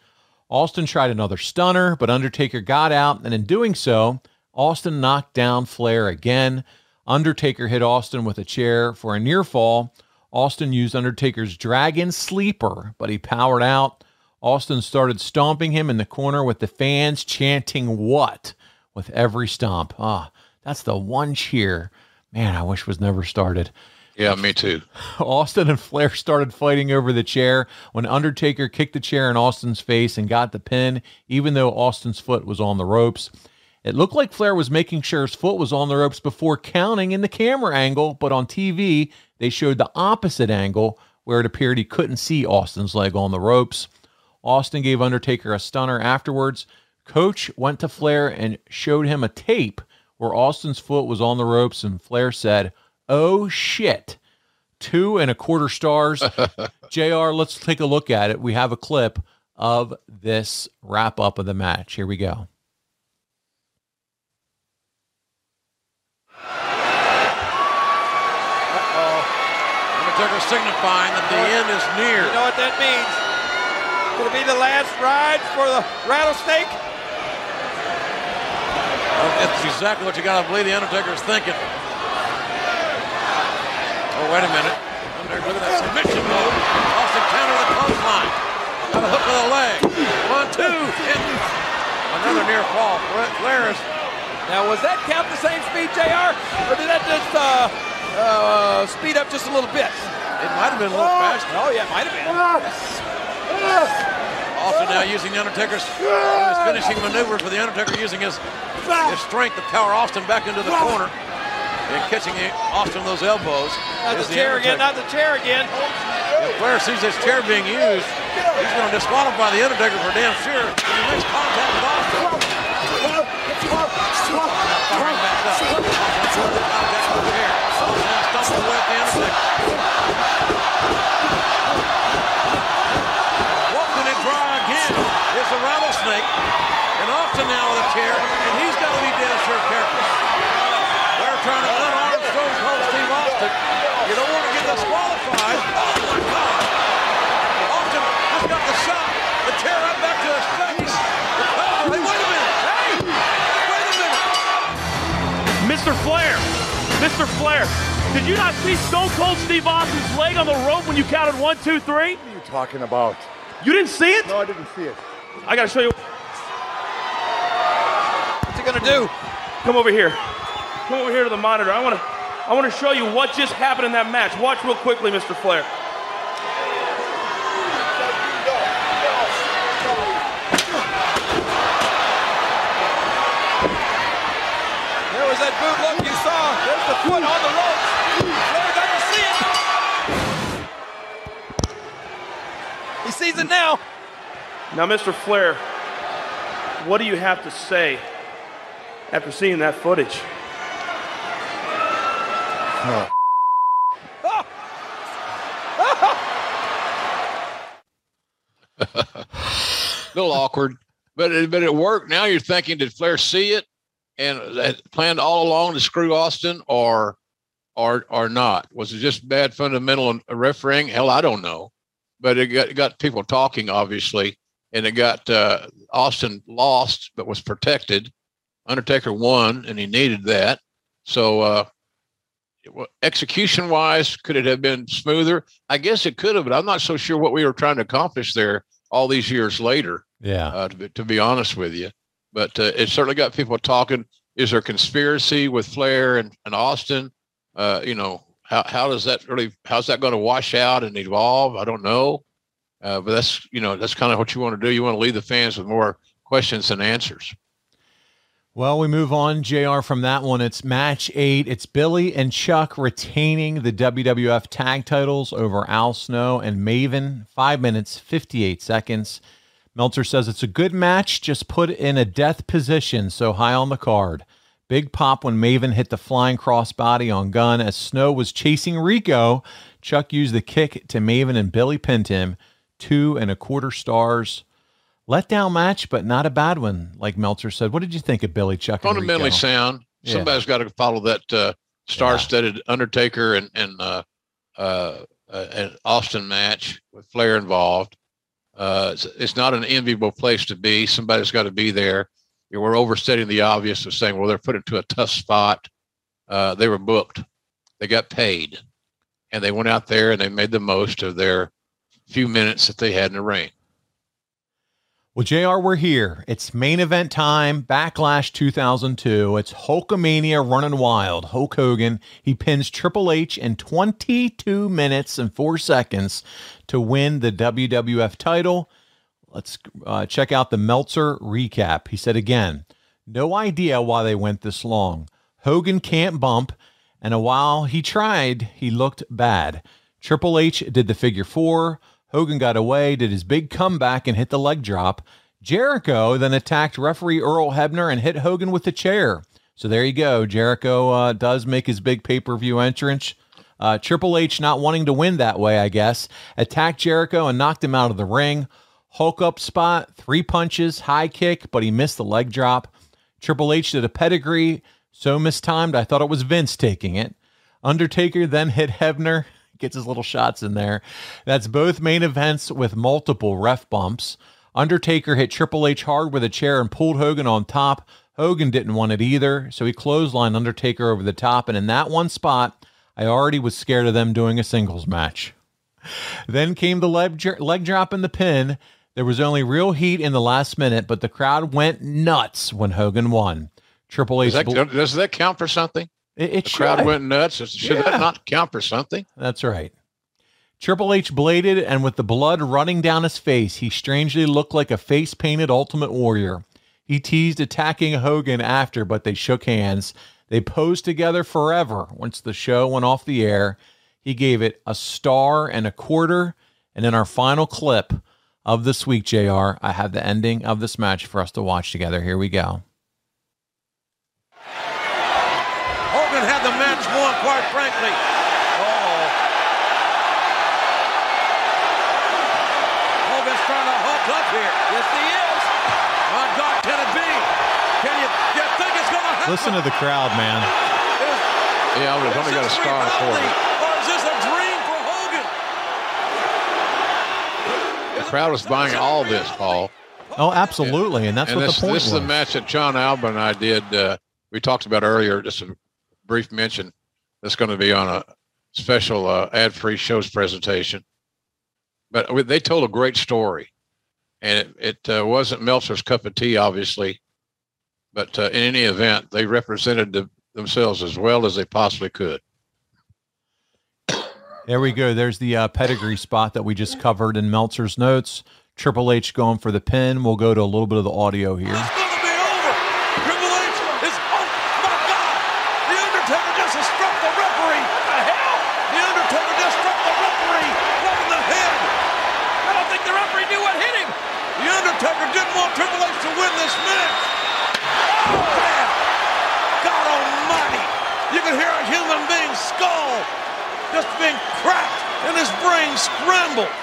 Austin tried another stunner, but Undertaker got out, and in doing so, Austin knocked down Flair again. Undertaker hit Austin with a chair for a near fall. Austin used Undertaker's Dragon Sleeper, but he powered out. Austin started stomping him in the corner with the fans chanting what with every stomp. Ah, that's the one cheer. Man, I wish was never started. Yeah, me too. Austin and Flair started fighting over the chair when Undertaker kicked the chair in Austin's face and got the pin, even though Austin's foot was on the ropes. It looked like Flair was making sure his foot was on the ropes before counting in the camera angle, but on TV, they showed the opposite angle where it appeared he couldn't see Austin's leg on the ropes. Austin gave Undertaker a stunner afterwards. Coach went to Flair and showed him a tape where Austin's foot was on the ropes, and Flair said, Oh shit. Two and a quarter stars. JR, let's take a look at it. We have a clip of this wrap up of the match. Here we go. Undertaker signifying that the end is near. You know what that means? Could it be the last ride for the rattlesnake? That's exactly what you got to believe the Undertaker is thinking. Oh, wait a minute. Undertaker, look at that submission move. Austin counter the clothesline. Got a hook of the leg. One, two, and another near fall. Flair is Now, was that count the same speed, JR? Or did that just uh, uh, speed up just a little bit? It might have been a little faster. Oh, yeah, it might have been. Austin now using the Undertaker's his finishing maneuver for the Undertaker using his, his strength to power Austin back into the corner and catching Austin those elbows. Not is the chair again, not the chair again. If Flair sees this chair being used, he's going to disqualify the Undertaker for damn sure. He makes contact Firing back up. Austin contact with the. Mr. Flair, did you not see Stone Cold Steve Austin's leg on the rope when you counted one, two, three? What are you talking about? You didn't see it? No, I didn't see it. I gotta show you. What's he gonna do? Come over here. Come over here to the monitor. I wanna, I wanna show you what just happened in that match. Watch real quickly, Mr. Flair. There was that boot look you saw. There's the foot on the ropes. Flair doesn't see it. He sees it now. Now, Mr. Flair, what do you have to say after seeing that footage? a little awkward, but it, but it worked. Now you're thinking, did Flair see it and planned all along to screw Austin, or or or not? Was it just bad fundamental refereeing? Hell, I don't know. But it got, it got people talking, obviously, and it got uh, Austin lost, but was protected. Undertaker won, and he needed that. So, uh, execution wise, could it have been smoother? I guess it could have, but I'm not so sure what we were trying to accomplish there all these years later. Yeah. Uh, to, be, to be honest with you, but uh, it certainly got people talking. Is there conspiracy with Flair and, and Austin? Uh, you know, how, how does that really, how's that going to wash out and evolve? I don't know. Uh, but that's, you know, that's kind of what you want to do. You want to leave the fans with more questions than answers. Well, we move on, JR, from that one. It's match eight. It's Billy and Chuck retaining the WWF tag titles over Al Snow and Maven. Five minutes, 58 seconds. Meltzer says it's a good match, just put in a death position, so high on the card. Big pop when Maven hit the flying crossbody on Gunn as Snow was chasing Rico. Chuck used the kick to Maven and Billy pinned him. Two and a quarter stars. Letdown match, but not a bad one, like Meltzer said. What did you think of Billy Chuck? Fundamentally sound. Yeah. Somebody's got to follow that uh, star-studded Undertaker and and uh, uh, uh, and Austin match with Flair involved. Uh, it's, not an enviable place to be. Somebody's got to be there. You know, we're overstating the obvious of saying, well, they're put into a tough spot. Uh, they were booked. They got paid, and they went out there and they made the most of their few minutes that they had in the ring. Well, JR, we're here. It's main event time, Backlash 2002. It's Hulkamania running wild. Hulk Hogan, he pins Triple H in 22 minutes and 4 seconds to win the WWF title. Let's uh, check out the Meltzer recap. He said again, no idea why they went this long. Hogan can't bump, and a while he tried, he looked bad. Triple H did the figure four. Hogan got away, did his big comeback, and hit the leg drop. Jericho then attacked referee Earl Hebner and hit Hogan with the chair. So there you go. Jericho uh, does make his big pay per view entrance. Uh, Triple H, not wanting to win that way, I guess, attacked Jericho and knocked him out of the ring. Hulk up spot, three punches, high kick, but he missed the leg drop. Triple H did a pedigree, so mistimed, I thought it was Vince taking it. Undertaker then hit Hebner, gets his little shots in there. That's both main events with multiple ref bumps. Undertaker hit Triple H hard with a chair and pulled Hogan on top. Hogan didn't want it either, so he clotheslined Undertaker over the top. And in that one spot, I already was scared of them doing a singles match. Then came the leg, leg drop and the pin. There was only real heat in the last minute, but the crowd went nuts when Hogan won. Triple H. Does that, does that count for something? It, it the crowd went nuts. Should Yeah. that not count for something? That's right. Triple H bladed, and with the blood running down his face, he strangely looked like a face painted Ultimate Warrior. He teased attacking Hogan after, but they shook hands. They posed together forever once the show went off the air. He gave it a star and a quarter. And in our final clip of this week, JR, I have the ending of this match for us to watch together. Here we go. Hogan had the match won, quite frankly. Oh. Hogan's trying to hook up here. Yes, he is. My God, can it be? Can you, you think it's going to happen? Listen to the crowd, man. Yeah, but it's only got a star and a quarter. Or is this a dream for Hogan? The crowd was buying all this, Paul. Oh, absolutely. And that's and what this, the point this was. is the match that John Alba and I did. Uh, we talked about earlier. Just a brief mention. That's going to be on a special uh, ad-free shows presentation. But we- they told a great story, and it, it uh, wasn't Meltzer's cup of tea, obviously. But uh, in any event, they represented the, themselves as well as they possibly could. There we go. There's the uh, pedigree spot that we just covered in Meltzer's notes. Triple H going for the pin. We'll go to a little bit of the audio here. Triple H is, oh my God! The Undertaker just has struck the referee. What the hell? The Undertaker just struck the referee right in the head. I don't think the referee knew what hit him. The Undertaker didn't want Triple H to win this match. Oh, man! God Almighty! You can hear a human being's skull just being cracked and his brain scrambled.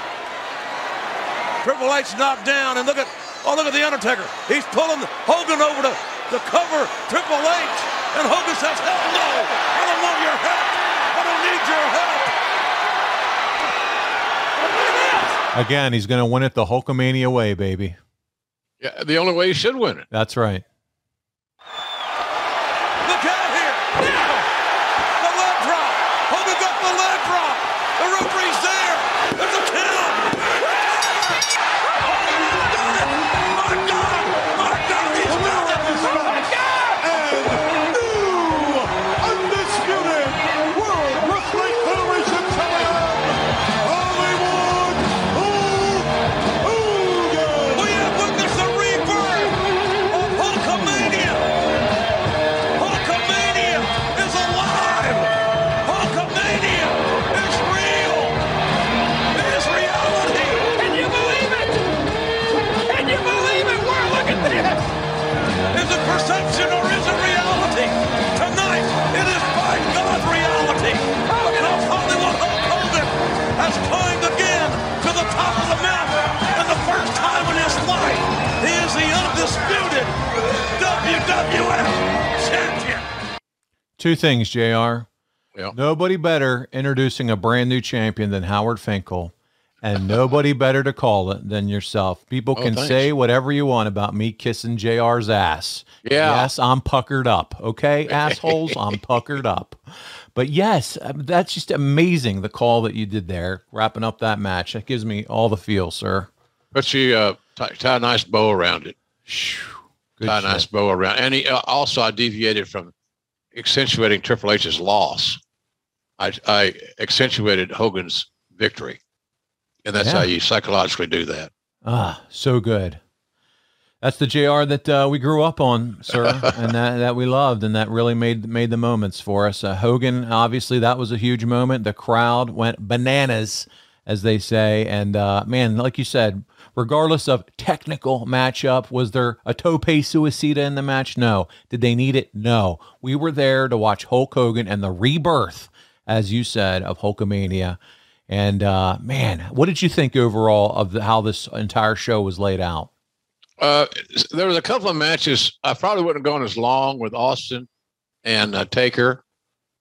Triple H knocked down, and look at oh look at the Undertaker. He's pulling Hogan over to, the cover Triple H, and Hogan says, "Hell no! I don't want your help. I don't need your help." Again, he's going to win it the Hulkamania way, baby. Yeah, the only way he should win it. That's right. Things, JR. Yeah. Nobody better introducing a brand new champion than Howard Finkel, and nobody better to call it than yourself. People Oh, can thanks. say whatever you want about me kissing JR's ass. Yeah. Yes, I'm puckered up. Okay, assholes, I'm puckered up. But yes, um, that's just amazing the call that you did there, wrapping up that match. That gives me all the feel, sir. But you uh, tie, tie a nice bow around it. Good tie a nice bow around. And he, uh, also, I deviated from accentuating Triple H's loss. I, I accentuated Hogan's victory. And that's Yeah. how you psychologically do that. Ah, so good. That's the JR that uh, we grew up on, sir, and that, that we loved, and that really made made the moments for us. Uh, Hogan, obviously, that was a huge moment. The crowd went bananas, as they say, and uh, man, like you said, regardless of technical matchup, was there a tope suicida in the match? No. Did they need it? No. We were there to watch Hulk Hogan and the rebirth, as you said, of Hulkamania. And uh, man, what did you think overall of the, how this entire show was laid out? Uh, there was a couple of matches. I probably wouldn't have gone as long with Austin and uh, Taker.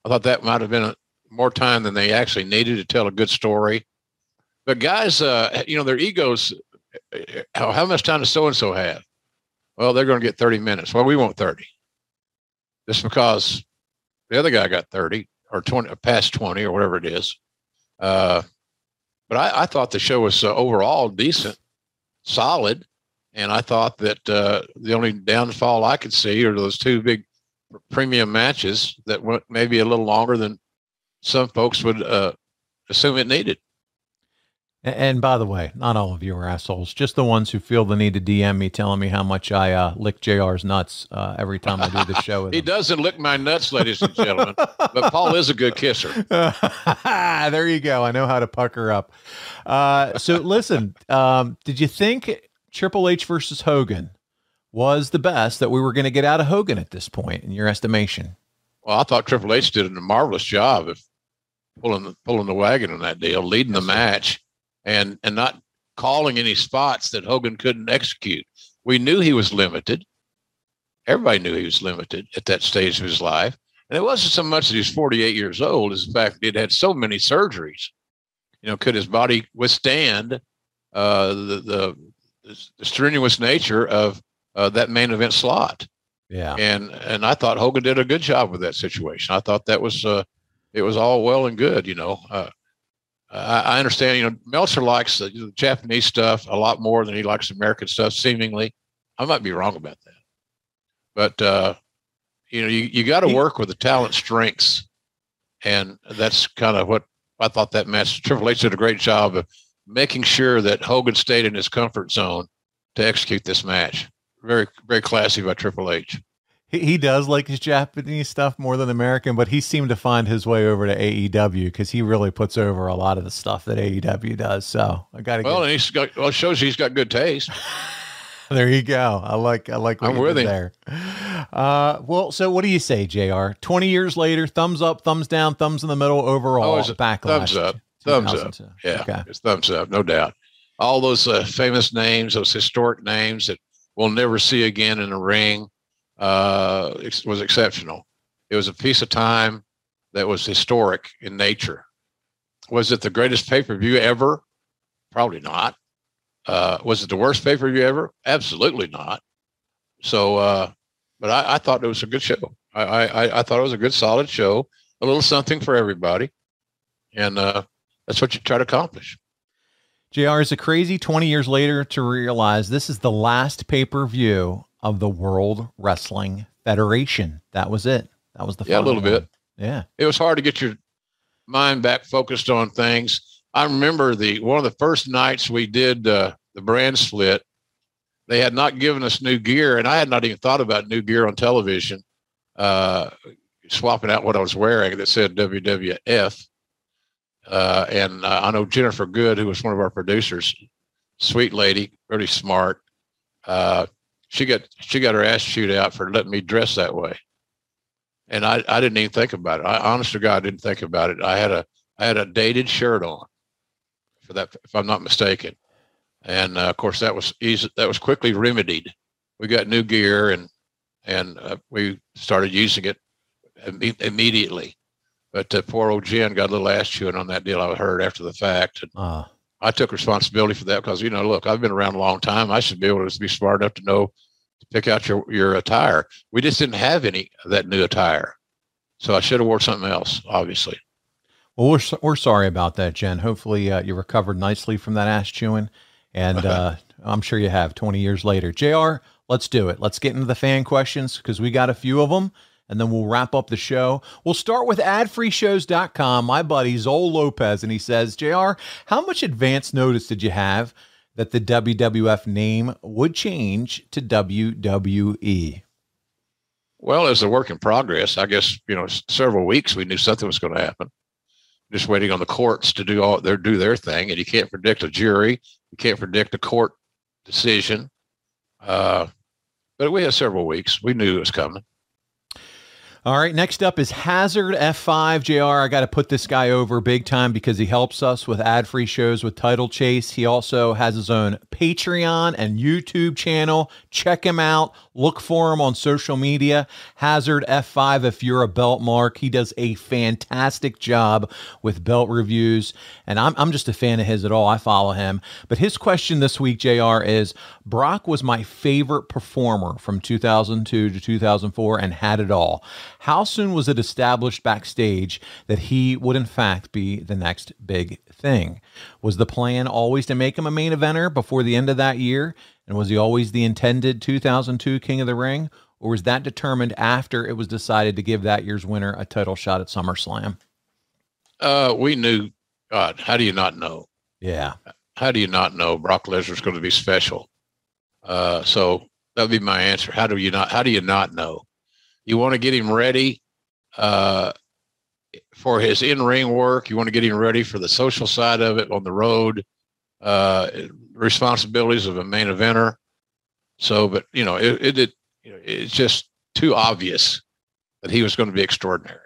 I thought that might have been a, more time than they actually needed to tell a good story. But guys, uh, you know, their egos. How, how much time does so and so have? Well, they're going to get 30 minutes. Well, we want 30. Just because the other guy got 30 or 20, or past 20 or whatever it is. Uh, but I, I thought the show was uh, overall decent, solid. And I thought that uh, the only downfall I could see are those two big premium matches that went maybe a little longer than some folks would uh, assume it needed. And by the way, not all of you are assholes. Just the ones who feel the need to DM me telling me how much I uh, lick JR's nuts uh, every time I do the show He doesn't lick my nuts, ladies and gentlemen, but Paul is a good kisser. there you go. I know how to pucker up. Uh, so listen, um, did you think Triple H versus Hogan was the best that we were going to get out of Hogan at this point, in your estimation? Well, I thought Triple H did a marvelous job of pulling the, pulling the wagon on that deal, leading the match, and and not calling any spots that Hogan couldn't execute. We knew he was limited. Everybody knew he was limited at that stage of his life, and it wasn't so much that he's 48 years old as the fact that he'd had so many surgeries. You know, could his body withstand uh, the, the the strenuous nature of uh, that main event slot? Yeah. And and I thought Hogan did a good job with that situation. I thought that was uh, it was all well and good. You know, uh, I, I understand. You know, Meltzer likes the, the Japanese stuff a lot more than he likes American stuff. Seemingly, I might be wrong about that, but uh, you know, you, you got to work with the talent strengths, and that's kind of what I thought that match. Triple H did a great job of making sure that Hogan stayed in his comfort zone to execute this match. Very very classy by Triple H. He, he does like his Japanese stuff more than American, but he seemed to find his way over to AEW because he really puts over a lot of the stuff that AEW does. So I got to Well, and he's got well, it shows he's got good taste. There you go. I like I like what I'm with him. there. Uh, well, so what do you say, Jr? Twenty years later, thumbs up, thumbs down, thumbs in the middle. Overall, Oh, backlash. Thumbs up. Thumbs up. Yeah, Okay. it's thumbs up, no doubt. All those uh, famous names, those historic names that we'll never see again in the ring, uh, was exceptional. It was a piece of time that was historic in nature. Was it the greatest pay per view ever? Probably not. Uh, was it the worst pay per view ever? Absolutely not. So, uh, but I, I thought it was a good show. I, I, I- thought it was a good, solid show. A little something for everybody, and uh, that's what you try to accomplish. Jr. is it crazy 20 years later to realize this is the last pay per view of the World Wrestling Federation. That was it. That was the Yeah, a little one. bit. Yeah. It was hard to get your mind back focused on things. I remember the one of the first nights we did uh, the brand split. They had not given us new gear, and I had not even thought about new gear on television. Uh, swapping out what I was wearing that said WWF. Uh, and uh, I know Jennifer Good, who was one of our producers, sweet lady, really smart. Uh, she got she got her ass chewed out for letting me dress that way. And I, I didn't even think about it. I honest to God I didn't think about it. I had a I had a dated shirt on for that if I'm not mistaken. And uh, of course that was easy that was quickly remedied. We got new gear and and uh, we started using it Im- immediately. But uh, poor old Jen got a little ass chewing on that deal. I heard after the fact. And uh. I took responsibility for that because you know, look, I've been around a long time. I should be able to be smart enough to know to pick out your your attire. We just didn't have any of that new attire, so I should have wore something else. Obviously. Well, we're we're sorry about that, Jen. Hopefully, uh, you recovered nicely from that ass chewing, and uh, I'm sure you have. 20 years later, Jr. Let's do it. Let's get into the fan questions because we got a few of them and then we'll wrap up the show. We'll start with adfreeshows.com. My buddy Zol Lopez, and he says, JR, how much advance notice did you have that the WWF name would change to WWE? Well, as a work in progress, I guess, you know, several weeks we knew something was going to happen. Just waiting on the courts to do all their do their thing. And you can't predict a jury. You can't predict a court decision. Uh, but we had several weeks. We knew it was coming. All right, next up is Hazard F5 JR. I got to put this guy over big time because he helps us with ad free shows with Title Chase. He also has his own Patreon and YouTube channel. Check him out. Look for him on social media. Hazard F5 if you're a belt mark. He does a fantastic job with belt reviews, and I'm, I'm just a fan of his at all. I follow him. But his question this week, JR, is Brock was my favorite performer from 2002 to 2004 and had it all. How soon was it established backstage that he would, in fact, be the next big thing? Was the plan always to make him a main eventer before the end of that year? And was he always the intended 2002 King of the Ring? Or was that determined after it was decided to give that year's winner a title shot at SummerSlam? Uh, we knew, God, how do you not know? Yeah. How do you not know Brock Lesnar's going to be special? Uh, so that would be my answer. How do you not, how do you not know? You want to get him ready uh, for his in ring work. You want to get him ready for the social side of it on the road, uh, responsibilities of a main eventer. So, but you know, it, it, it you know, it's just too obvious that he was going to be extraordinary.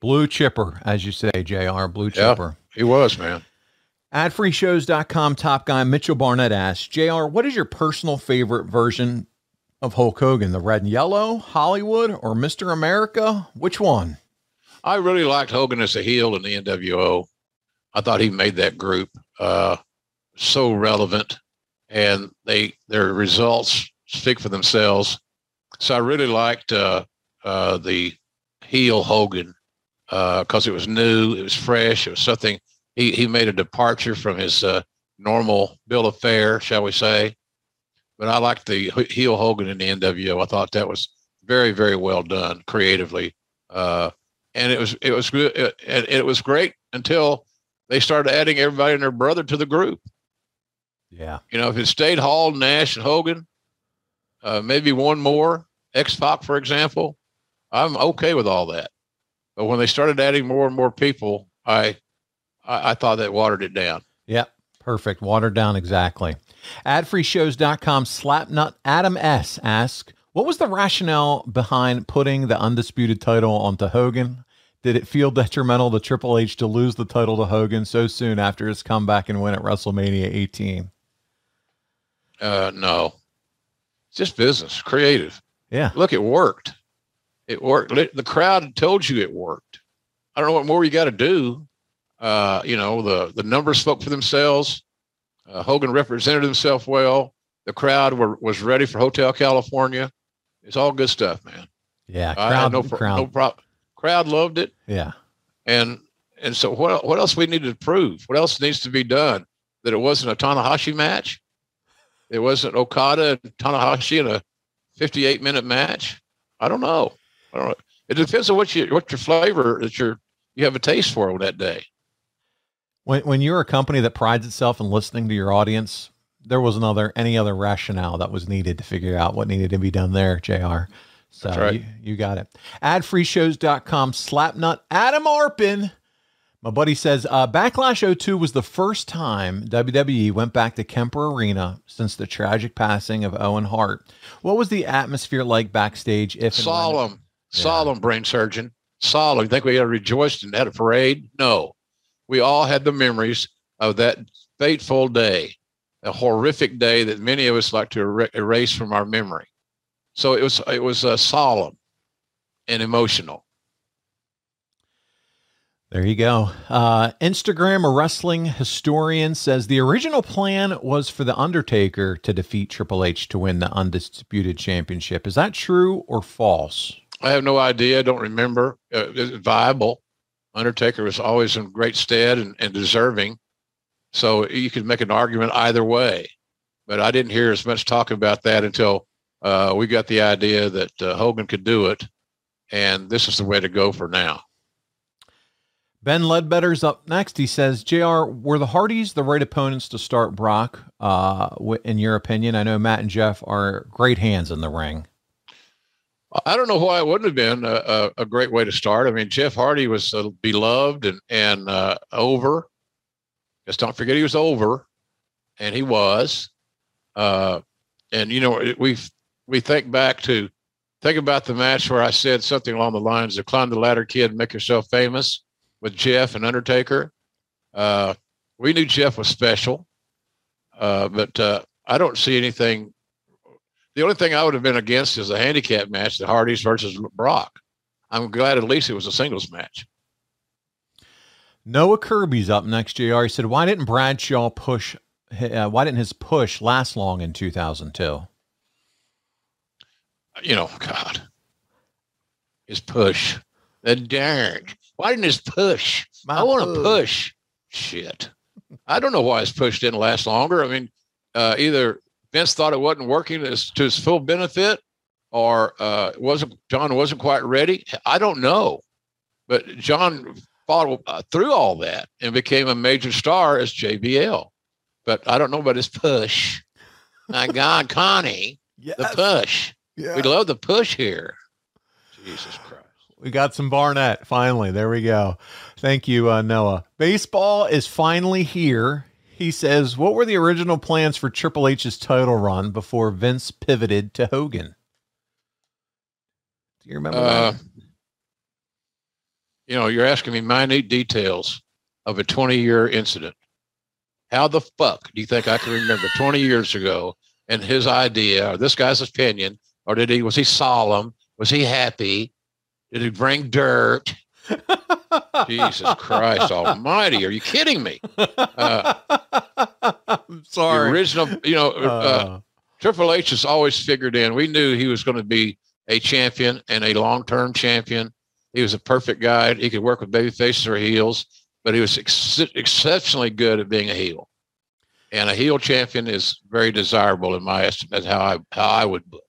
Blue chipper, as you say, Jr. Blue Yeah, chipper. he was, man. Adfreeshows.com top guy Mitchell Barnett asks, JR, what is your personal favorite version of Hulk Hogan? The red and yellow, Hollywood, or Mr. America? Which one? I really liked Hogan as a heel in the NWO. I thought he made that group uh, so relevant, and they their results speak for themselves. So I really liked uh, uh, the heel Hogan because it was new, it was fresh, it was something. He he made a departure from his uh, normal bill of fare, shall we say? But I liked the heel Hogan in the NWO. I thought that was very very well done creatively. Uh, and it was it was good it, it was great until they started adding everybody and their brother to the group. Yeah. You know, if it stayed Hall, Nash, and Hogan, uh, maybe one more, X Pac, for example, I'm okay with all that. But when they started adding more and more people, I I, I thought that watered it down. Yep. Perfect. Watered down exactly. Adfreeshows.com slapnut Adam S asks, what was the rationale behind putting the undisputed title onto Hogan? Did it feel detrimental to Triple H to lose the title to Hogan so soon after his comeback and win at WrestleMania 18? Uh, no, it's just business, creative. Yeah. Look, it worked. It worked. The crowd told you it worked. I don't know what more you got to do. Uh, you know, the the numbers spoke for themselves. Uh, Hogan represented himself well. The crowd were, was ready for Hotel California. It's all good stuff, man. Yeah. Crowd, no, crowd. no. Crowd loved it, Yeah. and and so what? What else we needed to prove? What else needs to be done? That it wasn't a Tanahashi match. It wasn't Okada and Tanahashi in a 58 minute match. I don't know. I don't know. It depends on what you what your flavor that you're you have a taste for on that day. When when you're a company that prides itself in listening to your audience, there was another any other rationale that was needed to figure out what needed to be done there, JR. So That's right. you, you got it. Adfreeshows.com slapnut Adam Arpin. My buddy says uh, Backlash 02 was the first time WWE went back to Kemper Arena since the tragic passing of Owen Hart. What was the atmosphere like backstage? If solemn, solemn brain surgeon, solemn. You think we had rejoiced and had a parade? No, we all had the memories of that fateful day, a horrific day that many of us like to er- erase from our memory. So it was it was uh, solemn and emotional. There you go. Uh, Instagram, a wrestling historian, says the original plan was for The Undertaker to defeat Triple H to win the undisputed championship. Is that true or false? I have no idea. I don't remember. Uh, it's viable. Undertaker was always in great stead and, and deserving. So you could make an argument either way. But I didn't hear as much talk about that until uh, we got the idea that uh, Hogan could do it. And this is the way to go for now. Ben Ledbetter's up next. He says, JR, were the Hardys the right opponents to start Brock, uh, in your opinion? I know Matt and Jeff are great hands in the ring. I don't know why it wouldn't have been a, a, great way to start. I mean, Jeff Hardy was uh, beloved and and uh, over. Just don't forget he was over, and he was. Uh, and you know, we we think back to think about the match where I said something along the lines of "Climb the ladder, kid, make yourself famous" with Jeff and Undertaker. Uh, we knew Jeff was special, uh, but uh, I don't see anything the only thing I would have been against is a handicap match, the Hardys versus Brock. I'm glad at least it was a singles match. Noah Kirby's up next, JR. He said, why didn't Bradshaw push, uh, why didn't his push last long in 2002? You know, God, his push, the darn. Why didn't his push? I want to push. Shit. I don't know why his push didn't last longer. I mean, uh, either Vince thought it wasn't working as, to his full benefit, or uh, wasn't John wasn't quite ready. I don't know, but John fought uh, through all that and became a major star as JBL. But I don't know about his push. My God, Connie, the push. Yeah. We love the push here. Jesus Christ. We got some Barnett finally. There we go. Thank you, uh, Noah. Baseball is finally here. He says, What were the original plans for Triple H's title run before Vince pivoted to Hogan? Do you remember Uh, that? you know, you're asking me minute details of a 20 year incident. How the fuck do you think I can remember 20 years ago and his idea or this guy's opinion? Or did he, was he solemn? Was he happy? Did he bring dirt? Jesus Christ almighty. Are you kidding me? Uh, sorry. The original, you know, uh, Uh. Triple H has always figured in. We knew he was going to be a champion and a long term champion. He was a perfect guy. He could work with baby faces or heels, but he was ex- exceptionally good at being a heel. And a heel champion is very desirable in my estimate. How I how I would book.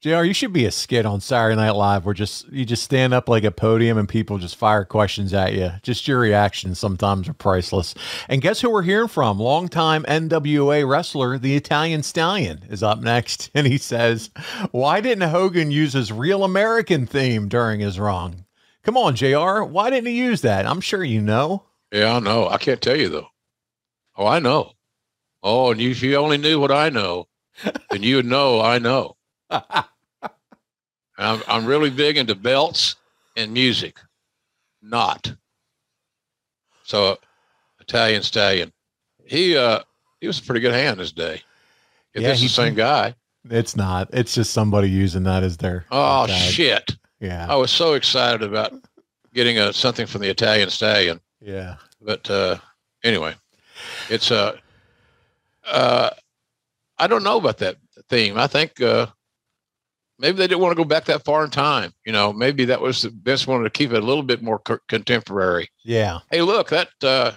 JR, you should be a skit on Saturday Night Live where just you just stand up like a podium and people just fire questions at you. Just your reactions sometimes are priceless. And guess who we're hearing from? Longtime NWA wrestler, the Italian Stallion, is up next. And he says, Why didn't Hogan use his real American theme during his run? Come on, JR. Why didn't he use that? I'm sure you know. Yeah, I know. I can't tell you though. Oh, I know. Oh, and you, you only knew what I know, then you know I know. I'm, I'm really big into belts and music, not. So, Italian Stallion, he uh he was a pretty good hand this day. If Yeah, this he- the same guy, It's not. It's just somebody using that as their. oh tag. shit! Yeah. I was so excited about getting a something from the Italian Stallion. Yeah. But uh, anyway, it's uh, uh, I don't know about that theme. I think uh, maybe they didn't want to go back that far in time. You know, maybe that was the best wanted to keep it a little bit more co- contemporary. Yeah. Hey, look that uh,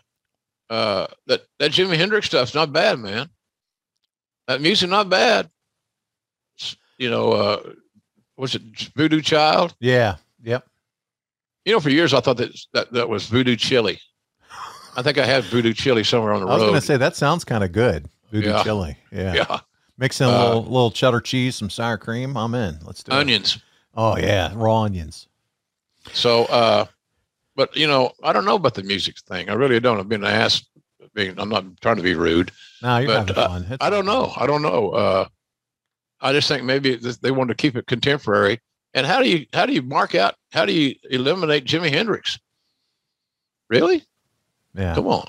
uh, that that Jimi Hendrix stuff's not bad, man. That music not bad. You know, uh, was it Voodoo Child? Yeah. Yep. You know, for years I thought that that, that was Voodoo Chili. I think I had Voodoo Chili somewhere on the road. I was going to say that sounds kind of good. Voodoo Yeah. chili. Yeah. Yeah. Mix in a Uh, little, little cheddar cheese, some sour cream. I'm in. Let's do it. Onions. Oh yeah, raw onions. So uh but you know, I don't know about the music thing. I really don't. I've been asked. Being, I'm not trying to be rude. No, you're but, having uh, fun. I don't know. I don't know. Uh, I just think maybe they want to keep it contemporary. And how do you how do you mark out? How do you eliminate Jimi Hendrix? Really? Yeah. Come on.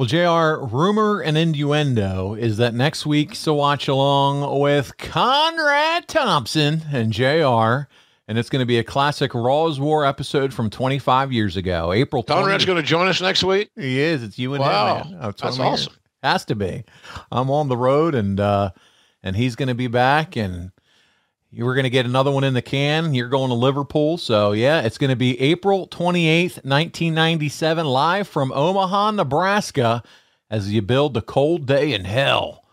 Well, JR, rumor and innuendo is that next week's a watch along with Conrad Thompson and JR. And it's going to be a classic Raw's War episode from 25 years ago, April 20th. Conrad's going to join us next week. He is. It's you and Wow. him. man. That's, awesome. Has to be. I'm on the road and uh and he's going to be back and you were going to get another one in the can. You're going to Liverpool. So, yeah, it's going to be April 28th, 1997 live from Omaha, Nebraska as you build the cold day in hell.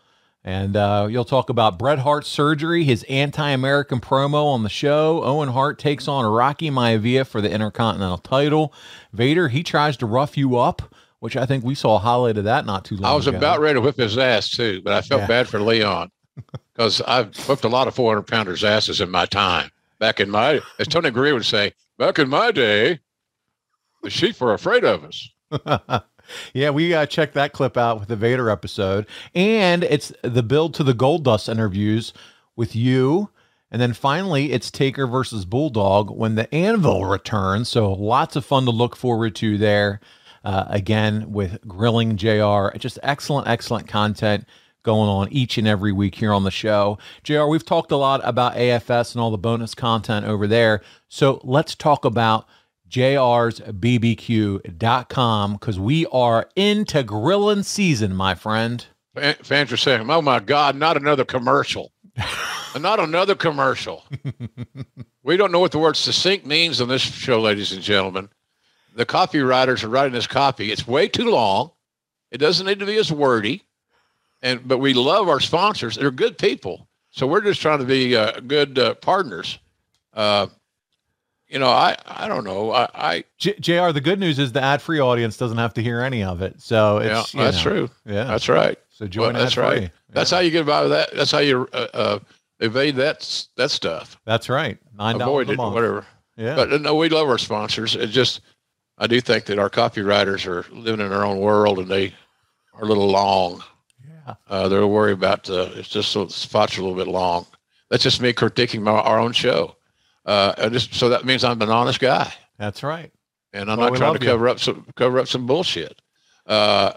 And uh, you'll talk about Bret Hart's surgery, his anti-American promo on the show. Owen Hart takes on Rocky Maivia for the Intercontinental title. Vader, he tries to rough you up, which I think we saw a highlight of that not too long ago. I was ago. about ready to whip his ass too, but I felt Yeah. bad for Leon because I've whipped a lot of 400 pounders' asses in my time. Back in my, as Tony Greer would say, back in my day, the sheep were afraid of us. yeah, we uh, checked that clip out with the Vader episode, and it's the build to the Goldust interviews with you, and then finally it's Taker versus Bulldog when the Anvil returns. So lots of fun to look forward to there. Uh, again with grilling Jr. Just excellent, excellent content going on each and every week here on the show. JR, we've talked a lot about AFS and all the bonus content over there. So let's talk about jrsbbq.com because we are into grilling season, my friend. Fan- Fans are saying, "Oh my God, not another commercial! not another commercial!" we don't know what the word succinct means on this show, ladies and gentlemen. The copywriters are writing this copy. It's way too long. It doesn't need to be as wordy, and but we love our sponsors. They're good people, so we're just trying to be uh, good uh, partners. Uh, you know, I I don't know. I, I J- JR, the good news is the ad free audience doesn't have to hear any of it. So yeah, that's know, true. Yeah. that's right. So join Well, that's right. That's how you get by with that. That's how you uh, uh, evade that that stuff. That's right. Nine dollars Avoid a it, month. whatever. Yeah. But uh, no, we love our sponsors. It just, I do think that our copywriters are living in their own world and they are a little long. Uh, they're worried about uh, it's just so the spots are a little bit long. That's just me critiquing my, our own show. Uh, just so that means I'm an honest guy, That's right. and I'm Well, not trying to you. cover up some cover up some bullshit. Uh,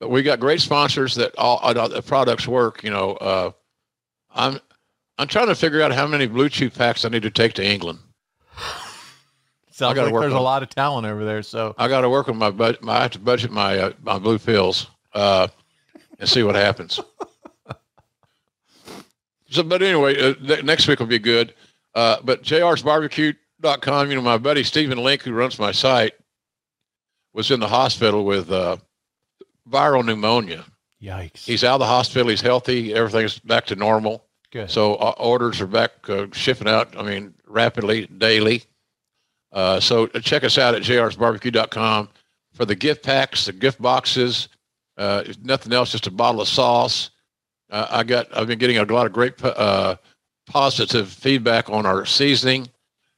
but we got great sponsors that all uh, the products work. You know, uh, I'm I'm trying to figure out how many BlueChew packs I need to take to England. Sounds like there's a lot of talent over there. So I got to work on my budget. I have to budget my uh, my blue pills uh, and see what happens. so, but anyway, uh, th- next week will be good. Uh, but jrsbarbecue.com, you know, my buddy Stephen Link, who runs my site, was in the hospital with uh, viral pneumonia. yikes. He's out of the hospital. He's healthy. Everything's back to normal. Good. So uh, orders are back uh, shipping out. I mean, rapidly daily. Uh, so check us out at jrsbarbecue.com for the gift packs, the gift boxes. Uh, if nothing else, just a bottle of sauce. Uh, I got. I've been getting a lot of great uh, positive feedback on our seasoning,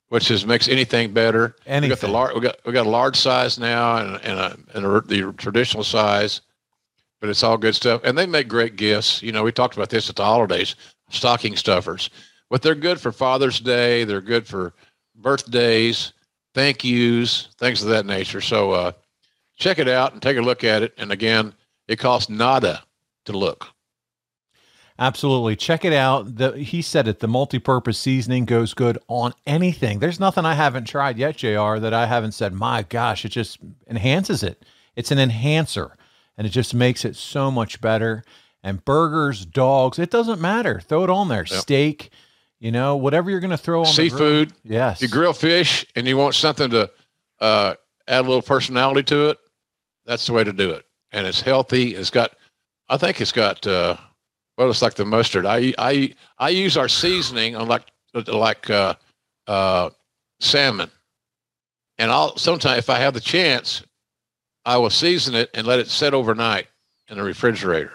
which is makes anything better. We got the large. We got we got a large size now and and, a, and a, the traditional size, but it's all good stuff. And they make great gifts. You know, we talked about this at the holidays. Stocking stuffers, but they're good for Father's Day. They're good for birthdays, thank yous, things of that nature. So uh, check it out and take a look at it. And again, it costs nada to look. Absolutely. Check it out. The, he said it. The multi-purpose seasoning goes good on anything. There's nothing I haven't tried yet, Jr. That I haven't said, my gosh, it just enhances it. It's an enhancer, and it just makes it so much better. And burgers, dogs, it doesn't matter. Throw it on there. Yep. Steak, you know, whatever you're going to throw on the grill. Seafood. Yes. You grill fish and you want something to uh, add a little personality to it. That's the way to do it. And it's healthy. It's got, I think it's got, uh, well, it's like the mustard. I, I, I use our seasoning on like, like, uh, uh, salmon. And I'll sometimes, if I have the chance, I will season it and let it sit overnight in the refrigerator.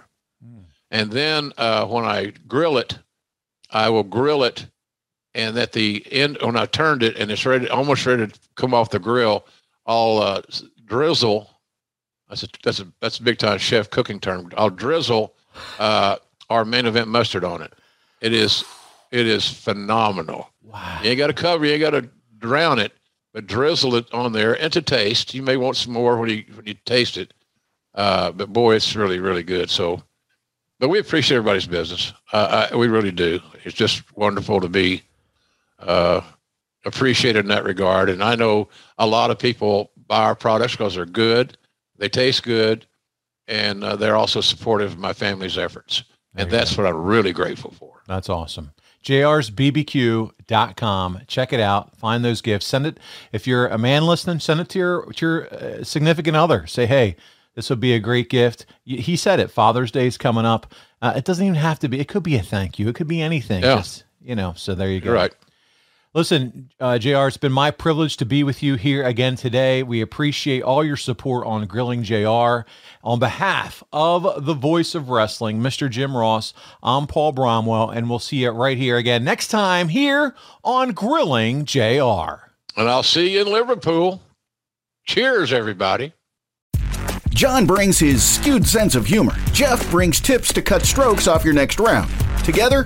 And then uh, when I grill it, I will grill it and at the end when I turned it and it's ready, almost ready to come off the grill, I'll uh, drizzle. That's a that's a that's a big time chef cooking term. I'll drizzle uh, our main event mustard on it. It is it is phenomenal. Wow. You ain't got to cover, you ain't got to drown it, but drizzle it on there and to taste. You may want some more when you when you taste it. Uh, but boy, it's really really good. So, but we appreciate everybody's business. Uh, I, we really do. It's just wonderful to be uh, appreciated in that regard. And I know a lot of people buy our products because they're good, they taste good, and uh, they're also supportive of my family's efforts. There and that's go. what I'm really grateful for. That's awesome. jrsbbq.com. Check it out. Find those gifts. Send it. If you're a man listening, send it to your, to your uh, significant other. Say, hey, this would be a great gift. He said it. Father's Day is coming up. Uh, it doesn't even have to be. It could be a thank you. It could be anything. Yeah. Just, you know. So there you go. You're right. Listen, uh, JR, it's been my privilege to be with you here again today. We appreciate all your support on Grilling JR. On behalf of the voice of wrestling, Mr. Jim Ross, I'm Paul Bromwell, and we'll see you right here again next time here on Grilling JR. And I'll see you in Liverpool. Cheers, everybody. John brings his skewed sense of humor. Jeff brings tips to cut strokes off your next round. Together,